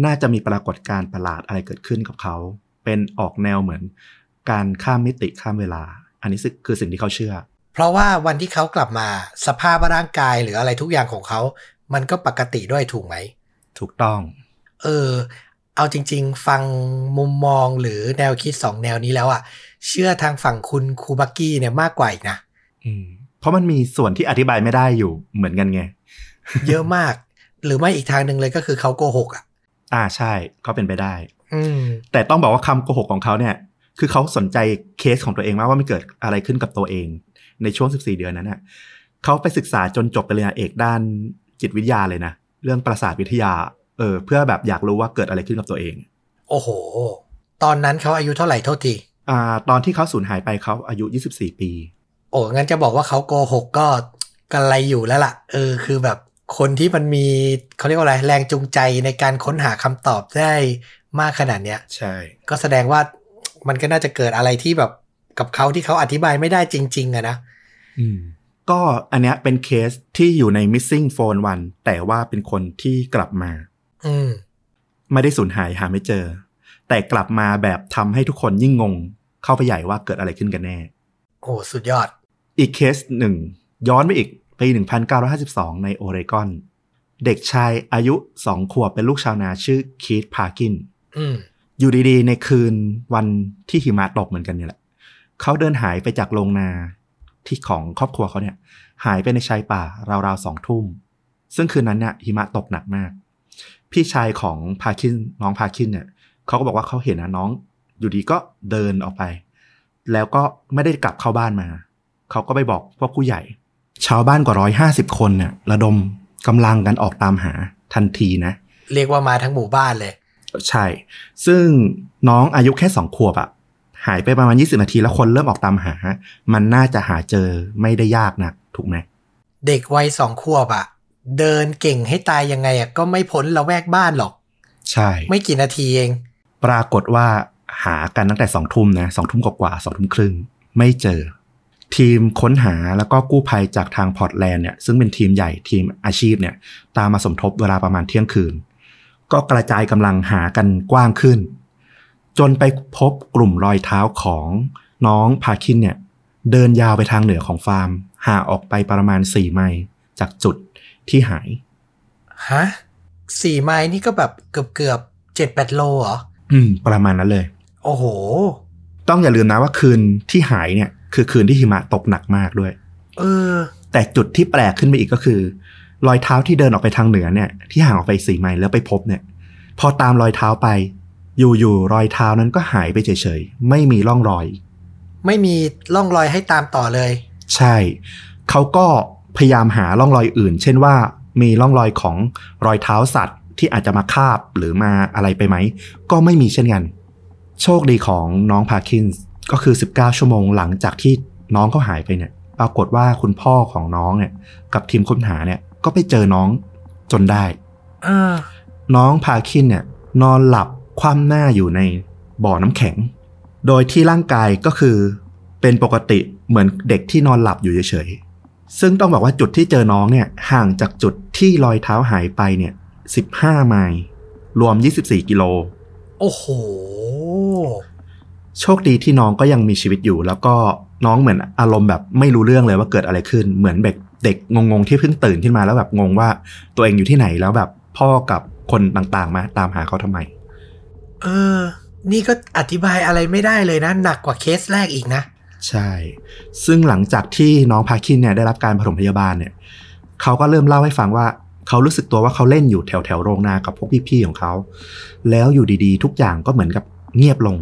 น่าจะมีปรากฏการณ์ประหลาดอะไรเกิดขึ้นกับเขา เป็นออกแนวเหมือน การข้ามมิติข้ามเวลา อันนี้คือสิ่งที่เขาเชื่อ เพราะว่าวันที่เขากลับมาสภาพร่างกายหรืออะไรทุกอย่างของเขา มันก็ปกติด้วยถูกไหม ถูกต้อง เออ เอาจริง ๆ ฟังมุมมองหรือแนวคิดสองแนวนี้แล้วอะเชื่อทางฝั่งคุณคูบักกี้เนี่ยมากกว่าอีกนะอืมเพราะมันมีส่วนที่อธิบายไม่ได้อยู่เหมือนกันไง เยอะมาก หรือไม่อีกทางหนึ่งเลยก็คือเขาโกหกอะอ่าใช่ก็เป็นไปได้ อืมแต่ต้องบอกว่าคำโกหกของเขาเนี่ย คือเขาสนใจเคสของตัวเองมากว่ามันเกิดอะไรขึ้นกับตัวเอง ในช่วง 14 เดือนนั้นน่ะเขาไปศึกษาจนจบปริญญาเอกด้านจิตวิทยาเลยนะ เรื่องประสาทวิทยา เออ เพื่อแบบอยากรู้ว่าเกิดอะไรขึ้นกับตัวเอง โอ้โห ตอนนั้นเขาอายุเท่าไหร่โทษทีอ่า ตอนที่เขาสูญหายไปเขาอายุ 24 ปี โอ้งั้นจะบอกว่าเขาโกหกก็กันไรอยู่แล้วล่ะ เออ คือแบบคนที่มันมีเขาเรียกว่าอะไรแรงจูงใจในการค้นหาคำตอบได้มากขนาดเนี้ย ใช่ ก็แสดงว่า มันก็น่าจะเกิดอะไรที่แบบกับเขาที่เขาอธิบายไม่ได้จริง ๆอะนะอืมก็อันเนี้ยเป็นเคสที่อยู่ใน missing phone วันแต่ว่าเป็นคนที่กลับมา อืมไม่ได้สูญหายหาไม่เจอ แต่กลับมาแบบทำให้ทุกคนยิ่งงง เข้าไปใหญ่ว่าเกิดอะไรขึ้นกันแน่ โอ้สุดยอด อีกเคสหนึ่ง ย้อนไปอีกปี 1952 ในโอเรกอน เด็กชายอายุสองขวบเป็นลูกชาวนาชื่อคีธพาร์กิน อืม อยู่ดีๆ ในคืนวันที่หิมะตกเหมือนกันเนี่ยแหละ เขาเดินหายไปจากโรงนาที่ของครอบครัวเขาเนี่ย หายไปในชายป่าราวๆสองทุ่ม ซึ่งคืนนั้นเนี่ยหิมะตกหนักมาก พี่ชายของพาคินน้องพาคินเนี่ยเขาก็บอกว่าเขาเห็นนะน้อง อยู่ดีก็เดินออกไป แล้วก็ไม่ได้กลับเข้าบ้านมาเขาก็ไปบอกพวกผู้ใหญ่ ชาวบ้านกว่าร้อยห้าสิบคนเนี่ยระดมกำลังกันออกตามหาทันทีนะ เรียกว่ามาทั้งหมู่บ้านเลย ใช่ ซึ่งน้องอายุแค่สองขวบอะหายไปประมาณ 20 นาทีแล้วคนเริ่มออกตามหา มันน่าจะหาเจอไม่ได้ยากนะถูกไหมเด็กวัยสองขวบอะเดินเก่งให้ตายยังไงอะก็ไม่พ้นละแวกบ้านหรอก ใช่ ไม่กี่นาทีเอง ปรากฏว่าหากันตั้งแต่สองทุ่มนะสองทุ่มกว่าสองทุ่มครึ่ง ไม่เจอ ทีมค้นหาแล้วก็กู้ภัยจากทางพอร์ตแลนด์เนี่ยซึ่งเป็นทีมใหญ่ทีมอาชีพเนี่ย ตามมาสมทบเวลาประมาณเที่ยงคืน ก็กระจายกำลังหากันกว้างขึ้น จนไปพบกลุ่มรอยเท้าของน้องพาคินเนี่ย เดินยาวไปทางเหนือของฟาร์มห่างออกไปประมาณสี่ไมล์จากจุดที่หายฮะสี่ไม้นี่ก็แบบเกือบเกือบเจ็ดแปดโลเหรอ อืม ประมาณนั้นเลย โอ้โห ต้องอย่าลืมนะว่าคืนที่หายเนี่ย คือคืนที่หิมะตกหนักมากด้วย เออ แต่จุดที่แปลกขึ้นไปอีกก็คือ รอยเท้าที่เดินออกไปทางเหนือเนี่ย ที่ห่างออกไปสี่ไมล์แล้วไปพบเนี่ย พอตามรอยเท้าไป อยู่ๆรอยเท้านั้นก็หายไปเฉยๆ ไม่มีร่องรอย ไม่มีร่องรอยให้ตามต่อเลย ใช่ เขาก็พยายามหาร่องรอยอื่น เช่นว่ามีร่องรอยของรอยเท้าสัตว์ ที่อาจจะมาคาบหรือมาอะไรไปไหม ก็ไม่มีเช่นกัน โชคดีของน้องพาคินส์ก็คือ 19 ชั่วโมงหลังจากที่น้องเขาหายไปเนี่ย ปรากฏว่าคุณพ่อของน้องเนี่ย กับทีมค้นหาเนี่ย ก็ไปเจอน้องจนได้เออน้องพาคินเนี่ย นอนหลับคว่ำหน้าอยู่ในบ่อน้ำแข็ง โดยที่ร่างกายก็คือเป็นปกติเหมือนเด็กที่นอนหลับอยู่เฉยๆ ซึ่งต้องบอกว่าจุดที่เจอน้องเนี่ย ห่างจากจุดที่รอยเท้าหายไปเนี่ย15ไมล์รวม24กิโล โอ้โห โชคดีที่น้องก็ยังมีชีวิตอยู่ แล้วก็น้องเหมือนอารมณ์แบบไม่รู้เรื่องเลยว่าเกิดอะไรขึ้น เหมือนเด็ก เด็กงงๆที่เพิ่งตื่นขึ้นมาแล้วแบบงงว่าตัวเองอยู่ที่ไหนแล้วแบบพ่อกับคนต่างๆมาตามหาเขาทำไม เออ นี่ก็อธิบายอะไรไม่ได้เลยนะหนักกว่าเคสแรกอีกนะ ใช่ ซึ่งหลังจากที่น้องพาคินเนี่ยได้รับการปฐมพยาบาลเนี่ยเขาก็เริ่มเล่าให้ฟังว่าเขารู้สึกตัวว่าเขาเล่นอยู่แถวแถวๆโรงนากับพวกพี่ๆของเขา แล้วอยู่ดีๆ ทุกอย่างก็เหมือนกับเงียบลง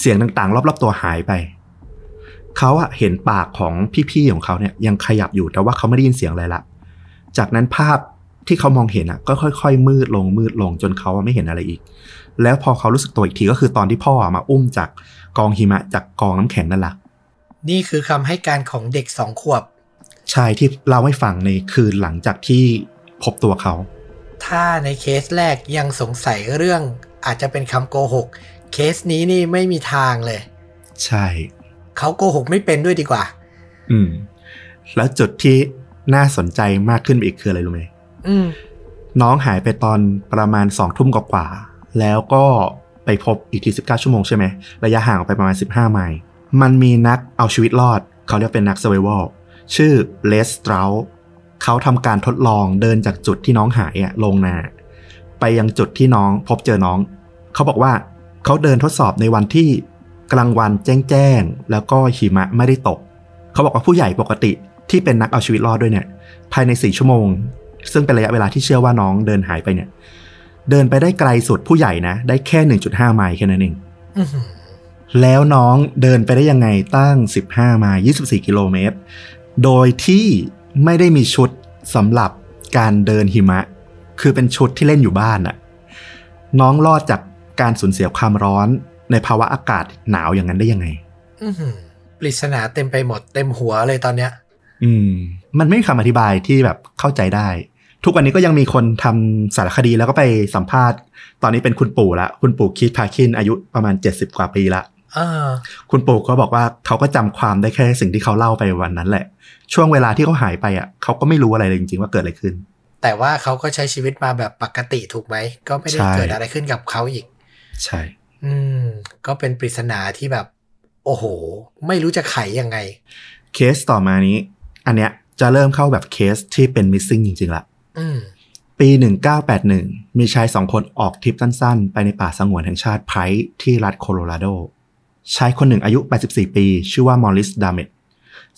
เสียงต่างๆ รอบๆตัวหายไป เขาอะเห็นปากของพี่ๆของเขาเนี่ยยังขยับอยู่แต่ว่าเขาไม่ได้ยินเสียงอะไรละ จากนั้นภาพที่เขามองเห็นอะก็ค่อยๆ มืดลงมืดลงจนเขาอะไม่เห็นอะไรอีก แล้วพอเขารู้สึกตัวอีกทีก็คือตอนที่พ่ออะมาอุ้มจากกองหิมะจากกองน้ำแข็งนั่นแหละนี่คือคำให้การของเด็กสองขวบชายที่เล่าให้ฟังในคืนหลังจากที่พบตัวเขา ถ้าในเคสแรกยังสงสัยเรื่องอาจจะเป็นคำโกหก เคสนี้นี่ไม่มีทางเลย ใช่ เขาโกหกไม่เป็นด้วยดีกว่า อืม แล้วจุดที่น่าสนใจมากขึ้นไปอีกคืออะไรรู้ไหมอืมน้องหายไปตอนประมาณสองทุ่มกว่าๆแล้วก็ไปพบอีกที19ชั่วโมงใช่ไหม ระยะห่างออกไปประมาณ15ไมล์มันมีนักเอาชีวิตรอด เขาเรียกเป็นนัก s u r v i v a l ชื่อเลสตราเขาทำการทดลองเดินจากจุดที่น้องหายอะลงนา ไปยังจุดที่น้องพบเจอน้อง เขาบอกว่าเขาเดินทดสอบในวันที่ กลางวันแจ้งๆ แล้วก็หิมะไม่ได้ตก เขาบอกว่าผู้ใหญ่ปกติที่เป็นนักเอาชีวิตรอดด้วยเนี่ย ภายใน4ชั่วโมง ซึ่งเป็นระยะเวลาที่เชื่อว่าน้องเดินหายไปเนี่ย เดินไปได้ไกลสุดผู้ใหญ่นะ ได้แค่1.5ไมล์แค่นั้นเองอื้อหือแล้วน้องเดินไปได้ยังไงตั้ง15ไมล์24กิโลเมตร โดยที่ไม่ได้มีชุดสำหรับการเดินหิมะ คือเป็นชุดที่เล่นอยู่บ้านอะน้องรอดจากการสูญเสียความร้อน ในภาวะอากาศหนาวอย่างนั้นได้ยังไงอื้อหือปริศนาเต็มไปหมดเต็มหัวเลยตอนเนี้ย อืม มันไม่มีคำอธิบายที่แบบเข้าใจได้ ทุกวันนี้ก็ยังมีคนทำสารคดีแล้วก็ไปสัมภาษณ์ ตอนนี้เป็นคุณปู่ละ คุณปู่คิดพาคินอายุประมาณ70กว่าปีละเออคุณปู่ก็บอกว่าเขาก็จำความได้แค่สิ่งที่เขาเล่าไปวันนั้นแหละ ช่วงเวลาที่เขาหายไปอะเขาก็ไม่รู้อะไรเลยจริงๆว่าเกิดอะไรขึ้น แต่ว่าเขาก็ใช้ชีวิตมาแบบปกติถูกไหมก็ไม่ได้ใช่เกิดอะไรขึ้นกับเขาอีก ใช่ อืม ก็เป็นปริศนาที่แบบ โอ้โห ไม่รู้จะไขยังไง เคสต่อมานี้ อันเนี้ยจะเริ่มเข้าแบบเคสที่เป็น missing จริง ๆ ละอืมปี 1981 มีชายสองคนออกทริปสั้น ๆ ไปในป่าสงวนแห่งชาติไพร์ที่รัฐโคโลราโด ชายคนหนึ่งอายุ 84 ปี ชื่อว่ามอริสดาเมต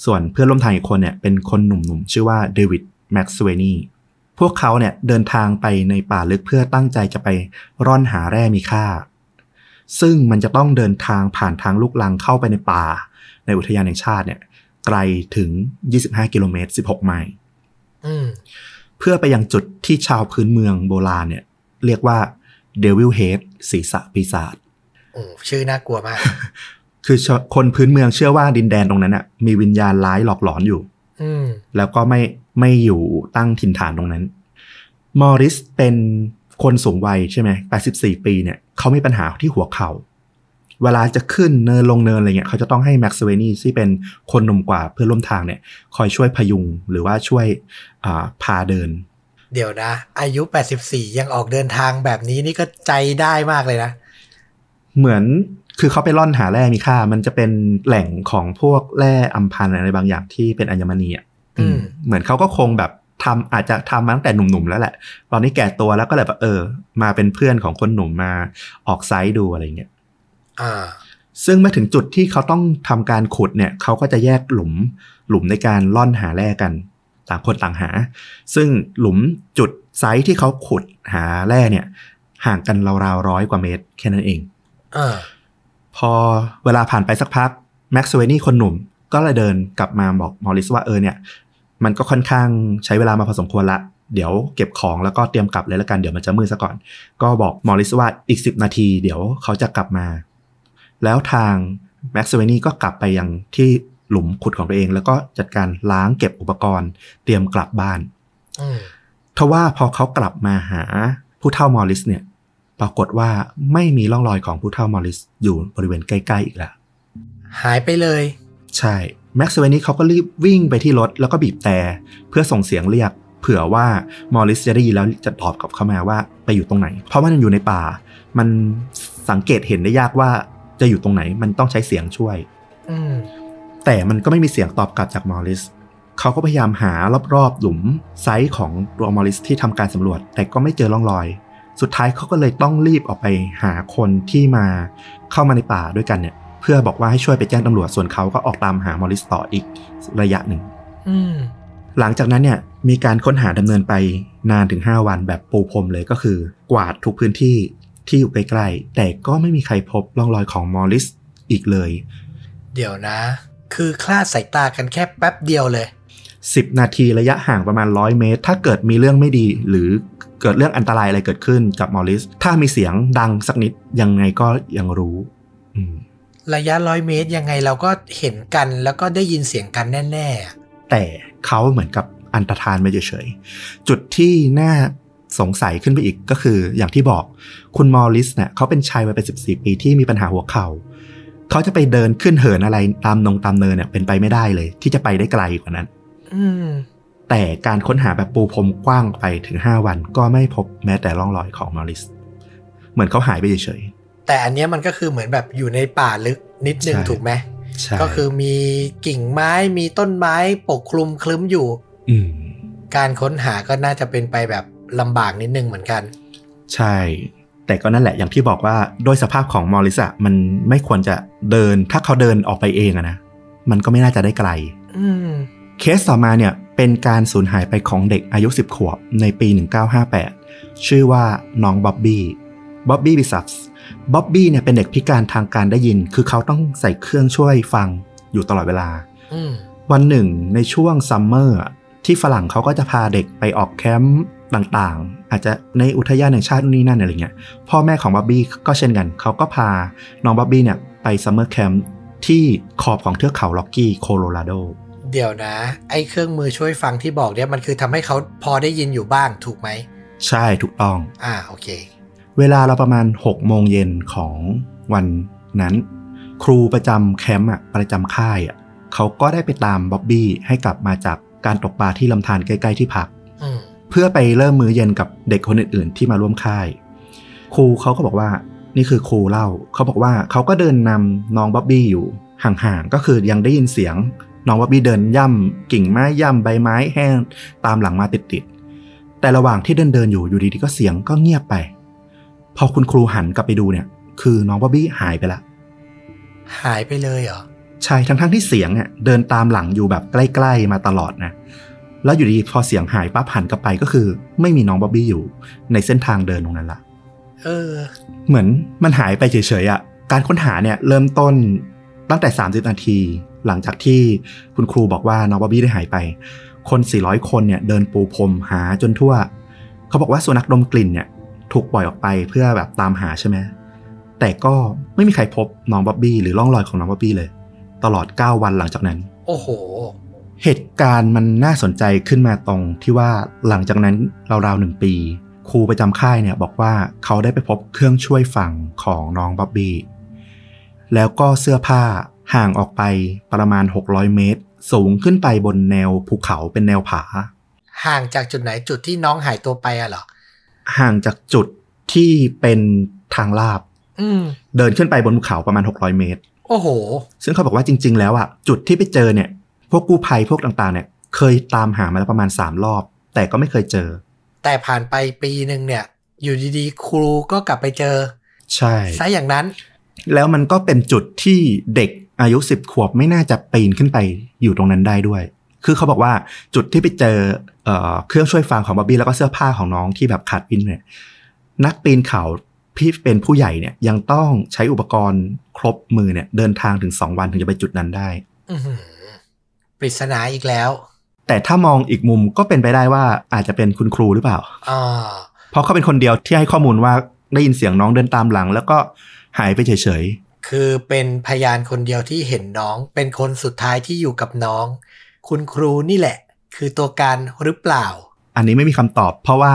ส่วนเพื่อนร่วมทางอีกคนเนี่ยเป็นคนหนุ่มๆ ชื่อว่าเดวิดแม็กซ์เวนีพวกเขาเนี่ยเดินทางไปในป่าลึกเพื่อตั้งใจจะไปร่อนหาแร่มีค่า ซึ่งมันจะต้องเดินทางผ่านทางลูกลังเข้าไปในป่า ในอุทยานแห่งชาติเนี่ย ไกลถึง 25 กิโลเมตร 16 ไมล์อืมเพื่อไปยังจุดที่ชาวพื้นเมืองโบราณเนี่ย เรียกว่า Devil Head ศีรษะปีศาจโอ้ชื่อน่ากลัวมาก คือคนพื้นเมืองเชื่อว่าดินแดนตรงนั้นน่ะ มีวิญญาณร้ายหลอกหลอนอยู่อืมแล้วก็ไม่ไม่อยู่ตั้งถิ่นฐานตรงนั้น มอริสเป็น คนสูงวัยใช่ไหม84ปีเนี่ยเขามีปัญหาที่หัวเข่า เวลาจะขึ้นเนินลงเนินอะไรเงี้ยเขาจะต้องให้แม็กซ์เวนี่ที่เป็นคนหนุ่มกว่าเพื่อนร่วมทางเนี่ย คอยช่วยพยุงหรือว่าช่วยอ่าพาเดิน เดี๋ยวนะ อายุ 84 ยังออกเดินทางแบบนี้นี่ก็ใจได้มากเลยนะ เหมือนคือเขาไปร่อนหาแร่มีค่า มันจะเป็นแหล่งของพวกแร่อัมพันธ์อะไรบางอย่างที่เป็นอัญมณีอะอืมเหมือนเขาก็คงแบบ ททำอาจจะทำมาตั้งแต่หนุ่มๆแล้วแหละ ตอนนี้แก่ตัวแล้วก็เลยแบบเออ มาเป็นเพื่อนของคนหนุ่มมาออกไซต์ดูอะไรเงี้ยอ่า ซึ่งเมื่อถึงจุดที่เขาต้องทำการขุดเนี่ย เขาก็จะแยกหลุม หลุมในการล่อนหาแร่กัน ต่างคนต่างหา ซึ่งหลุมจุดไซต์ที่เขาขุดหาแร่เนี่ย ห่างกันราวๆร้อยกว่าเมตร แค่นั้นเองอ่าพอเวลาผ่านไปสักพักแม็กซ์เวนี่คนหนุ่มก็เลยเดินกลับมาบอกมอริสว่าเออเนี่ย มันก็ค่อนข้างใช้เวลามาพอสมควรละ เดี๋ยวเก็บของแล้วก็เตรียมกลับเลยละกันเดี๋ยวมันจะมืดซะก่อน ก็บอกมอริสว่าอีกสิบนาที เดี๋ยวเขาจะกลับมา แล้วทางแม็กซ์เวนี่ก็กลับไปยังที่หลุมขุดของตัวเอง แล้วก็จัดการล้างเก็บอุปกรณ์ เตรียมกลับบ้านอืมทว่าพอเขากลับมาหาผู้เฒ่ามอริสเนี่ย ปรากฏว่าไม่มีร่องรอยของผู้เฒ่ามอริสอยู่บริเวณใกล้ ๆ อีกแล้วหายไปเลย ใช่ แม็กซ์เวนี่เขาก็รีบวิ่งไปที่รถแล้วก็บีบแต่เพื่อส่งเสียงเรียก เผื่อว่ามอริสจะได้ยินแล้วจะตอบกลับเข้ามาว่าไปอยู่ตรงไหน เพราะว่ามันอยู่ในป่า มันสังเกตเห็นได้ยากว่าจะอยู่ตรงไหน มันต้องใช้เสียงช่วยอืมแต่มันก็ไม่มีเสียงตอบกลับจากมอริสเขาก็พยายามหารอบๆ หลุมไซส์ของตัวมอริสที่ทำการสำรวจ แต่ก็ไม่เจอร่องรอย สุดท้ายเขาก็เลยต้องรีบออกไปหาคนที่มาเข้ามาในป่าด้วยกันเนี่ยเพื่อบอกว่าให้ช่วยไปแจ้งตำรวจส่วนเขาก็ออกตามหามอริสต่ออีกระยะหนึ่งอืมหลังจากนั้นเนี่ยมีการค้นหาดำเนินไปนานถึง 5 วันแบบปูพรมเลยก็คือ กวาดทุกพื้นที่ที่อยู่ใกล้ๆแต่ก็ไม่มีใครพบร่องรอยของมอริสอีกเลย เดี๋ยวนะ คือคลาดสายตากันแค่แป๊บเดียวเลย 10 นาทีระยะห่างประมาณ 100 เมตร ถ้าเกิดมีเรื่องไม่ดีหรือเกิดเรื่องอันตรายอะไรเกิดขึ้นกับมอริสถ้ามีเสียงดังสักนิดยังไงก็ยังรู้ อืม ระยะร้อยเมตรยังไงเราก็เห็นกันแล้วก็ได้ยินเสียงกันแน่ๆอะแต่เขาเหมือนกับอันตรธานไปเฉยๆ จุดที่น่าสงสัยขึ้นไปอีกก็คืออย่างที่บอกคุณมอริสเนี่ยเขาเป็นชายวัยเป็น14ปีที่มีปัญหาหัวเข่าเขาจะไปเดินขึ้นเหินอะไรตามนงตามเนินเนี่ยเป็นไปไม่ได้เลย ที่จะไปได้ไกลกว่านั้นอืมแต่การค้นหาแบบปูพรมกว้างไปถึง5วัน ก็ไม่พบแม้แต่ร่องรอยของมอริส เหมือนเขาหายไปเฉย แต่อันเนี้ยมันก็คือเหมือนแบบอยู่ในป่าลึกนิดนึงใช่ถูกไหมๆใช่ก็คือมีกิ่งไม้มีต้นไม้ปกคลุมคลึ้มอยู่อืมการค้นหาก็น่าจะเป็นไปแบบลำบากนิดนึงเหมือนกัน ใช่ แต่ก็นั่นแหละอย่างที่บอกว่าโดยสภาพของมอริสอะมันไม่ควรจะเดิน ถ้าเขาเดินออกไปเองอะนะมันก็ไม่น่าจะได้ไกลอืมเคสต่อมาเนี่ยเป็นการสูญหายไปของเด็กอายุ 10 ขวบในปี 1958 ชื่อว่าน้องบ๊อบบี้บ๊อบบี้บิซัส บ๊อบบี้เนี่ยเป็นเด็กพิการทางการได้ยิน คือเขาต้องใส่เครื่องช่วยฟังอยู่ตลอดเวลาอืมวันหนึ่งในช่วง summer อะที่ฝรั่งเขาก็จะพาเด็กไปออกแคมป์ต่างๆ อาจจะในอุทยานแห่งชาตินู่นนี่นั่นอะไรเงี้ย พ่อแม่ของบ๊อบบี้ก็เช่นกัน เขาก็พาน้องบ๊อบบี้เนี่ยไป summer camp ที่ขอบของเทือกเขาร็อกกี้โคโลราโด เดี๋ยวนะ ไอ้เครื่องมือช่วยฟังที่บอกเนี่ยมันคือทำให้เขาพอได้ยินอยู่บ้างถูกไหม ใช่ถูกต้อง อ่าโอเค เวลาเราประมาณ6โมงเย็นของวันนั้น ครูประจำแคมป์อะประจำค่ายอะเขาก็ได้ไปตามบ๊อบบี้ให้กลับมาจากการตกปลาที่ลำธารใกล้ๆที่พักอืมเพื่อไปเริ่มมื้อเย็นกับเด็กคนอื่นๆที่มาร่วมค่าย ครูเขาก็บอกว่านี่คือครูเล่าเขาบอกว่าเขาก็เดินนำน้องบ๊อบบี้อยู่ห่างๆก็คือยังได้ยินเสียง น้องบ๊อบบี้เดินย่ำกิ่งไม้ย่ำใบไม้แห้งตามหลังมาติดๆแต่ระหว่างที่เดินเดินๆอยู่อยู่ดีๆก็เสียงก็เงียบไป พอคุณครูหันกลับไปดูเนี่ย คือน้องบ๊อบบี้หายไปละ หายไปเลยเหรอ ใช่ทั้งๆที่เสียงเนี่ยเดินตามหลังอยู่แบบใกล้ ๆ มาตลอดนะ แล้วอยู่ดีพอเสียงหายปั๊บหันกลับไปก็คือ ไม่มีน้องบ๊อบบี้อยู่ ในเส้นทางเดินตรงนั้นละเออ เหมือนมันหายไปเฉยๆอะ่ะ การค้นหาเนี่ยเริ่มต้นตั้งแต่ 30 นาที หลังจากที่คุณครูบอกว่าน้องบ๊อบบี้ได้หายไป คน 400 คนเนี่ยเดินปูพรมหาจนทั่ว เขาบอกว่าสุนัขดมกลิ่นเนี่ย ถูกปล่อยออกไปเพื่อแบบตามหาใช่ไหมแต่ก็ไม่มีใครพบน้องบ๊อบบี้หรือร่องรอยของน้องบ๊อบบี้เลย ตลอด 9 วันหลังจากนั้น โอ้โห เหตุการณ์มันน่าสนใจขึ้นมาตรงที่ว่าหลังจากนั้นราวๆหนึ่งปี ครูประจำค่ายเนี่ยบอกว่าเขาได้ไปพบเครื่องช่วยฟังของน้องบ๊อบบี้แล้วก็เสื้อผ้าห่างออกไปประมาณ 600 เมตร สูงขึ้นไปบนแนวภูเขาเป็นแนวผา ห่างจากจุดไหนจุดที่น้องหายตัวไปอะเหรอ ห่างจากจุดที่เป็นทางลาบอืมเดินขึ้นไปบนภูเขาประมาณ 600 เมตร โอ้โห ซึ่งเขาบอกว่าจริง ๆ แล้วอะจุดที่ไปเจอเนี่ย พวกกู้ภัยพวกต่างๆ เนี่ย เคยตามหามาแล้วประมาณ 3 รอบ แต่ก็ไม่เคยเจอ แต่ผ่านไปปีหนึ่งเนี่ย อยู่ดีๆ ครูก็กลับไปเจอ ใช่ซะอย่างนั้น แล้วมันก็เป็นจุดที่เด็กอายุสิบขวบไม่น่าจะปีนขึ้นไปอยู่ตรงนั้นได้ด้วย คือเขาบอกว่าจุดที่ไปเจอ เอ่อเครื่องช่วยฟังของบอบบี้แล้วก็เสื้อผ้าของน้องที่แบบขาดวินเนี่ยนักปีนเขาพี่เป็นผู้ใหญ่เนี่ยยังต้องใช้อุปกรณ์ครบมือเนี่ยเดินทางถึงสองวันถึงจะไปจุดนั้นได้อื้อหือปริศนาอีกแล้ว แต่ถ้ามองอีกมุมก็เป็นไปได้ว่าอาจจะเป็นคุณครูหรือเปล่าอ่าเพราะเขาเป็นคนเดียวที่ให้ข้อมูลว่าได้ยินเสียงน้องเดินตามหลัง แล้วก็หายไปเฉยคือเป็นพยานคนเดียวที่เห็นน้อง เป็นคนสุดท้ายที่อยู่กับน้อง คุณครูนี่แหละ คือตัวการหรือเปล่าๆอันนี้ไม่มีคำตอบ เพราะว่า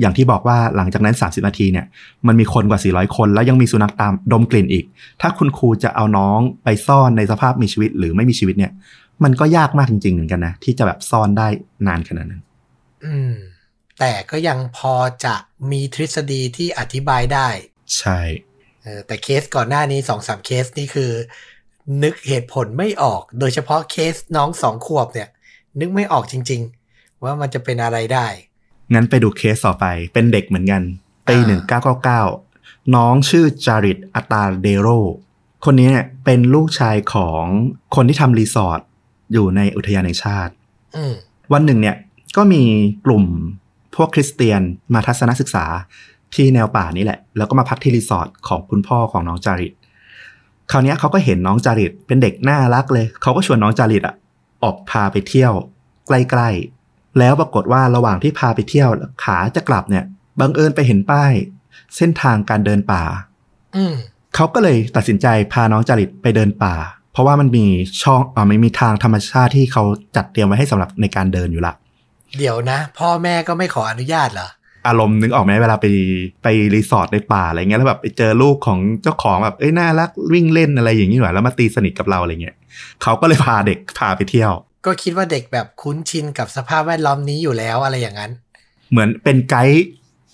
อย่างที่บอกว่าหลังจากนั้น 30 นาทีเนี่ยมันมีคนกว่า 400 คน แล้วยังมีสุนัขตามดมกลิ่นอีก ถ้าคุณครูจะเอาน้องไปซ่อนในสภาพมีชีวิตหรือไม่มีชีวิตเนี่ย มันก็ยากมากจริงๆเหมือนกันนะ ที่จะแบบซ่อนได้นานขนาดนั้น อืม แต่ก็ยังพอจะมีทฤษฎีที่อธิบายได้ ใช่เออแต่เคสก่อนหน้านี้สองสามเคสนี่คือ นึกเหตุผลไม่ออก โดยเฉพาะเคสน้องสองขวบเนี่ย นึกไม่ออกจริง ๆ ว่ามันจะเป็นอะไรได้ งั้นไปดูเคสต่อไปเป็นเด็กเหมือนกันปีอ่าหนึ่งเก้าเก้าเก้าน้องชื่อจาริตอัตาเดโร คนนี้เนี่ยเป็นลูกชายของคนที่ทำรีสอร์ทอยู่ในอุทยานแห่งชาติอืมวันหนึ่งเนี่ยก็มีกลุ่มพวกคริสเตียนมาทัศนศึกษาที่แนวป่านี่แหละ แล้วก็มาพักที่รีสอร์ทของคุณพ่อของน้องจาริตคราวเนี้ยเขาก็เห็นน้องจาริตเป็นเด็กน่ารักเลย เขาก็ชวนน้องจาริตอะ ออกพาไปเที่ยว ใกล้ๆ แล้วปรากฏว่าระหว่างที่พาไปเที่ยวขาจะกลับเนี่ยบังเอิญไปเห็นป้าย เส้นทางการเดินป่า อืมเขาก็เลยตัดสินใจพาน้องจาริตไปเดินป่า เพราะว่ามันมีช่องอ่ามันมีทางธรรมชาติที่เขาจัดเตรียมไว้ให้สำหรับในการเดินอยู่ละเดี๋ยวนะ พ่อแม่ก็ไม่ขออนุญาตเหรอ อารมณ์นึกออกไหมเวลาไปไปรีสอร์ทในป่าอะไรเงี้ยแล้วแบบไปเจอลูกของเจ้าของแบบเอ้ยน่ารักวิ่งเล่นอะไรอย่างนี้หน่อยแล้วมาตีสนิทกับเราอะไรเงี้ยเขาก็เลยพาเด็กพาไปเที่ยว ก็คิดว่าเด็กแบบคุ้นชินกับสภาพแวดล้อมนี้อยู่แล้วอะไรอย่างนั้น เหมือนเป็นไกด์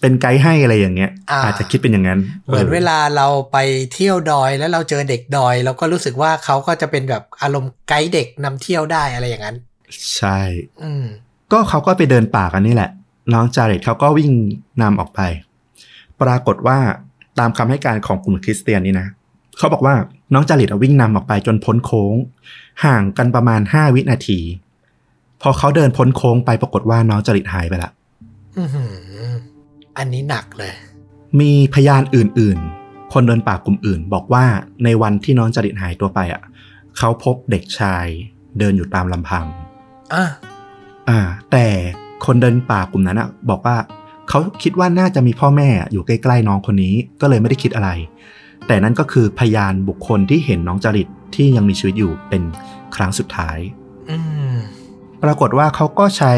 เป็นไกด์ให้อะไรอย่างเงี้ยอ่าอาจจะคิดเป็นอย่างนั้น เหมือนเวลาเราไปเที่ยวดอยแล้วเราเจอเด็กดอยเราก็รู้สึกว่าเขาก็จะเป็นแบบอารมณ์ไกด์เด็กนำเที่ยวได้อะไรอย่างนั้น ใช่ อืมก็เขาก็ไปเดินป่ากันนี่แหละ น้องจาเรตเขาก็วิ่งนำออกไป ปรากฏว่าตามคำให้การของกลุ่มคริสเตียนนี่นะเขาบอกว่าน้องจาริตวิ่งนำออกไปจนพ้นโค้ง ห่างกันประมาณห้าวินาที พอเขาเดินพ้นโค้งไปปรากฏว่าน้องจาริตหายไปละอือหืออันนี้หนักเลย มีพยานอื่นๆ คนเดินป่ากลุ่มอื่น บอกว่าในวันที่น้องจาริตหายตัวไปอะเขาพบเด็กชาย เดินอยู่ตามลำพังอะอ่า แต่ คนเดินป่ากลุ่มนั้นอะบอกว่าเขาคิดว่าน่าจะมีพ่อแม่อยู่ใกล้ๆน้องคนนี้ก็เลยไม่ได้คิดอะไร แต่นั่นก็คือพยานบุคคลที่เห็นน้องจริตที่ยังมีชีวิตอยู่เป็นครั้งสุดท้ายอืมปรากฏว่าเขาก็ใช้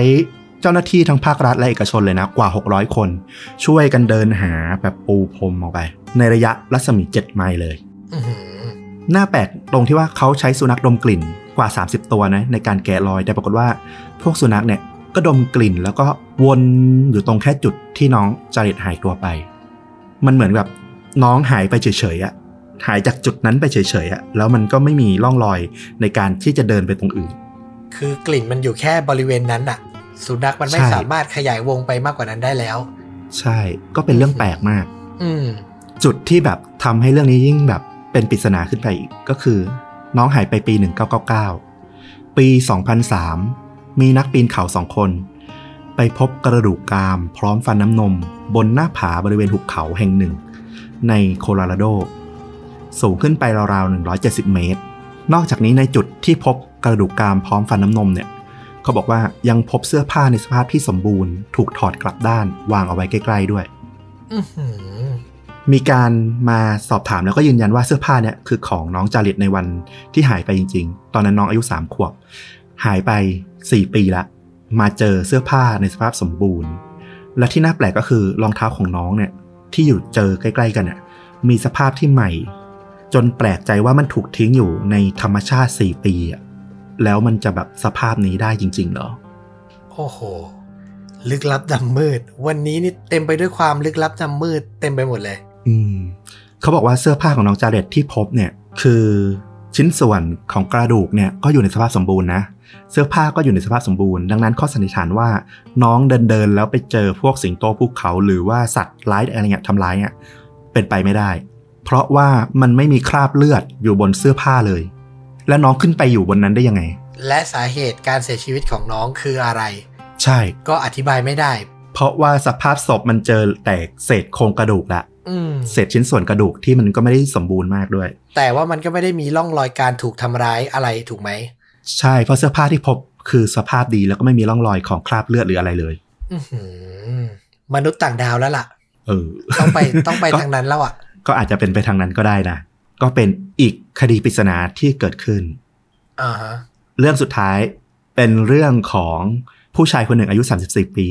เจ้าหน้าที่ทั้งภาครัฐและเอกชนเลยนะ กว่า 600 คน ช่วยกันเดินหาแบบปูพรมออกไป ในระยะรัศมี7ไมล์เลยอือหือหน้าแปลกตรงที่ว่าเขาใช้สุนัขดมกลิ่นกว่า 30 ตัวนะในการแกะรอย แต่ปรากฏว่าพวกสุนัขเนี่ย ก็ดมกลิ่นแล้วก็วนอยู่ตรงแค่จุดที่น้องจริตหายตัวไป มันเหมือนแบบน้องหายไปเฉยๆอะหายจากจุดนั้นไปเฉยๆอะแล้วมันก็ไม่มีร่องรอยในการที่จะเดินไปตรงอื่น คือกลิ่นมันอยู่แค่บริเวณนั้นน่ะสุนัขมันไม่ใช่สามารถขยายวงไปมากกว่านั้นได้แล้ว ใช่ก็เป็นเรื่องแปลกมาก อืมจุดที่แบบทำให้เรื่องนี้ยิ่งแบบเป็นปริศนาขึ้นไปอีกก็คือ น้องหายไปปี 1999 ปี 2003 มีนักปีนเขาสองคน ไปพบกระดูกกรามพร้อมฟันน้ำนม บนหน้าผาบริเวณหุบเขาแห่งหนึ่ง ในโคโลราโด สูงขึ้นไปราวๆ 170 เมตร นอกจากนี้ในจุดที่พบกระดูกกรามพร้อมฟันน้ำนมเนี่ยเขาบอกว่ายังพบเสื้อผ้าในสภาพที่สมบูรณ์ ถูกถอดกลับด้านวางเอาไว้ใกล้ ๆ ด้วยอือหือมีการมาสอบถามแล้วก็ยืนยันว่าเสื้อผ้าเนี่ยคือของน้องจาริตในวันที่หายไปจริง ๆ ตอนนั้นน้องอายุ3ขวบ หายไป 4 ปีละ มาเจอเสื้อผ้าในสภาพสมบูรณ์ และที่น่าแปลกก็คือรองเท้าของน้องเนี่ยที่อยู่เจอใกล้ ๆ กันเนี่ยมีสภาพที่ใหม่ จนแปลกใจว่ามันถูกทิ้งอยู่ในธรรมชาติ 4 ปีอะแล้วมันจะแบบสภาพนี้ได้จริง ๆ เหรอ โอ้โห ลึกลับดำมืด วันนี้นี่เต็มไปด้วยความลึกลับดำมืดเต็มไปหมดเลย อืม เขาบอกว่าเสื้อผ้าของน้องจาเรตที่พบเนี่ย คือ ชิ้นส่วนของกระดูกเนี่ยก็อยู่ในสภาพสมบูรณ์นะ เสื้อผ้าก็อยู่ในสภาพสมบูรณ์ ดังนั้นข้อสันนิษฐานว่าน้องเดินเดินๆแล้วไปเจอพวกสิงโตภูเขา หรือว่าสัตว์ร้ายอะไรเงี้ยทำร้ายเนี่ยเป็นไปไม่ได้ เพราะว่ามันไม่มีคราบเลือดอยู่บนเสื้อผ้าเลย แล้วน้องขึ้นไปอยู่บนนั้นได้ยังไง และสาเหตุการเสียชีวิตของน้องคืออะไร ใช่ ก็อธิบายไม่ได้ เพราะว่าสภาพศพมันเจอแต่เศษโครงกระดูกละอืมเศษชิ้นส่วนกระดูกที่มันก็ไม่ได้สมบูรณ์มากด้วย แต่ว่ามันก็ไม่ได้มีร่องรอยการถูกทำร้ายอะไรถูกไหม ใช่เพราะเสื้อผ้าที่พบคือสภาพดีแล้วก็ไม่มีร่องรอยของคราบเลือดหรืออะไรเลยอื้อหือมนุษย์ต่างดาวแล้วล่ะ เออ ต้องไปต้องไปก็ทางนั้นแล้วอะ ก็อาจจะเป็นไปทางนั้นก็ได้นะ ก็เป็นอีกคดีปริศนาที่เกิดขึ้นอ่าฮะเรื่องสุดท้ายเป็นเรื่องของผู้ชายคนหนึ่งอายุ 34 ปี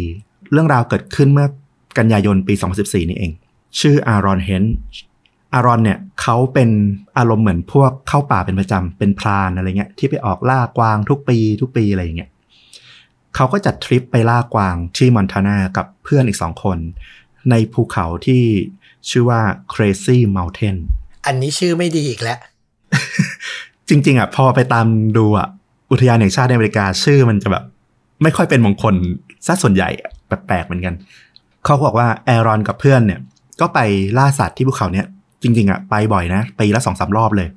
เรื่องราวเกิดขึ้นเมื่อกันยายนปี 2014 นี่เอง ชื่ออารอนเฮนอารอนเนี่ยเขาเป็นอารมณ์เหมือนพวกเข้าป่าเป็นประจำเป็นพรานอะไรเงี้ยที่ไปออกล่ากวางทุกปีทุกปีอะไรอย่างเงี้ยเขาก็จัดทริปไปล่ากวางที่มอนทานากับเพื่อนอีกสองคน ในภูเขาที่ชื่อว่า Crazy Mountain อันนี้ชื่อไม่ดีอีกแล้ว จริง ๆอะพอไปตามดูอะอุทยานแห่งชาติในอเมริกาชื่อมันจะแบบ ไม่ค่อยเป็นมงคลซะส่วนใหญ่อะ แปลกๆเหมือนกัน เขาบอกว่าแอรอนกับเพื่อนเนี่ย ก็ไปล่าสัตว์ที่ภูเขาเนี้ยจริงๆอะไปบ่อยนะปีละสองสามรอบเลย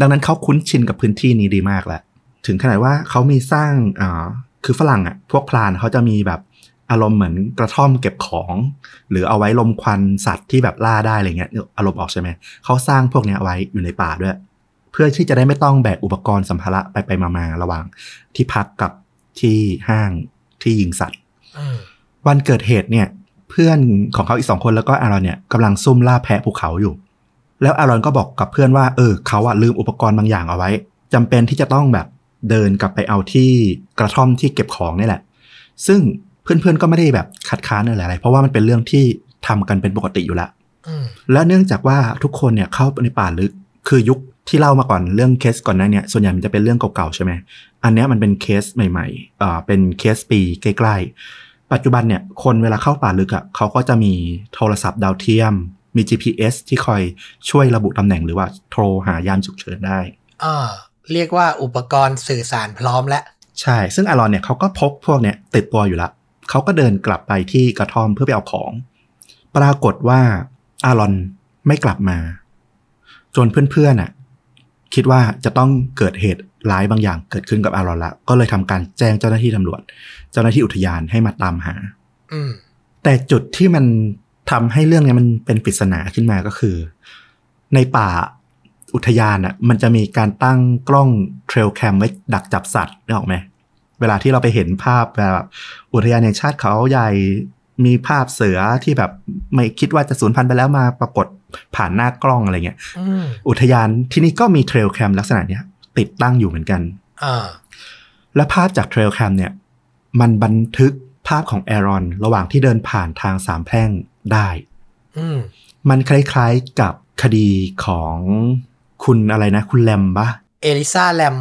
ดังนั้นเขาคุ้นชินกับพื้นที่นี้ดีมากแหละถึงขนาดว่าเขามีสร้างอ่าคือฝรั่งอะพวกพลานเขาจะมีแบบอารมณ์เหมือนกระท่อมเก็บของ หรือเอาไว้ลมควันสัตว์ที่แบบล่าได้อะไรเงี้ยอารมณ์ออกใช่ไหมเขาสร้างพวกเนี้ยไว้อยู่ในป่าด้วย เพื่อที่จะได้ไม่ต้องแบกอุปกรณ์สัมภาระไปไปมาๆระหว่าง ที่พักกับที่ห้างที่ยิงสัตว์ วันเกิดเหตุเนี่ย เพื่อนของเขาอีกสองคนแล้วก็อารอนเนี่ยกำลังซุ่มล่าแพะภูเขาอยู่ แล้วอารอนก็บอกกับเพื่อนว่าเออเขาอะลืมอุปกรณ์บางอย่างเอาไว้จำเป็นที่จะต้องแบบเดินกลับไปเอาที่กระท่อมที่เก็บของนี่แหละ ซึ่งเพื่อนๆก็ไม่ได้แบบคัดค้านอะไร เพราะว่ามันเป็นเรื่องที่ทำกันเป็นปกติอยู่แล้วอืมและเนื่องจากว่าทุกคนเนี่ยเข้าไปในป่าลึกคือยุคที่เล่ามาก่อนเรื่องเคสก่อนหน้าเนี่ยส่วนใหญ่มันจะเป็นเรื่องเก่าๆใช่ไหมอันเนี้ยมันเป็นเคสใหม่ๆอ่าเป็นเคสปีใกล้ๆ ปัจจุบันเนี่ยคนเวลาเข้าป่าลึกอ่ะเขาก็จะมีโทรศัพท์ดาวเทียม มี GPS ที่คอยช่วยระบุตำแหน่งหรือว่าโทรหายามฉุกเฉินได้อ่าเรียกว่าอุปกรณ์สื่อสารพร้อมแล้ว ใช่ ซึ่งอารอนเนี่ยเขาก็พกพวกเนี้ยติดตัวอยู่ละเขาก็เดินกลับไปที่กระท่อมเพื่อไปเอาของ ปรากฏว่าอารอนไม่กลับมา จนเพื่อนๆน่ะ คิดว่าจะต้องเกิดเหตุร้ายบางอย่างเกิดขึ้นกับอารอนละ ก็เลยทำการแจ้งเจ้าหน้าที่ตำรวจ เจ้าหน้าที่อุทยานให้มาตามหาอืมแต่จุดที่มันทำให้เรื่องเนี้ยมันเป็นปริศนาขึ้นมาก็คือ ในป่าอุทยานอะ มันจะมีการตั้งกล้อง trail cam ไว้ดักจับสัตว์นึกออกไหมเวลาที่เราไปเห็นภาพแบบอุทยานแห่งชาติเขาใหญ่มีภาพเสือที่แบบไม่คิดว่าจะสูญพันธุ์ไปแล้วมาปรากฏผ่านหน้ากล้องอะไรเงี้ยอืมอุทยานที่นี่ก็มี trail cam ลักษณะเนี้ย ติดตั้งอยู่เหมือนกันอ่าและภาพจาก trail cam เนี่ย มันบันทึกภาพของแอรอนระหว่างที่เดินผ่านทางสามแพร่งได้อืมมันคล้ายๆกับคดีของคุณอะไรนะ คุณแลมปะเอลิซาแลม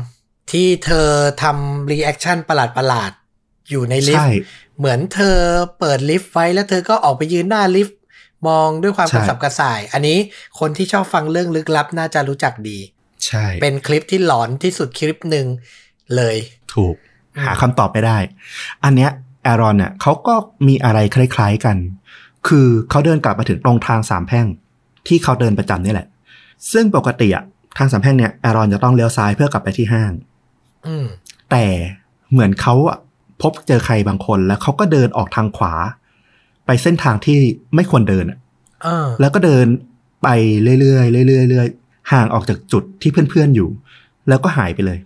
ที่เธอทำ reaction ประหลาดประหลาดๆอยู่ในลิฟต์ใช่เหมือนเธอเปิดลิฟต์ไว้แล้วเธอก็ออกไปยืนหน้าลิฟต์มองด้วยความใช่กระสับกระส่าย อันนี้คนที่ชอบฟังเรื่องลึกลับน่าจะรู้จักดี ใช่ เป็นคลิปที่หลอนที่สุดคลิปหนึ่งเลย ถูกอืมหาคำตอบไม่ได้ อันเนี้ยแอรอนเนี่ยเขาก็มีอะไรคล้ายๆกัน คือเขาเดินกลับมาถึงตรงทางสามแพร่ง ที่เขาเดินประจำนี่แหละ ซึ่งปกติอะทางสามแพร่งเนี่ยแอรอนจะต้องเลี้ยวซ้ายเพื่อกลับไปที่ห้างอืมแต่เหมือนเขาอะพบเจอใครบางคนแล้วเขาก็เดินออกทางขวา ไปเส้นทางที่ไม่ควรเดินอะอ่าแล้วก็เดินไปเรื่อยๆเรื่อยๆเรื่อยๆ ห่างออกจากจุดที่เพื่อนๆอยู่ แล้วก็หายไปเลย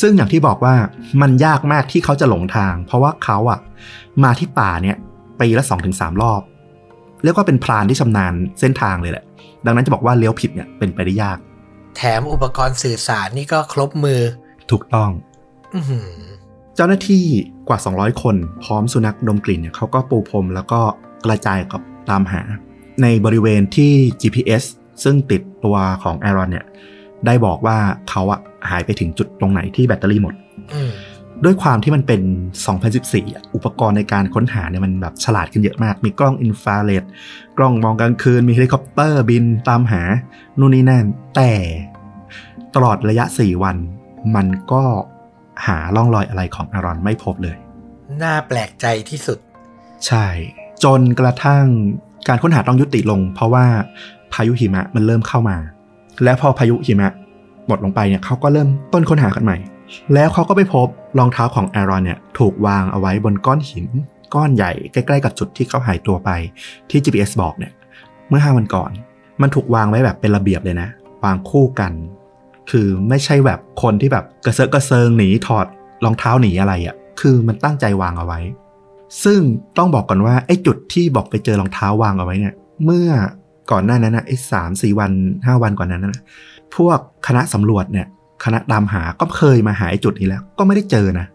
ซึ่งอย่างที่บอกว่ามันยากมากที่เขาจะหลงทาง เพราะว่าเขาอะมาที่ป่าเนี่ยปีละสองถึงสามรอบ เรียกว่าเป็นพรานที่ชำนาญเส้นทางเลยแหละ ดังนั้นจะบอกว่าเลี้ยวผิดเนี่ยเป็นไปได้ยาก แถมอุปกรณ์สื่อสารนี่ก็ครบมือ ถูกต้องอือหือเจ้าหน้าที่กว่า 200 คนพร้อมสุนัขดมกลิ่นเนี่ยเขาก็ปูพรมแล้วก็กระจายกับตามหา ในบริเวณที่ GPS ซึ่งติดตัวของแอรอนเนี่ย ได้บอกว่าเขาอะหายไปถึงจุดตรงไหนที่แบตเตอรี่หมดอืมด้วยความที่มันเป็น 2014อะอุปกรณ์ในการค้นหาเนี่ยมันแบบฉลาดขึ้นเยอะมาก มีกล้องอินฟราเรด กล้องมองกลางคืน มีเฮลิคอปเตอร์บินตามหา นู่นนี่นั่น แต่ตลอดระยะ 4 วัน มันก็หาร่องรอยอะไรของแอรอนไม่พบเลย น่าแปลกใจที่สุด ใช่ จนกระทั่งการค้นหาต้องยุติลง เพราะว่า พายุหิมะมันเริ่มเข้ามา และพอพายุหิมะหมดลงไปเนี่ยเขาก็เริ่มต้นค้นหากันใหม่ แล้วเขาก็ไปพบรองเท้าของแอรอนเนี่ยถูกวางเอาไว้บนก้อนหิน ก้อนใหญ่ใกล้ๆกับจุดที่เขาหายตัวไปที่ GPS บอกเนี่ย เมื่อห้าวันก่อน มันถูกวางไว้แบบเป็นระเบียบเลยนะ วางคู่กัน คือไม่ใช่แบบคนที่แบบกระเซาะกระเซิงหนีถอดรองเท้าหนีอะไรอะ่ะ คือมันตั้งใจวางเอาไว้ ซึ่งต้องบอกก่อนว่าไอ้จุดที่บอกไปเจอรองเท้าวางเอาไว้เนี่ย เมื่อ ก่อนหน้านั้นนะไอ้สามสี่วันห้าวันก่อนนั้นนะพวกคณะสำรวจเนี่ย คณะตามหาก็เคยมาหาไอ้จุดนี้แล้ว ก็ไม่ได้เจอนะ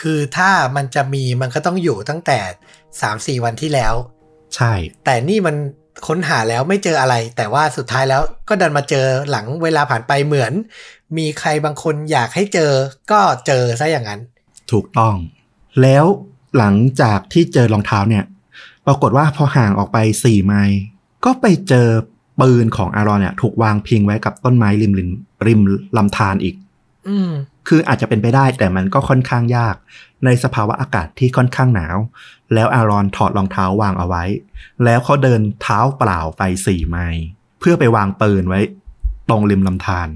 คือถ้ามันจะมีมันก็ต้องอยู่ตั้งแต่สามสี่วันที่แล้ว ใช่ แต่นี่มันค้นหาแล้วไม่เจออะไร แต่ว่าสุดท้ายแล้วก็ดันมาเจอหลังเวลาผ่านไปเหมือน มีใครบางคนอยากให้เจอก็เจอซะอย่างนั้น ถูกต้อง แล้วหลังจากที่เจอรองเท้าเนี่ย ปรากฏว่าพอห่างออกไปสี่ไมล์ ก็ไปเจอปืนของอารอนเนี่ย ถูกวางพิงไว้กับต้นไม้ริมริมริมลำธารอีกอืมคืออาจจะเป็นไปได้แต่มันก็ค่อนข้างยาก ในสภาวะอากาศที่ค่อนข้างหนาว แล้วอารอนถอดรองเท้าวางเอาไว้ แล้วเขาเดินเท้าเปล่าไปสี่ไมล์เพื่อไปวางปืนไว้ ตรงริมลำธาร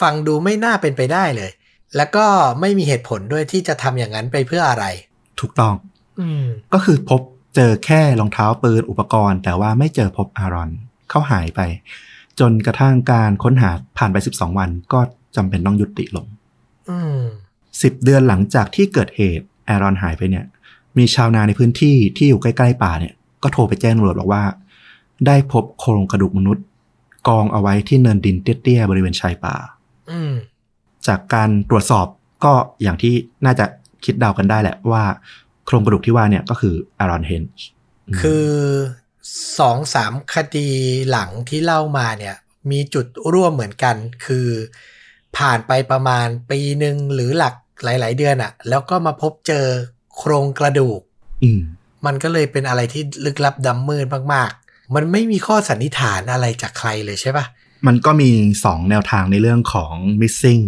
ฟังดูไม่น่าเป็นไปได้เลย แล้วก็ไม่มีเหตุผลด้วยที่จะทำอย่างนั้นไปเพื่ออะไร ถูกต้องอืมก็คือพบ เจอแค่รองเท้าปืนอุปกรณ์ แต่ว่าไม่เจอพบอารอนเขาหายไป จนกระทั่งการค้นหาผ่านไป 12 วันก็จำเป็นต้องยุติลงอืม10เดือนหลังจากที่เกิดเหตุแอรอนหายไปเนี่ย มีชาวนาในพื้นที่ที่อยู่ใกล้ๆป่าเนี่ย ก็โทรไปแจ้งตำรวจบอกว่า ได้พบโครงกระดูกมนุษย์ กองเอาไว้ที่เนินดินเตี้ยๆบริเวณชายป่าอืมจากการตรวจสอบก็อย่างที่น่าจะคิดเดากันได้แหละว่า โครงกระดูกที่ว่าเนี่ยก็คืออารอนเฮนจ์คือสองสามคดีหลังที่เล่ามาเนี่ยมีจุดร่วมเหมือนกัน คือผ่านไปประมาณปีหนึ่งหรือหลักหลาย ๆ เดือนอะแล้วก็มาพบเจอโครงกระดูกอืมมันก็เลยเป็นอะไรที่ลึกลับดำมืดมากๆ มันไม่มีข้อสันนิษฐานอะไรจากใครเลยใช่ปะมันก็มีสองแนวทางในเรื่องของ missing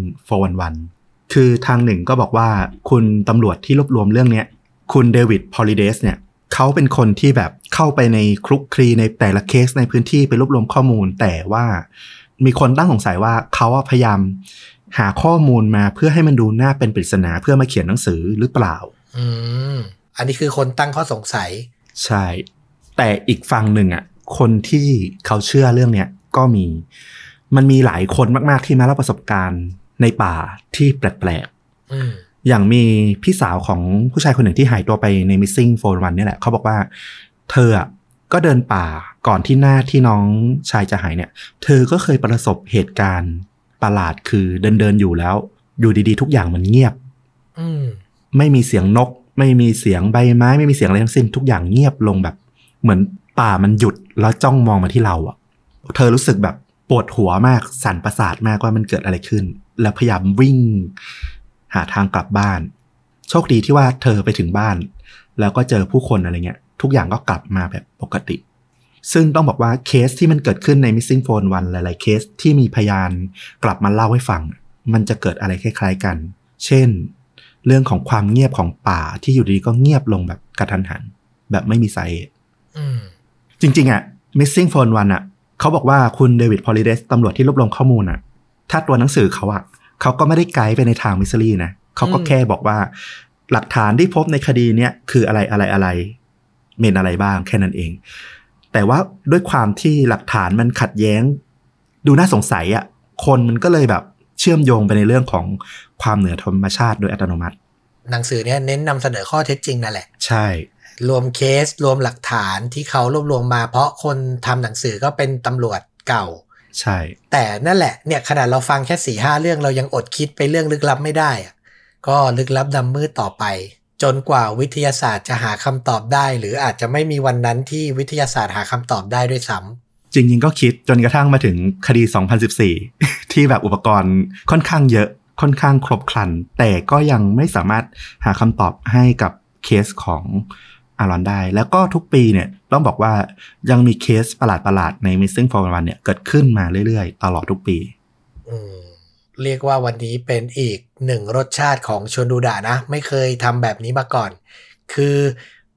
411 คือทางหนึ่งก็บอกว่าคุณตำรวจที่รวบรวมเรื่องเนี้ย คุณเดวิดพอลิเดสเนี่ยเขาเป็นคนที่แบบเข้าไปในคลุกคลีในแต่ละเคสในพื้นที่ไปรวบรวมข้อมูล แต่ว่ามีคนตั้งสงสัยว่าเขาอะพยายามหาข้อมูลมาเพื่อให้มันดูน่าเป็นปริศนาเพื่อมาเขียนหนังสือหรือเปล่า อืม อันนี้คือคนตั้งข้อสงสัย ใช่ แต่อีกฝั่งหนึ่งอะ คนที่เขาเชื่อเรื่องเนี้ยก็มี มันมีหลายคนมาก ๆ ที่มาเล่าประสบการณ์ในป่าที่แปลกอืมๆ อย่างมีพี่สาวของผู้ชายคนหนึ่งที่หายตัวไปใน missing 411เนี่ยแหละเขาบอกว่า เธออะก็เดินป่าก่อนที่หน้าที่น้องชายจะหายเนี่ย เธอก็เคยประสบเหตุการณ์ประหลาดคือเดินเดินๆอยู่แล้ว อยู่ดีๆ ทุกอย่างมันเงียบอืมไม่มีเสียงนก ไม่มีเสียงใบไม้ ไม่มีเสียงอะไรทั้งสิ้น ทุกอย่างเงียบลงแบบ เหมือนป่ามันหยุดแล้วจ้องมองมาที่เราอะเธอรู้สึกแบบปวดหัวมากสั่นประสาทมากว่ามันเกิดอะไรขึ้น แล้วพยายามวิ่ง หาทางกลับบ้าน โชคดีที่ว่าเธอไปถึงบ้าน แล้วก็เจอผู้คนอะไรเงี้ย ทุกอย่างก็กลับมาแบบปกติ ซึ่งต้องบอกว่าเคสที่มันเกิดขึ้นใน Missing 411 หลาย ๆ เคสที่มีพยานกลับมาเล่าให้ฟัง มันจะเกิดอะไรคล้าย ๆ กัน เช่น เรื่องของความเงียบของป่าที่อยู่ดีก็เงียบลงแบบกระทันหัน แบบไม่มีสาเหตุอืมจริง ๆอะ missing phone วันอะเขาบอกว่าคุณเดวิดพอลิเดสตำรวจที่รวบรวมข้อมูลอะถ้าตัวหนังสือเขาอะ เขาก็ไม่ได้ไกด์ไปในทาง mystery นะเขาก็อืมแค่บอกว่า หลักฐานที่พบในคดีเนี้ยคืออะไรอะไรอะไรเมนอะไรบ้างแค่นั้นเอง แต่ว่าด้วยความที่หลักฐานมันขัดแย้ง ดูน่าสงสัยอะคนมันก็เลยแบบเชื่อมโยงไปในเรื่องของความเหนือธรรมชาติโดยอัตโนมัติ หนังสือเนี่ยเน้นนำเสนอข้อเท็จจริงนั่นแหละ ใช่ รวมเคสรวมหลักฐานที่เขารวบรวมมา เพราะคนทำหนังสือก็เป็นตำรวจเก่า ใช่ แต่นั่นแหละเนี่ยขนาดเราฟังแค่สี่ห้าเรื่องเรายังอดคิดไปเรื่องลึกลับไม่ได้อะก็ลึกลับดำมืดต่อไป จนกว่าวิทยาศาสตร์จะหาคำตอบได้ หรืออาจจะไม่มีวันนั้นที่วิทยาศาสตร์หาคำตอบได้ด้วยซ้ำจริงๆก็คิดจนกระทั่งมาถึงคดี 2014 ที่แบบอุปกรณ์ค่อนข้างเยอะค่อนข้างครบครัน แต่ก็ยังไม่สามารถหาคำตอบให้กับเคสของ อารอนได้ แล้วก็ทุกปีเนี่ยต้องบอกว่ายังมีเคสประหลาดๆ ใน Missing 411เนี่ยเกิดขึ้นมาเรื่อยๆ ตลอดทุกปีเรียกว่าวันนี้เป็นอีกหนึ่งรสชาติของชวนดูดะนะ ไม่เคยทำแบบนี้มาก่อน คือ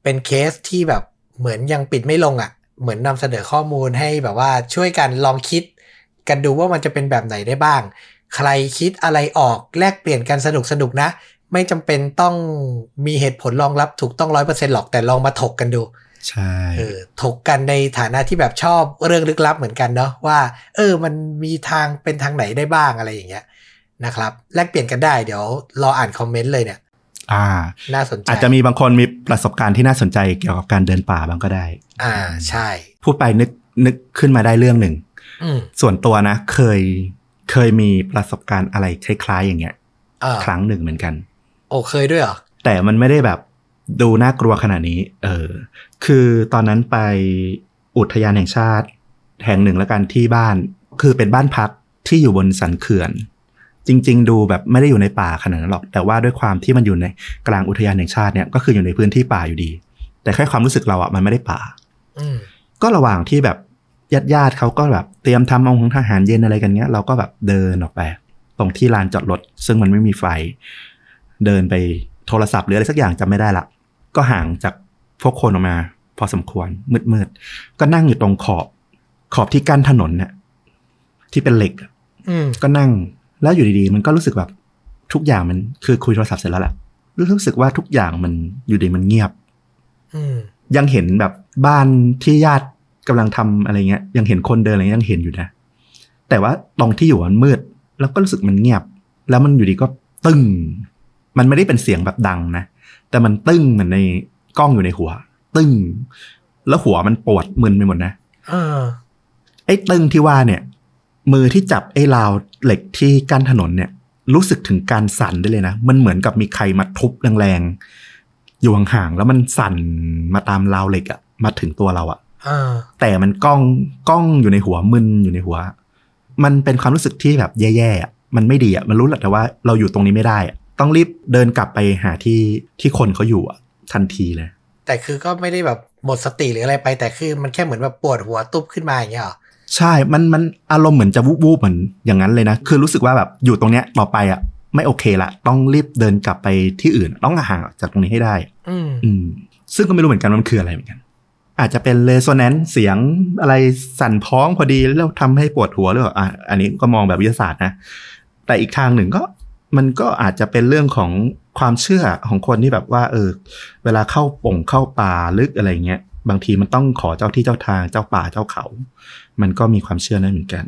เป็นเคสที่แบบเหมือนยังปิดไม่ลงอะ่ะ เหมือนนำเสนอข้อมูลให้แบบว่าช่วยกันลองคิด กันดูว่ามันจะเป็นแบบไหนได้บ้าง ใครคิดอะไรออกแลกเปลี่ยนกันสนุกสนุกนะ ไม่จำเป็นต้องมีเหตุผลรองรับถูกต้องร้อยเปอร์เซ็นหรอกแต่ลองมาถกกันดูใช่เออถกกันในฐานะที่แบบชอบเรื่องลึกลับเหมือนกันเนาะว่า เออ มันมีทางเป็นทางไหนได้บ้างอะไรอย่างเงี้ยนะครับแลกเปลี่ยนกันได้เดี๋ยวรออ่านคอมเมนต์เลยเนี่ย อ่า น่าสนใจอาจจะมีบางคนมีประสบการณ์ที่น่าสนใจเกี่ยวกับการเดินป่าบ้างก็ได้ อ่าใช่ พูดไปนึกนึกขึ้นมาได้เรื่องหนึ่งอืมส่วนตัวนะ เคยเคยมีประสบการณ์อะไรคล้าย ๆ อย่างเงี้ยเออครั้งหนึ่งเหมือนกัน โอ้เคยด้วยเหรอ แต่มันไม่ได้แบบดูน่ากลัวขนาดนี้ เออ คือตอนนั้นไปอุทยานแห่งชาติ แห่งหนึ่งแล้วกันที่บ้าน คือเป็นบ้านพักที่อยู่บนสันเขื่อน จริง ๆ ดูแบบไม่ได้อยู่ในป่าขนาดนั้นหรอก แต่ว่าด้วยความที่มันอยู่ในกลางอุทยานแห่งชาติเนี่ย ก็คืออยู่ในพื้นที่ป่าอยู่ดี แต่แค่ความรู้สึกเราอะมันไม่ได้ป่าอืมก็ระหว่างที่แบบญาติญาติๆเขาก็แบบเตรียมทำองค์ทหารเย็นอะไรกันเงี้ย เราก็แบบเดินออกไป ตรงที่ลานจอดรถซึ่งมันไม่มีไฟ เดินไปโทรศัพท์หรืออะไรสักอย่างจำไม่ได้ละก็ห่างจากพวกคนออกมา พอสมควรมืดๆก็นั่งอยู่ตรงขอบขอบที่กั้นถนนเนี่ยที่เป็นเหล็กอะอืมก็นั่งแล้วอยู่ดีๆ มันก็รู้สึกแบบทุกอย่างมันคือคุยโทรศัพท์เสร็จแล้วแหละรู้สึกว่าทุกอย่างมันอยู่ดีมันเงียบอืมยังเห็นแบบบ้านที่ญาติกำลังทำอะไรเงี้ย ยังเห็นคนเดินอะไรเงี้ยยังเห็นอยู่นะ แต่ว่าตรงที่อยู่มันมืด แล้วก็รู้สึกมันเงียบ แล้วมันอยู่ดีก็ตึ้ง มันไม่ได้เป็นเสียงแบบดังนะ แต่มันตึ้งเหมือนในกล้องอยู่ในหัว ตึ้ง แล้วหัวมันปวดมึนไปหมดนะเออไอ้ตึ้งที่ว่าเนี่ย มือที่จับไอ้ราวเหล็กที่กั้นถนนเนี่ย รู้สึกถึงการสั่นได้เลยนะ มันเหมือนกับมีใครมาทุบแรงๆอยู่ห่างๆแล้วมันสั่นมาตามราวเหล็กอะมาถึงตัวเราอะเออแต่มันก้องก้องอยู่ในหัวมึนอยู่ในหัว มันเป็นความรู้สึกที่แบบแย่ๆอะมันไม่ดีอะมันรู้แหละแต่ว่าเราอยู่ตรงนี้ไม่ได้อะ ต้องรีบเดินกลับไปหาที่ที่คนเขาอยู่อะทันทีเลย แต่คือก็ไม่ได้แบบหมดสติหรืออะไรไป แต่คือมันแค่เหมือนแบบปวดหัวตุ๊บขึ้นมาอย่างเงี้ยเหรอใช่ มันมันอารมณ์เหมือนจะวูบวูบๆเหมือนอย่างนั้นเลยนะ คือรู้สึกว่าแบบอยู่ตรงเนี้ยต่อไปอะไม่โอเคละ ต้องรีบเดินกลับไปที่อื่น ต้องห่างออกจากตรงนี้ให้ได้อืมอืม ซึ่งก็ไม่รู้เหมือนกันว่ามันคืออะไรเหมือนกัน อาจจะเป็นเรโซแนนซ์เสียงอะไรสั่นพ้องพอดีแล้วทำให้ปวดหัวหรือเปล่าอะอันนี้ก็มองแบบวิทยาศาสตร์นะ แต่อีกทางหนึ่งก็ มันก็อาจจะเป็นเรื่องของความเชื่อของคนที่แบบว่า เออ เวลาเข้าป่งเข้าป่าลึกอะไรเงี้ยบางทีมันต้องขอเจ้าที่เจ้าทางเจ้าป่าเจ้าเขา มันก็มีความเชื่อนั้นเหมือนกัน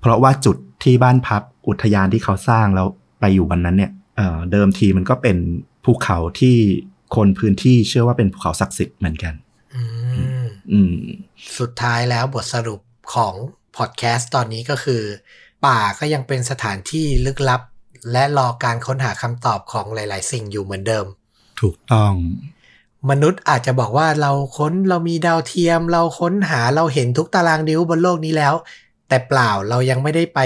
เพราะว่าจุดที่บ้านพักอุทยานที่เขาสร้างแล้วไปอยู่วันนั้นเนี่ยเอ่อเดิมทีมันก็เป็นภูเขาที่คนพื้นที่เชื่อว่าเป็นภูเขาศักดิ์สิทธิ์เหมือนกันอืมอืมสุดท้ายแล้วบทสรุปของพอดแคสต์ตอนนี้ก็คือ ป่าก็ยังเป็นสถานที่ลึกลับ และรอการค้นหาคำตอบของหลาย ๆ สิ่งอยู่เหมือนเดิม ถูกต้อง มนุษย์อาจจะบอกว่าเราค้นเรามีดาวเทียม เราค้นหาเราเห็นทุกตารางนิ้วบนโลกนี้แล้ว แต่เปล่าเรายังไม่ได้ไป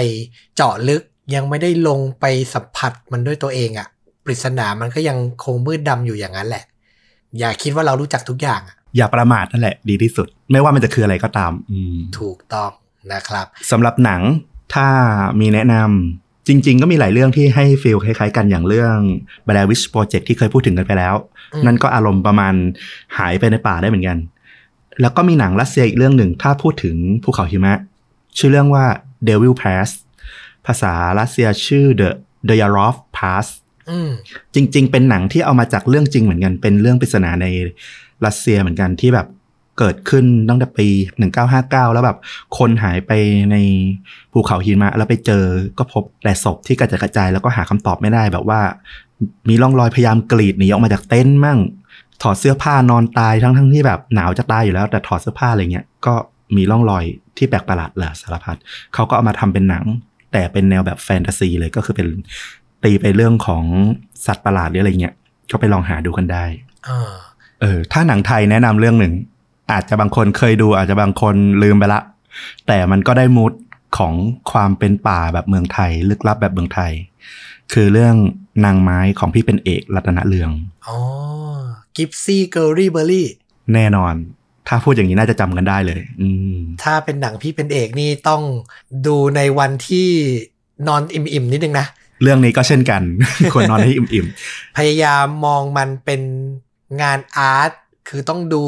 เจาะลึกยังไม่ได้ลงไปสัมผัสมันด้วยตัวเองอะปริศนามันก็ยังคงมืดดำอยู่อย่างนั้นแหละ อย่าคิดว่าเรารู้จักทุกอย่างอะอย่าประมาทนั่นแหละดีที่สุด ไม่ว่ามันจะคืออะไรก็ตาม อืมถูกต้องนะครับสำหรับหนังถ้ามีแนะนำ จริง ๆ ก็มีหลายเรื่องที่ให้ฟีลคล้าย ๆ กันอย่างเรื่อง b l a Witch Project ที่เคยพูดถึงกันไปแล้วอืมนั่นก็อารมณ์ประมาณหายไปในป่าได้เหมือนกัน แล้วก็มีหนังรัสเซียอีกเรื่องหนึ่ง ถ้าพูดถึงภูเขาหิมะ ชื่อเรื่องว่า Devil Pass ภาษารัสเซียชื่อ The The Yarov Pass อืมจริง ๆ เป็นหนังที่เอามาจากเรื่องจริงเหมือนกัน เป็นเรื่องปริศนาในรัสเซียเหมือนกันที่แบบ เกิดขึ้นตั้งแต่ปี 1959 แล้วแบบคนหายไปในภูเขาหิมะแล้วไปเจอก็พบแต่ศพที่กระจัดกระจายแล้วก็หาคำตอบไม่ได้แบบว่า มีร่องรอยพยายามกรีดหนีออกมาจากเต็นท์มั่ง ถอดเสื้อผ้านอนตายทั้งทั้งๆที่แบบหนาวจะตายอยู่แล้ว แต่ถอดเสื้อผ้าอะไรเงี้ยก็มีร่องรอยที่แปลกประหลาดแหละสารพัดเขาก็เอามาทำเป็นหนัง แต่เป็นแนวแบบแฟนตาซีเลยก็คือเป็นตีไปเรื่องของสัตว์ประหลาดหรืออะไรเงี้ยก็ไปลองหาดูกันได้อ่าเออถ้าหนังไทยแนะนำเรื่องหนึ่ง อาจจะบางคนเคยดู อาจจะบางคนลืมไปละ แต่มันก็ได้มูดของความเป็นป่าแบบเมืองไทย ลึกลับแบบเมืองไทย คือเรื่องนางไม้ของพี่เป็นเอกรัตนเรืองอ๋อกิ๊บซี่เกิร์ลลี่เบอร์รี่แน่นอน ถ้าพูดอย่างนี้น่าจะจำกันได้เลย อืมถ้าเป็นหนังพี่เป็นเอกนี่ต้องดูในวันที่นอนอิ่มๆนิดนึงนะเรื่องนี้ก็เช่นกัน ควรนอนให้อิ่มพยายามมองมันเป็นงาน art คือต้องดู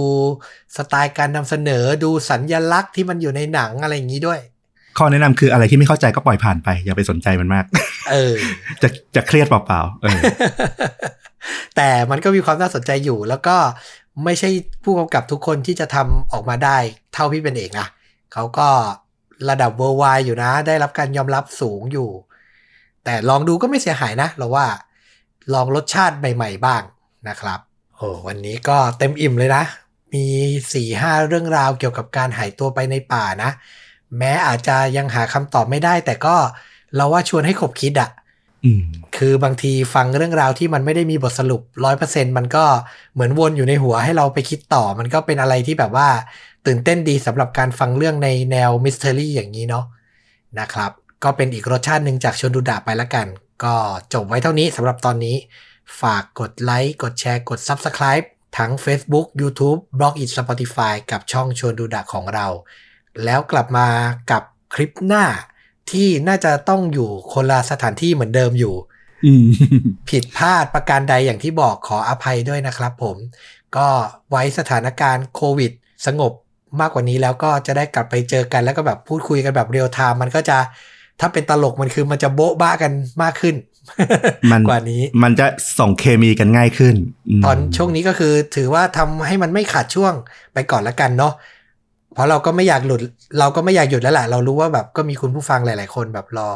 สไตล์การนำเสนอดูสัญลักษณ์ที่มันอยู่ในหนังอะไรอย่างนี้ด้วยๆข้อแนะนำคืออะไรที่ไม่เข้าใจก็ปล่อยผ่านไป อย่าไปสนใจมันมาก เออ จะจะเครียดเปล่าๆเออแต่มันก็มีความน่าสนใจอยู่ แล้วก็ไม่ใช่ผู้กำกับทุกคนที่จะทำออกมาได้ เท่าพี่เป็นเอกนะเขาก็ระดับเวอร์ไวอยู่นะ ได้รับการยอมรับสูงอยู่ แต่ลองดูก็ไม่เสียหายนะ เราว่า ลองรสชาติใหม่ ๆ บ้างนะครับ โอ้วันนี้ก็เต็มอิ่มเลยนะ มีสี่ห้าเรื่องราวเกี่ยวกับการหายตัวไปในป่านะ แม้อาจจะยังหาคำตอบไม่ได้ แต่ก็เราว่าชวนให้ขบคิดอะอืมคือบางทีฟังเรื่องราวที่มันไม่ได้มีบทสรุปร้อยเปอร์เซ็นมันก็เหมือนวนอยู่ในหัวให้เราไปคิดต่อ มันก็เป็นอะไรที่แบบว่า ตื่นเต้นดีสำหรับการฟังเรื่องในแนวมิส t ต r รี่อย่างนี้เนาะนะครับ ก็เป็นอีกรสชาติหนึ่งจากชวนดูดะไปละกัน ก็จบไว้เท่านี้สำหรับตอนนี้ ฝากกดไลค์ กดแชร์ กด Subscribe ทั้ง Facebook YouTube b l o g อิ Spotify กับช่องชวนดูดะของเรา แล้วกลับมากับคลิปหน้าที่น่าจะต้องอยู่คนละสถานที่เหมือนเดิมอยู่อืมผิดพลาดประการใดอย่างที่บอกขออภัยด้วยนะครับผมก็ไว้สถานการณ์โควิด สงบมากกว่านี้แล้วก็จะได้กลับไปเจอกันแล้วก็แบบพูดคุยกันแบบเรียลไทม์มันก็จะถ้าเป็นตลกมันคือมันจะโบ๊ะบ้ากันมากขึ้น มันกว่านี้ มันจะส่งเคมีกันง่ายขึ้นมตอนช่วงนี้ก็คือถือว่าทำให้มันไม่ขาดช่วงไปก่อนละกันเนาะเพราะเราก็ไม่อยากหลุด เราก็ไม่อยากหยุดแล้วแหละเรารู้ว่าแบบก็มีคุณผู้ฟังหลาย ๆ คนแบบรอ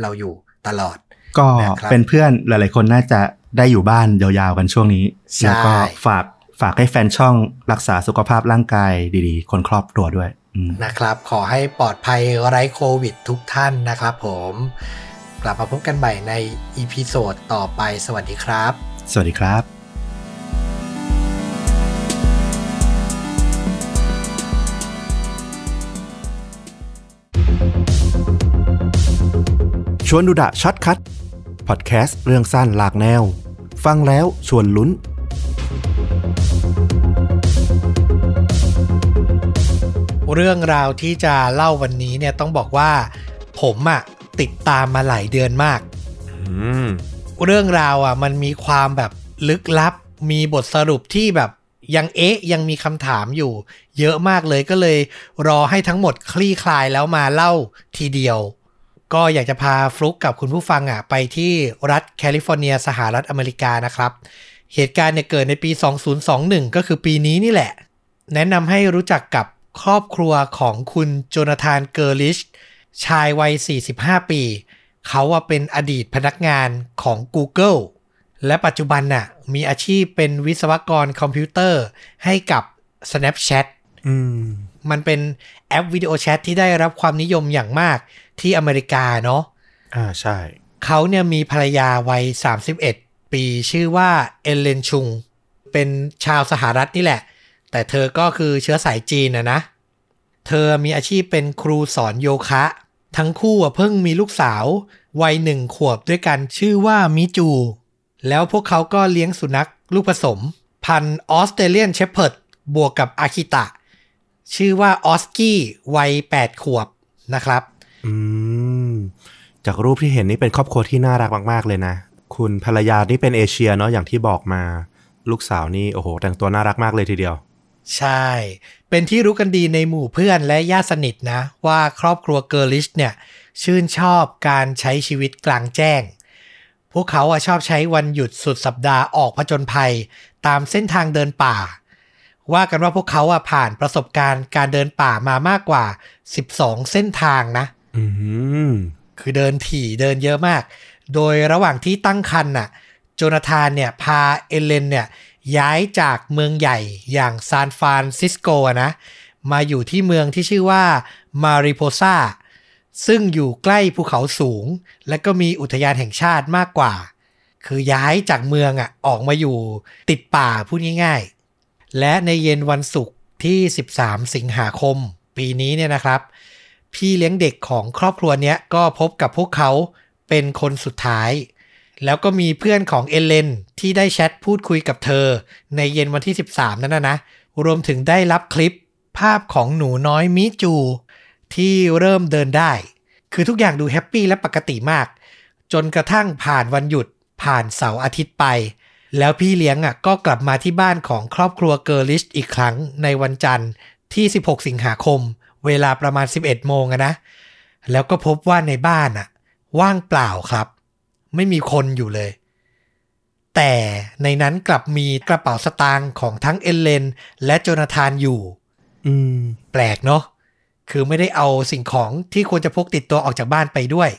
เราอยู่ตลอด ก็นะครับเป็นเพื่อนหลาย ๆ คนน่าจะได้อยู่บ้านยาวๆกันช่วงนี้ใช่แล้วก็ฝากฝากให้แฟนช่องรักษาสุขภาพร่างกายดีๆ คนครอบครัวด้วยอืมนะครับ ขอให้ปลอดภัยไร้โควิดทุกท่านนะครับผม กลับมาพบกันใหม่ใน episode ต่อไป สวัสดีครับ สวัสดีครับชวนดูดะ shortcut podcast เรื่องสั้นหลากแนว ฟังแล้วชวนลุ้นเรื่องราวที่จะเล่าวันนี้เนี่ยต้องบอกว่าผมอะ ติดตามมาหลายเดือนมากอืมเรื่องราวอะ มันมีความแบบลึกลับ มีบทสรุปที่แบบยังเอ๊ะยังมีคำถามอยู่ เยอะมากเลยก็เลยรอให้ทั้งหมดคลี่คลายแล้วมาเล่าทีเดียว ก็อยากจะพาฟลุกกับคุณผู้ฟังอะ ไปที่รัฐแคลิฟอร์เนียสหรัฐอเมริกานะครับ เหตุการณ์เนี่ยเกิดในปี 2021 ก็คือปีนี้นี่แหละ แนะนำให้รู้จักกับครอบครัวของคุณโจนาธานเกอร์ลิช ชายวัย 45 ปี เขาว่าเป็นอดีตพนักงานของ Google และปัจจุบันน่ะมีอาชีพเป็นวิศวกรคอมพิวเตอร์ให้กับ Snapchat อืมมันเป็นแอปวิดีโอแชทที่ได้รับความนิยมอย่างมากที่อเมริกาเนาะอ่าใช่ เขาเนี่ยมีภรรยาวัย 31 ปีชื่อว่าเอเลนชุง เป็นชาวสหรัฐนี่แหละ แต่เธอก็คือเชื้อสายจีนนะนะ เธอมีอาชีพเป็นครูสอนโยคะ ทั้งคู่อะเพิ่งมีลูกสาว วัยหนึ่งขวบด้วยกันชื่อว่ามิจู แล้วพวกเขาก็เลี้ยงสุนัขลูกผสม พันธุ์ออสเตรเลียนเชพเพิร์ดบวกกับอาคิตะ ชื่อว่าออสกี้วัย 8 ขวบนะครับ อืม จากรูปที่เห็นนี่เป็นครอบครัวที่น่ารักมาก ๆ เลยนะ คุณภรรยานี่เป็นเอเชียเนาะอย่างที่บอกมา ลูกสาวนี่โอ้โห แต่งตัวน่ารักมากเลยทีเดียว ใช่ เป็นที่รู้กันดีในหมู่เพื่อนและญาติสนิทนะ ว่าครอบครัวเกอร์ลิชเนี่ยชื่นชอบการใช้ชีวิตกลางแจ้ง พวกเขาอะชอบใช้วันหยุดสุดสัปดาห์ออกผจญภัย ตามเส้นทางเดินป่า ว่ากันว่าพวกเขาอะผ่านประสบการณ์การเดินป่ามามากกว่า 12 เส้นทางนะอืมคือเดินถี่เดินเยอะมาก โดยระหว่างที่ตั้งคันน่ะ โจนาธานเนี่ยพาเอเลนเนี่ย ย้ายจากเมืองใหญ่อย่างซานฟรานซิสโกนะ มาอยู่ที่เมืองที่ชื่อว่ามาริโพซาซึ่งอยู่ใกล้ภูเขาสูง และก็มีอุทยานแห่งชาติมากกว่า คือย้ายจากเมืองอะออกมาอยู่ติดป่าพูดง่ายๆ และในเย็นวันศุกร์ที่ 13 สิงหาคม ปีนี้เนี่ยนะครับ พี่เลี้ยงเด็กของครอบครัวเนี้ยก็พบกับพวกเขาเป็นคนสุดท้าย แล้วก็มีเพื่อนของเอเลนที่ได้แชทพูดคุยกับเธอ ในเย็นวันที่ 13 นั่นนะนะ รวมถึงได้รับคลิปภาพของหนูน้อยมิจู ที่เริ่มเดินได้ คือทุกอย่างดูแฮปปี้และปกติมาก จนกระทั่งผ่านวันหยุดผ่านเสาร์อาทิตย์ไป แล้วพี่เลี้ยงอะก็กลับมาที่บ้านของครอบครัวเกอร์ลิชอีกครั้งในวันจันทร์ที่ 16 สิงหาคม เวลาประมาณ 11 โมงนะ แล้วก็พบว่าในบ้านอะ ว่างเปล่าครับ ไม่มีคนอยู่เลย แต่ในนั้นกลับมีกระเป๋าสตางค์ของทั้งเอลเลน และโจนาธานอยู่ อืม แปลกเนาะคือไม่ได้เอาสิ่งของที่ควรจะพกติดตัวออกจากบ้านไปด้วย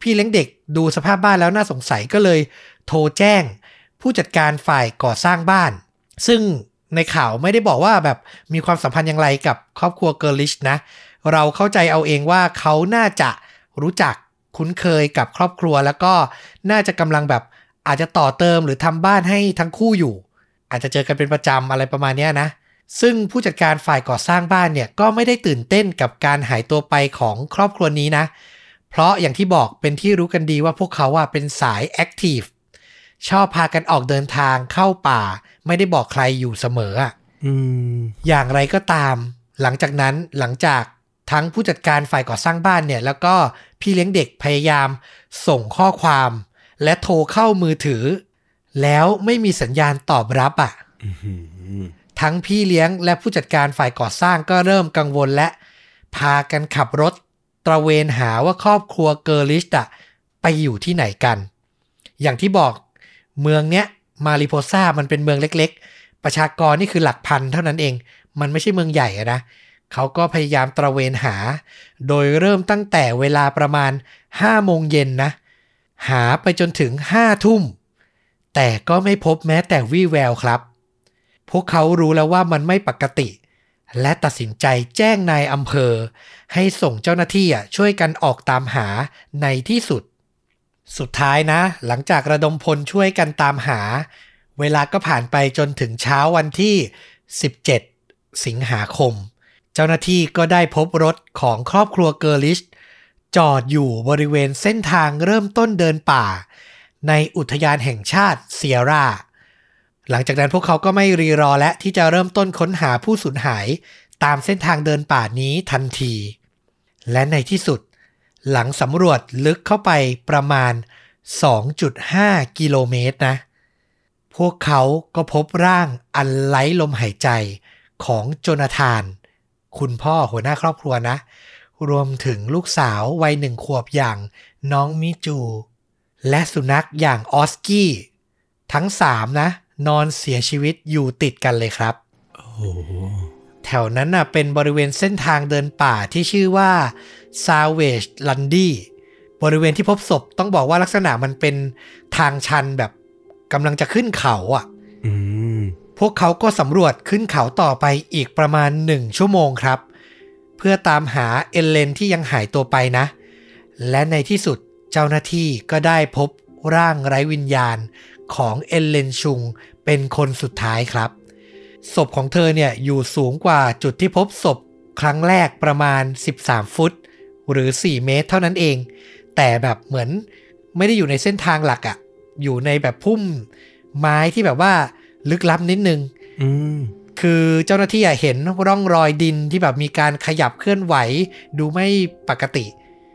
พี่เลี้ยงเด็กดูสภาพบ้านแล้วน่าสงสัยก็เลย โทรแจ้ง ผู้จัดการฝ่ายก่อสร้างบ้าน ซึ่งในข่าวไม่ได้บอกว่าแบบมีความสัมพันธ์อย่างไรกับครอบครัวเกอร์ลิชนะ เราเข้าใจเอาเองว่าเขาน่าจะรู้จัก คุ้นเคยกับครอบครัว แล้วก็น่าจะกำลังแบบอาจจะต่อเติมหรือทำบ้านให้ทั้งคู่อยู่ อาจจะเจอกันเป็นประจำอะไรประมาณเนี้ยนะ ซึ่งผู้จัดการฝ่ายก่อสร้างบ้านเนี่ยก็ไม่ได้ตื่นเต้นกับการหายตัวไปของครอบครัวนี้นะ เพราะอย่างที่บอกเป็นที่รู้กันดีว่าพวกเขาอะเป็นสายแอคทีฟชอบพากันออกเดินทางเข้าป่า ไม่ได้บอกใครอยู่เสมออะอืมอย่างไรก็ตาม หลังจากนั้นหลังจาก ทั้งผู้จัดการฝ่ายก่อสร้างบ้านเนี่ย แล้วก็พี่เลี้ยงเด็กพยายามส่งข้อความ และโทรเข้ามือถือ แล้วไม่มีสัญญาณตอบรับอะอืมทั้งพี่เลี้ยงและผู้จัดการฝ่ายก่อสร้างก็เริ่มกังวลและ พากันขับรถ ตระเวนหาว่าครอบครัวเกอร์ลิชอะไปอยู่ที่ไหนกัน อย่างที่บอกเมืองเนี้ยมาริโพซามันเป็นเมืองเล็ก ๆ ประชากรนี่คือหลักพันเท่านั้นเอง มันไม่ใช่เมืองใหญ่อะนะ เขาก็พยายามตระเวนหา โดยเริ่มตั้งแต่เวลาประมาณ5โมงเย็นนะ หาไปจนถึง5ทุ่ม แต่ก็ไม่พบแม้แต่วี่แววครับ พวกเขารู้แล้วว่ามันไม่ปกติ และตัดสินใจแจ้งนายอำเภอ ให้ส่งเจ้าหน้าที่อะช่วยกันออกตามหาในที่สุด สุดท้ายนะ หลังจากระดมพลช่วยกันตามหา เวลาก็ผ่านไปจนถึงเช้าวันที่ 17 สิงหาคม เจ้าหน้าที่ก็ได้พบรถของครอบครัวเกอร์ลิช จอดอยู่บริเวณเส้นทางเริ่มต้นเดินป่า ในอุทยานแห่งชาติเซียร่า หลังจากนั้นพวกเขาก็ไม่รีรอและที่จะเริ่มต้นค้นหาผู้สูญหายตามเส้นทางเดินป่านี้ทันที และในที่สุด หลังสำรวจลึกเข้าไปประมาณ 2.5 กิโลเมตรนะ พวกเขาก็พบร่างอันไร้ลมหายใจของโจนาธาน คุณพ่อหัวหน้าครอบครัวนะ รวมถึงลูกสาววัยหนึ่งขวบอย่างน้องมิจู และสุนัขอย่างออสกี้ ทั้งสามนะ นอนเสียชีวิตอยู่ติดกันเลยครับโอ้แถวนั้นน่ะเป็นบริเวณเส้นทางเดินป่าที่ชื่อว่า Savage l a n d y บริเวณที่พบศพต้องบอกว่าลักษณะมันเป็นทางชันแบบกำลังจะขึ้นเขาอะ วกเขาก็สำรวจขึ้นเขาต่อไปอีกประมาณหนึ่งชั่วโมงครับ เพื่อตามหาเอลเลนที่ยังหายตัวไปนะ และในที่สุดเจ้าหน้าที่ก็ได้พบร่างไร้วิญญาณของเอลเลนชุงเป็นคนสุดท้ายครับ ศพของเธอเนี่ยอยู่สูงกว่าจุดที่พบศพครั้งแรกประมาณ 13 ฟุต หรือ 4 เมตรเท่านั้นเอง แต่แบบเหมือนไม่ได้อยู่ในเส้นทางหลักอะอยู่ในแบบพุ่มไม้ที่แบบว่า ลึกลับนิดนึงอืมคือเจ้าหน้าที่อะเห็นร่องรอยดินที่แบบมีการขยับเคลื่อนไหว ดูไม่ปกติ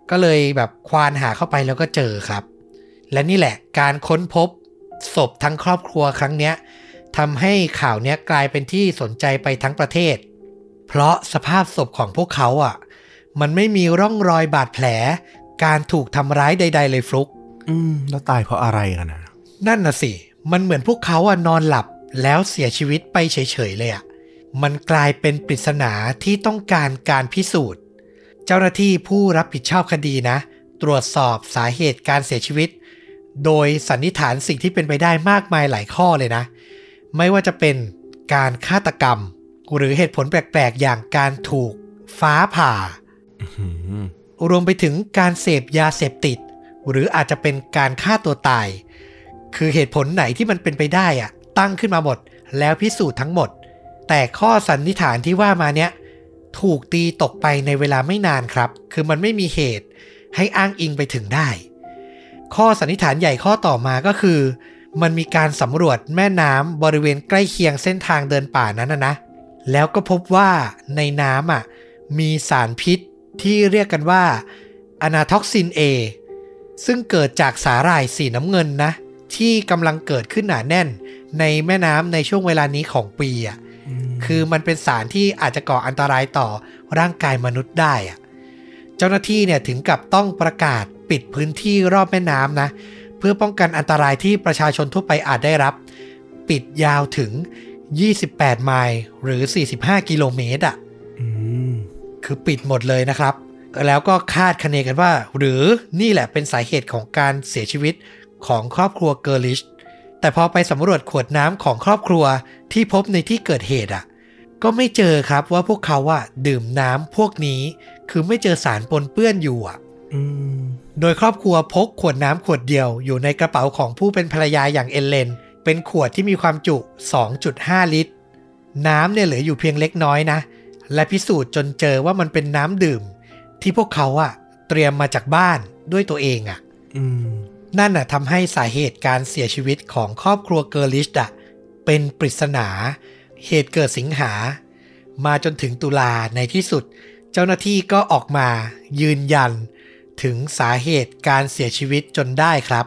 ก็เลยแบบควานหาเข้าไปแล้วก็เจอครับ และนี่แหละการค้นพบศพทั้งครอบครัวครั้งเนี้ยทำให้ข่าวเนี้ยกลายเป็นที่สนใจไปทั้งประเทศ เพราะสภาพศพของพวกเขาอะ มันไม่มีร่องรอยบาดแผล การถูกทำร้ายใด ๆ เลยฟลุก อืม แล้วตายเพราะอะไรกันนะ นั่นน่ะสิ มันเหมือนพวกเขาอะนอนหลับ แล้วเสียชีวิตไปเฉยๆเลยอะมันกลายเป็นปริศนาที่ต้องการการพิสูจน์ เจ้าหน้าที่ผู้รับผิดชอบคดีนะ ตรวจสอบสาเหตุการเสียชีวิต โดยสันนิษฐานสิ่งที่เป็นไปได้มากมายหลายข้อเลยนะ ไม่ว่าจะเป็นการฆาตกรรม หรือเหตุผลแปลกๆ อย่างการถูกฟ้าผ่าอืมรวมไปถึงการเสพยาเสพติด หรืออาจจะเป็นการฆ่าตัวตาย คือเหตุผลไหนที่มันเป็นไปได้อะ ตั้งขึ้นมาหมด แล้วพิสูจน์ทั้งหมด แต่ข้อสันนิษฐานที่ว่ามาเนี้ยถูกตีตกไปในเวลาไม่นานครับ คือมันไม่มีเหตุให้อ้างอิงไปถึงได้ ข้อสันนิษฐานใหญ่ข้อต่อมาก็คือ มันมีการสำรวจแม่น้ำบริเวณใกล้เคียงเส้นทางเดินป่านั้นนะนะ แล้วก็พบว่าในน้ำอะมีสารพิษที่เรียกกันว่าอนาท็อกซิน A ซึ่งเกิดจากสาหร่ายสีน้ำเงินนะ ที่กำลังเกิดขึ้นหนาแน่นในแม่น้ำในช่วงเวลานี้ของปีอะคือมันเป็นสารที่อาจจะก่ออันตรายต่อร่างกายมนุษย์ได้อะเจ้าหน้าที่เนี่ยถึงกับต้องประกาศปิดพื้นที่รอบแม่น้ำนะ เพื่อป้องกันอันตรายที่ประชาชนทั่วไปอาจได้รับ ปิดยาวถึง 28 ไมล์หรือ 45 กิโลเมตรอะอืมคือปิดหมดเลยนะครับ แล้วก็คาดคะเนกันว่า หรือนี่แหละเป็นสาเหตุของการเสียชีวิต ของครอบครัวเกอร์ลิช แต่พอไปสำรวจขวดน้ำของครอบครัวที่พบในที่เกิดเหตุอะ ก็ไม่เจอครับว่าพวกเขาอะดื่มน้ำพวกนี้ คือไม่เจอสารปนเปื้อนอยู่อะอืมโดยครอบครัวพกขวดน้ำขวดเดียวอยู่ในกระเป๋าของผู้เป็นภรรยาอย่างเอลเลน เป็นขวดที่มีความจุ 2.5 ลิตร น้ำเนี่ยเหลืออยู่เพียงเล็กน้อยนะ และพิสูจน์จนเจอว่ามันเป็นน้ำดื่ม ที่พวกเขาอะเตรียมมาจากบ้านด้วยตัวเองอะอืม นั่นน่ะทำให้สาเหตุการเสียชีวิตของครอบครัวเกอร์ลิชอะเป็นปริศนา เหตุเกิดสิงหา มาจนถึงตุลาในที่สุด เจ้าหน้าที่ก็ออกมายืนยัน ถึงสาเหตุการเสียชีวิตจนได้ครับ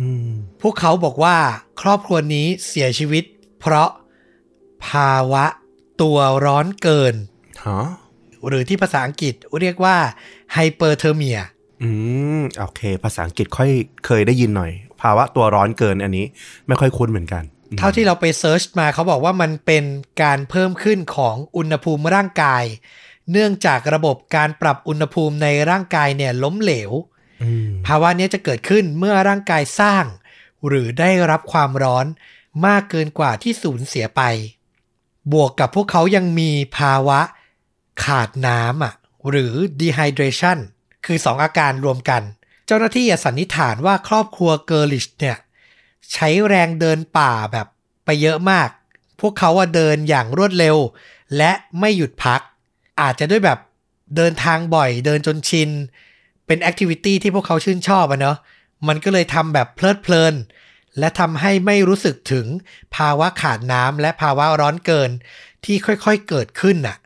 อืมพวกเขาบอกว่าครอบครัวนี้เสียชีวิต เพราะภาวะตัวร้อนเกินฮะหรือที่ภาษาอังกฤษเรียกว่า hyperthermia อืมโอเค ภาษาอังกฤษค่อยเคยได้ยินหน่อย ภาวะตัวร้อนเกินอันนี้ ไม่ค่อยคุ้นเหมือนกันอืมเท่าที่เราไป searchมาเขาบอกว่ามันเป็นการเพิ่มขึ้นของอุณหภูมิร่างกาย เนื่องจากระบบการปรับอุณหภูมิในร่างกายเนี่ยล้มเหลวอืมภาวะเนี้ยจะเกิดขึ้นเมื่อร่างกายสร้าง หรือได้รับความร้อนมากเกินกว่าที่สูญเสียไป บวกกับพวกเขายังมีภาวะขาดน้ำอะหรือ dehydration คือสองอาการรวมกัน เจ้าหน้าที่สันนิษฐานว่าครอบครัวเกอร์ลิชเนี่ย ใช้แรงเดินป่าแบบไปเยอะมาก พวกเขาอะเดินอย่างรวดเร็ว และไม่หยุดพัก อาจจะด้วยแบบเดินทางบ่อยเดินจนชิน เป็นแอคทิวิตี้ที่พวกเขาชื่นชอบอะเนาะมันก็เลยทำแบบเพลิดเพลิน และทำให้ไม่รู้สึกถึงภาวะขาดน้ำและภาวะร้อนเกินที่ค่อยๆเกิดขึ้นน่ะ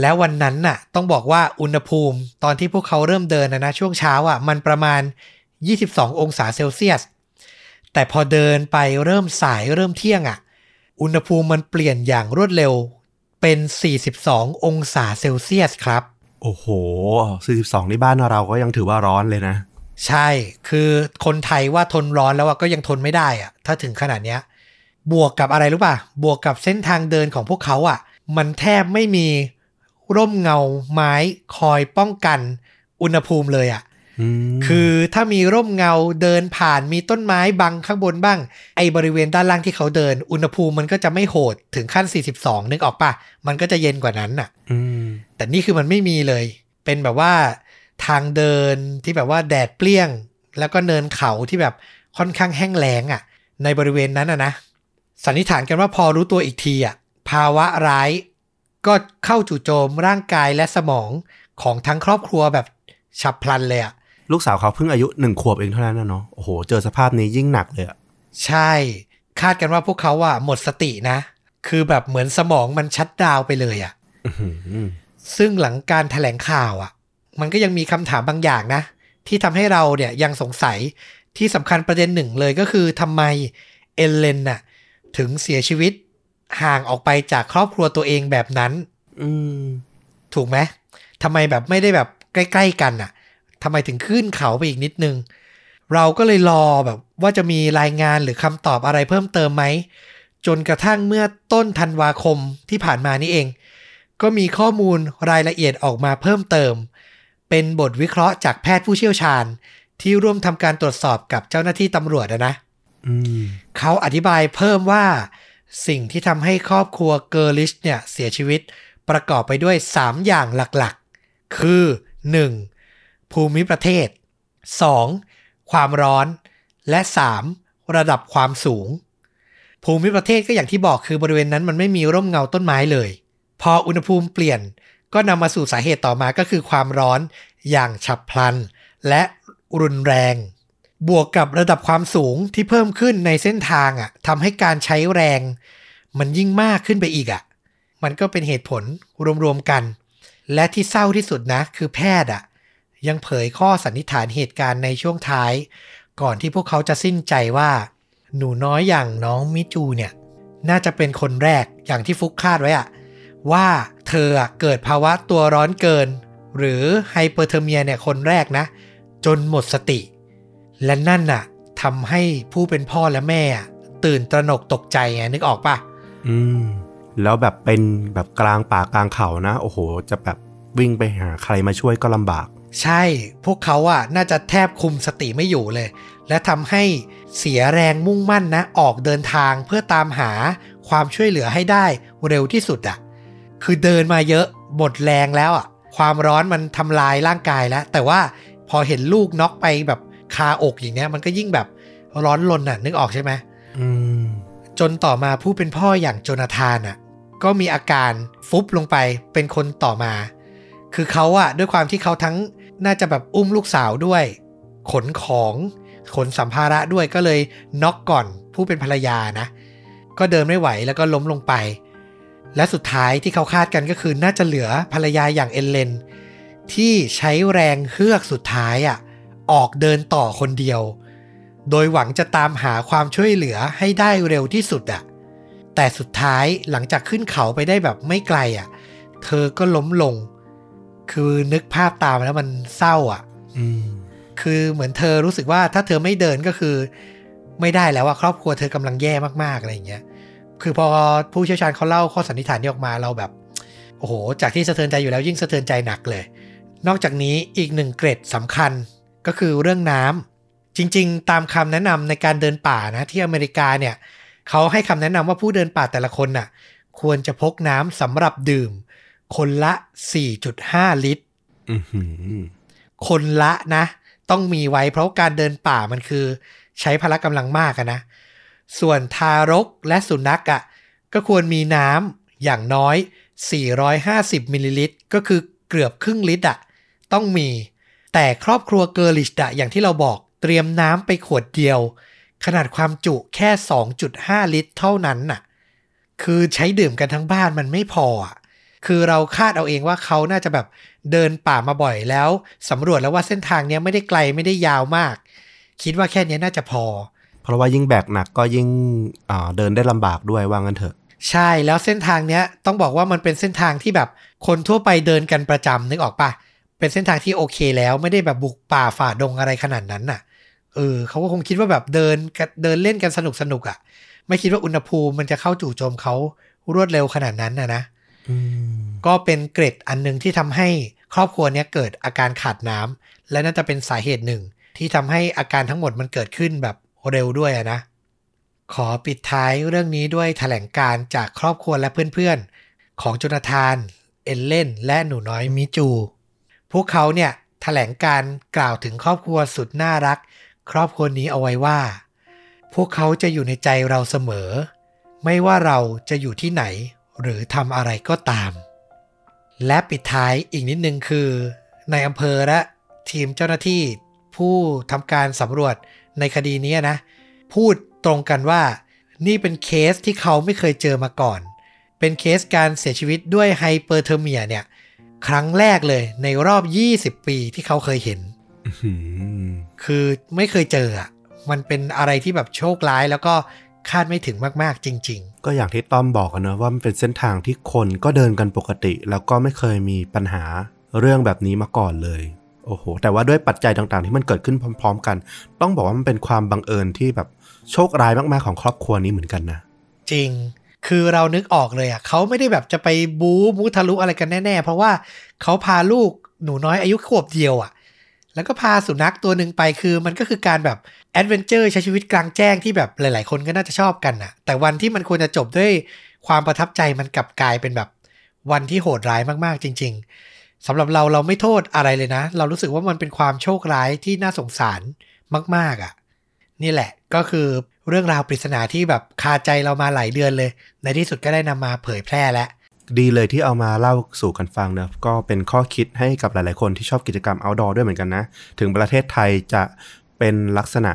แล้ววันนั้นน่ะ ต้องบอกว่าอุณหภูมิตอนที่พวกเขาเริ่มเดินนะนะช่วงเช้าอะมันประมาณ 22 องศาเซลเซียส แต่พอเดินไปเริ่มสายเริ่มเที่ยงอะ อุณหภูมิมันเปลี่ยนอย่างรวดเร็วเป็น 42 องศาเซลเซียสครับ โอ้โห 42 นี่บ้านเราก็ยังถือว่าร้อนเลยนะ ใช่ คือคนไทยว่าทนร้อนแล้วอะก็ยังทนไม่ได้อะถ้าถึงขนาดเนี้ย บวกกับอะไรรู้ป่ะ บวกกับเส้นทางเดินของพวกเขาอะมันแทบไม่มี ร่มเงาไม้คอยป้องกันอุณหภูมิเลยอะอืมคือถ้ามีร่มเงาเดินผ่านมีต้นไม้บังข้างบนบ้าง ไอ้บริเวณด้านล่างที่เขาเดิน อุณหภูมิมันก็จะไม่โหดถึงขั้น 42 นึกออกป่ะมันก็จะเย็นกว่านั้นน่ะอืมแต่นี่คือมันไม่มีเลย เป็นแบบว่าทางเดินที่แบบว่าแดดเปรี้ยง แล้วก็เนินเขาที่แบบค่อนข้างแห้งแล้งอะ่ะ ในบริเวณนั้นอะนะสันนิษฐานกันว่าพอรู้ตัวอีกทีอะภาวะร้าย ก็เข้าจู่โจมร่างกายและสมองของทั้งครอบครัวแบบฉับพลันเลยอะลูกสาวเขาเพิ่งอายุหนึ่งขวบเองเท่านั้นนะเนาะโอ้โห เจอสภาพนี้ยิ่งหนักเลยอะใช่ คาดกันว่าพวกเขาอะหมดสตินะ คือแบบเหมือนสมองมันชัดดาวน์ไปเลยอะอื้อหือซึ่งหลังการถแถลงข่าวอะมันก็ยังมีคำถามบางอย่างนะ ที่ทำให้เราเนี่ยยังสงสัยที่สำคัญประเด็นหนึ่งเลยก็คือทำไมเอลเลนน่ะถึงเสียชีวิต ห่างออกไปจากครอบครัวตัวเองแบบนั้น อืมถูกไหมทำไมแบบไม่ได้แบบใกล้ ๆ กันน่ะทำไมถึงขึ้นเขาไปอีกนิดนึง เราก็เลยรอแบบว่าจะมีรายงานหรือคำตอบอะไรเพิ่มเติมไหม จนกระทั่งเมื่อต้นธันวาคมที่ผ่านมานี่เอง ก็มีข้อมูลรายละเอียดออกมาเพิ่มเติม เป็นบทวิเคราะห์จากแพทย์ผู้เชี่ยวชาญ ที่ร่วมทำการตรวจสอบกับเจ้าหน้าที่ตำรวจอะนะอืมเขาอธิบายเพิ่มว่า สิ่งที่ทำให้ครอบครัวเกอร์ลิชเนี่ยเสียชีวิตประกอบไปด้วย 3 อย่างหลักๆ คือ 1. ภูมิประเทศ 2. ความร้อน และ 3. ระดับความสูง ภูมิประเทศก็อย่างที่บอกคือบริเวณนั้นมันไม่มีร่มเงาต้นไม้เลย พออุณหภูมิเปลี่ยนก็นำมาสู่สาเหตุต่อมาก็คือความร้อนอย่างฉับพลัน และรุนแรง บวกกับระดับความสูงที่เพิ่มขึ้นในเส้นทางอะทำให้การใช้แรง มันยิ่งมากขึ้นไปอีกอะ มันก็เป็นเหตุผลรวมๆกัน และที่เศร้าที่สุดนะ คือแพทย์อะ ยังเผยข้อสันนิษฐานเหตุการณ์ในช่วงท้าย ก่อนที่พวกเขาจะสิ้นใจว่า หนูน้อยอย่างน้องมิจูเนี่ย น่าจะเป็นคนแรกอย่างที่ฟุกคาดไว้อะว่าเธอเกิดภาวะตัวร้อนเกิน หรือ hyperthermia เนี่ยคนแรกนะ จนหมดสติ และนั่นน่ะทำให้ผู้เป็นพ่อและแม่อะตื่นตระหนกตกใจไงนึกออกปะอืม แล้วแบบเป็นแบบกลางป่ากลางเขานะ โอ้โห จะแบบวิ่งไปหาใครมาช่วยก็ลำบาก ใช่ พวกเขาอะน่าจะแทบคุมสติไม่อยู่เลย และทำให้เสียแรงมุ่งมั่นนะ ออกเดินทางเพื่อตามหาความช่วยเหลือให้ได้เร็วที่สุดอะคือเดินมาเยอะหมดแรงแล้วอะความร้อนมันทำลายร่างกายแล้ว แต่ว่าพอเห็นลูกน็อกไปแบบ คาอกอย่างเนี้ย มันก็ยิ่งแบบร้อนรนอะนึกออกใช่ไหมอืมจนต่อมาผู้เป็นพ่ออย่างโจนาธานอะ ก็มีอาการฟุบลงไปเป็นคนต่อมา คือเขาอะด้วยความที่เขาทั้งน่าจะแบบอุ้มลูกสาวด้วย ขนของขนสัมภาระด้วยก็เลยน็อกก่อนผู้เป็นภรรยานะ ก็เดินไม่ไหวแล้วก็ล้มลงไป และสุดท้ายที่เขาคาดกันก็คือน่าจะเหลือภรรยาอย่างเอลเลน ที่ใช้แรงเฮือกสุดท้ายอะ ออกเดินต่อคนเดียว โดยหวังจะตามหาความช่วยเหลือให้ได้เร็วที่สุดอะแต่สุดท้ายหลังจากขึ้นเขาไปได้แบบไม่ไกลอะเธอก็ล้มลง คือนึกภาพตามแล้วมันเศร้าอะอืมคือเหมือนเธอรู้สึกว่าถ้าเธอไม่เดินก็คือ ไม่ได้แล้วว่าครอบครัวเธอกำลังแย่มากๆอะไรอย่างเงี้ย คือพอผู้เชี่ยวชาญเขาเล่าข้อสันนิษฐานนี้ออกมาเราแบบโอ้โห จากที่สะเทือนใจอยู่แล้วยิ่งสะเทือนใจหนักเลย นอกจากนี้อีกหนึ่งเกร็ดสำคัญ ก็คือเรื่องน้ำจริง ๆ ตามคำแนะนำในการเดินป่านะที่อเมริกาเนี่ยเขาให้คำแนะนำว่าผู้เดินป่าแต่ละคนน่ะควรจะพกน้ำสำหรับดื่ม คนละ 4.5 ลิตรอือหือคนละนะ ต้องมีไว้เพราะการเดินป่ามันคือ ใช้พละกำลังมากอะนะ ส่วนทารกและสุนัขอะ่ะก็ควรมีน้ำอย่างน้อย 450มิลลิลิตรก็คือเกือบครึ่งลิตรอะ่ะต้องมี แต่ครอบครัวเกอร์ลิชอะอย่างที่เราบอกเตรียมน้ำไปขวดเดียว ขนาดความจุแค่ 2.5 ลิตรเท่านั้นน่ะ คือใช้ดื่มกันทั้งบ้านมันไม่พออะคือเราคาดเอาเองว่าเขาน่าจะแบบเดินป่ามาบ่อยแล้ว สำรวจแล้วว่าเส้นทางเนี้ยไม่ได้ไกลไม่ได้ยาวมาก คิดว่าแค่เนี้ยน่าจะพอ เพราะว่ายิ่งแบกหนักก็ยิ่งอ่าเดินได้ลำบากด้วยว่างั้นเถอะ ใช่แล้วเส้นทางเนี้ยต้องบอกว่ามันเป็นเส้นทางที่แบบคนทั่วไปเดินกันประจำนึกออกปะ เป็นเส้นทางที่โอเคแล้วไม่ได้แบบบุกป่าฝ่าดงอะไรขนาดนั้นน่ะ เออเขาก็คงคิดว่าแบบเดินกันเดินเล่นกันสนุกสนุกๆอะ่ะ ไม่คิดว่าอุณหภูมิมันจะเข้าจู่โจมเขารวดเร็วขนาดนั้นนะนะอืมก็เป็นเกร็ดอันหนึ่งที่ทำให้ครอบครัวเนี้ยเกิดอาการขาดน้ำและน่าจะเป็นสาเหตุหนึ่ง ที่ทำให้อาการทั้งหมดมันเกิดขึ้นแบบเร็วด้วยอะนะ ขอปิดท้ายเรื่องนี้ด้วยแถลงการณ์จากครอบครัวและเพื่อนๆ ของโจนาธาน เอลเลน และหนูน้อยมิจู พวกเขาเนี่ยแถลงการกล่าวถึงครอบครัวสุดน่ารัก ครอบครัวนี้เอาไว้ว่า พวกเขาจะอยู่ในใจเราเสมอ ไม่ว่าเราจะอยู่ที่ไหนหรือทำอะไรก็ตาม และปิดท้ายอีกนิดนึงคือ นายอำเภอและทีมเจ้าหน้าที่ผู้ทำการสำรวจในคดีนี้นะ พูดตรงกันว่า นี่เป็นเคสที่เขาไม่เคยเจอมาก่อน เป็นเคสการเสียชีวิตด้วย hyperthermia เนี่ย ครั้งแรกเลยในรอบ 20 ปีที่เขาเคยเห็นอื้อหือคือไม่เคยเจออะ มันเป็นอะไรที่แบบโชคร้ายแล้วก็คาดไม่ถึงมาก ๆ จริงก็อย่างที่ต้อมบอกกันเนอะว่ามันเป็นเส้นทางที่คนก็เดินกันปกติ แล้วก็ไม่เคยมีปัญหาเรื่องแบบนี้มาก่อนเลย โอ้โห แต่ว่าด้วยปัจจัยต่างๆ ที่มันเกิดขึ้นพร้อม ๆ กัน ต้องบอกว่ามันเป็นความบังเอิญที่แบบโชคร้ายมากๆของครอบครัวนี้เหมือนกันนะๆจริง คือเรานึกออกเลยอะเขาไม่ได้แบบจะไปบู๊มุทะลุอะไรกันแน่ ๆ เพราะว่าเขาพาลูกหนูน้อยอายุขวบเดียวอะ แล้วก็พาสุนัขตัวหนึ่งไปคือมันก็คือการแบบ adventure ใช้ชีวิตกลางแจ้งที่แบบหลาย ๆ คนก็น่าจะชอบกันน่ะ แต่วันที่มันควรจะจบด้วยความประทับใจมันกลับกลายเป็นแบบวันที่โหดร้ายมากๆ จริง ๆสำหรับเราเราไม่โทษอะไรเลยนะ เรารู้สึกว่ามันเป็นความโชคร้ายที่น่าสงสารมาก ๆอะ นี่แหละก็คือ เรื่องราวปริศนาที่แบบคาใจเรามาหลายเดือนเลย ในที่สุดก็ได้นำมาเผยแพร่แล้วดีเลยที่เอามาเล่าสู่กันฟังเนอะก็เป็นข้อคิดให้กับหลายๆคนที่ชอบกิจกรรม outdoor ด้วยเหมือนกันนะ ถึงประเทศไทยจะเป็นลักษณะ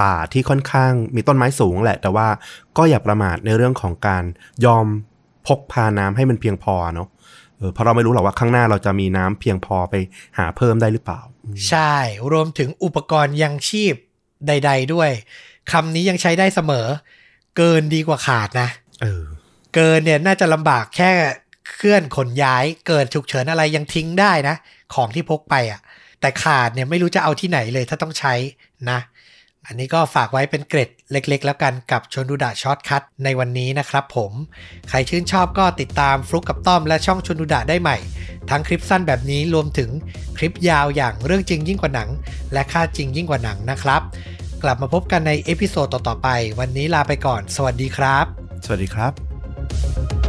ป่าที่ค่อนข้างมีต้นไม้สูงแหละ แต่ว่าก็อย่าประมาทในเรื่องของการยอมพกพาน้ำให้มันเพียงพอเนาะเออเพราะเราไม่รู้หรอกว่าข้างหน้าเราจะมีน้ำเพียงพอไปหาเพิ่มได้หรือเปล่า ใช่ รวมถึงอุปกรณ์ยังชีพใด ๆ ด้วย คำนี้ยังใช้ได้เสมอ เกินดีกว่าขาดนะเออเกินเนี่ยน่าจะลำบากแค่เคลื่อนขนย้ายเกิดฉุกเฉินอะไรยังทิ้งได้นะ ของที่พกไปอะ แต่ขาดเนี่ยไม่รู้จะเอาที่ไหนเลยถ้าต้องใช้นะ อันนี้ก็ฝากไว้เป็นเกร็ดเล็กๆ แล้วกันกับชวนดูดะ shortcut ในวันนี้นะครับผม ใครชื่นชอบก็ติดตามฟลุกกับต้อมและช่องชวนดูดะได้ใหม่ ทั้งคลิปสั้นแบบนี้รวมถึงคลิปยาวอย่างเรื่องจริงยิ่งกว่าหนัง และค่าจริงยิ่งกว่าหนังนะครับ กลับมาพบกันในเอพิโซดต่อๆไป วันนี้ลาไปก่อน สวัสดีครับ สวัสดีครับ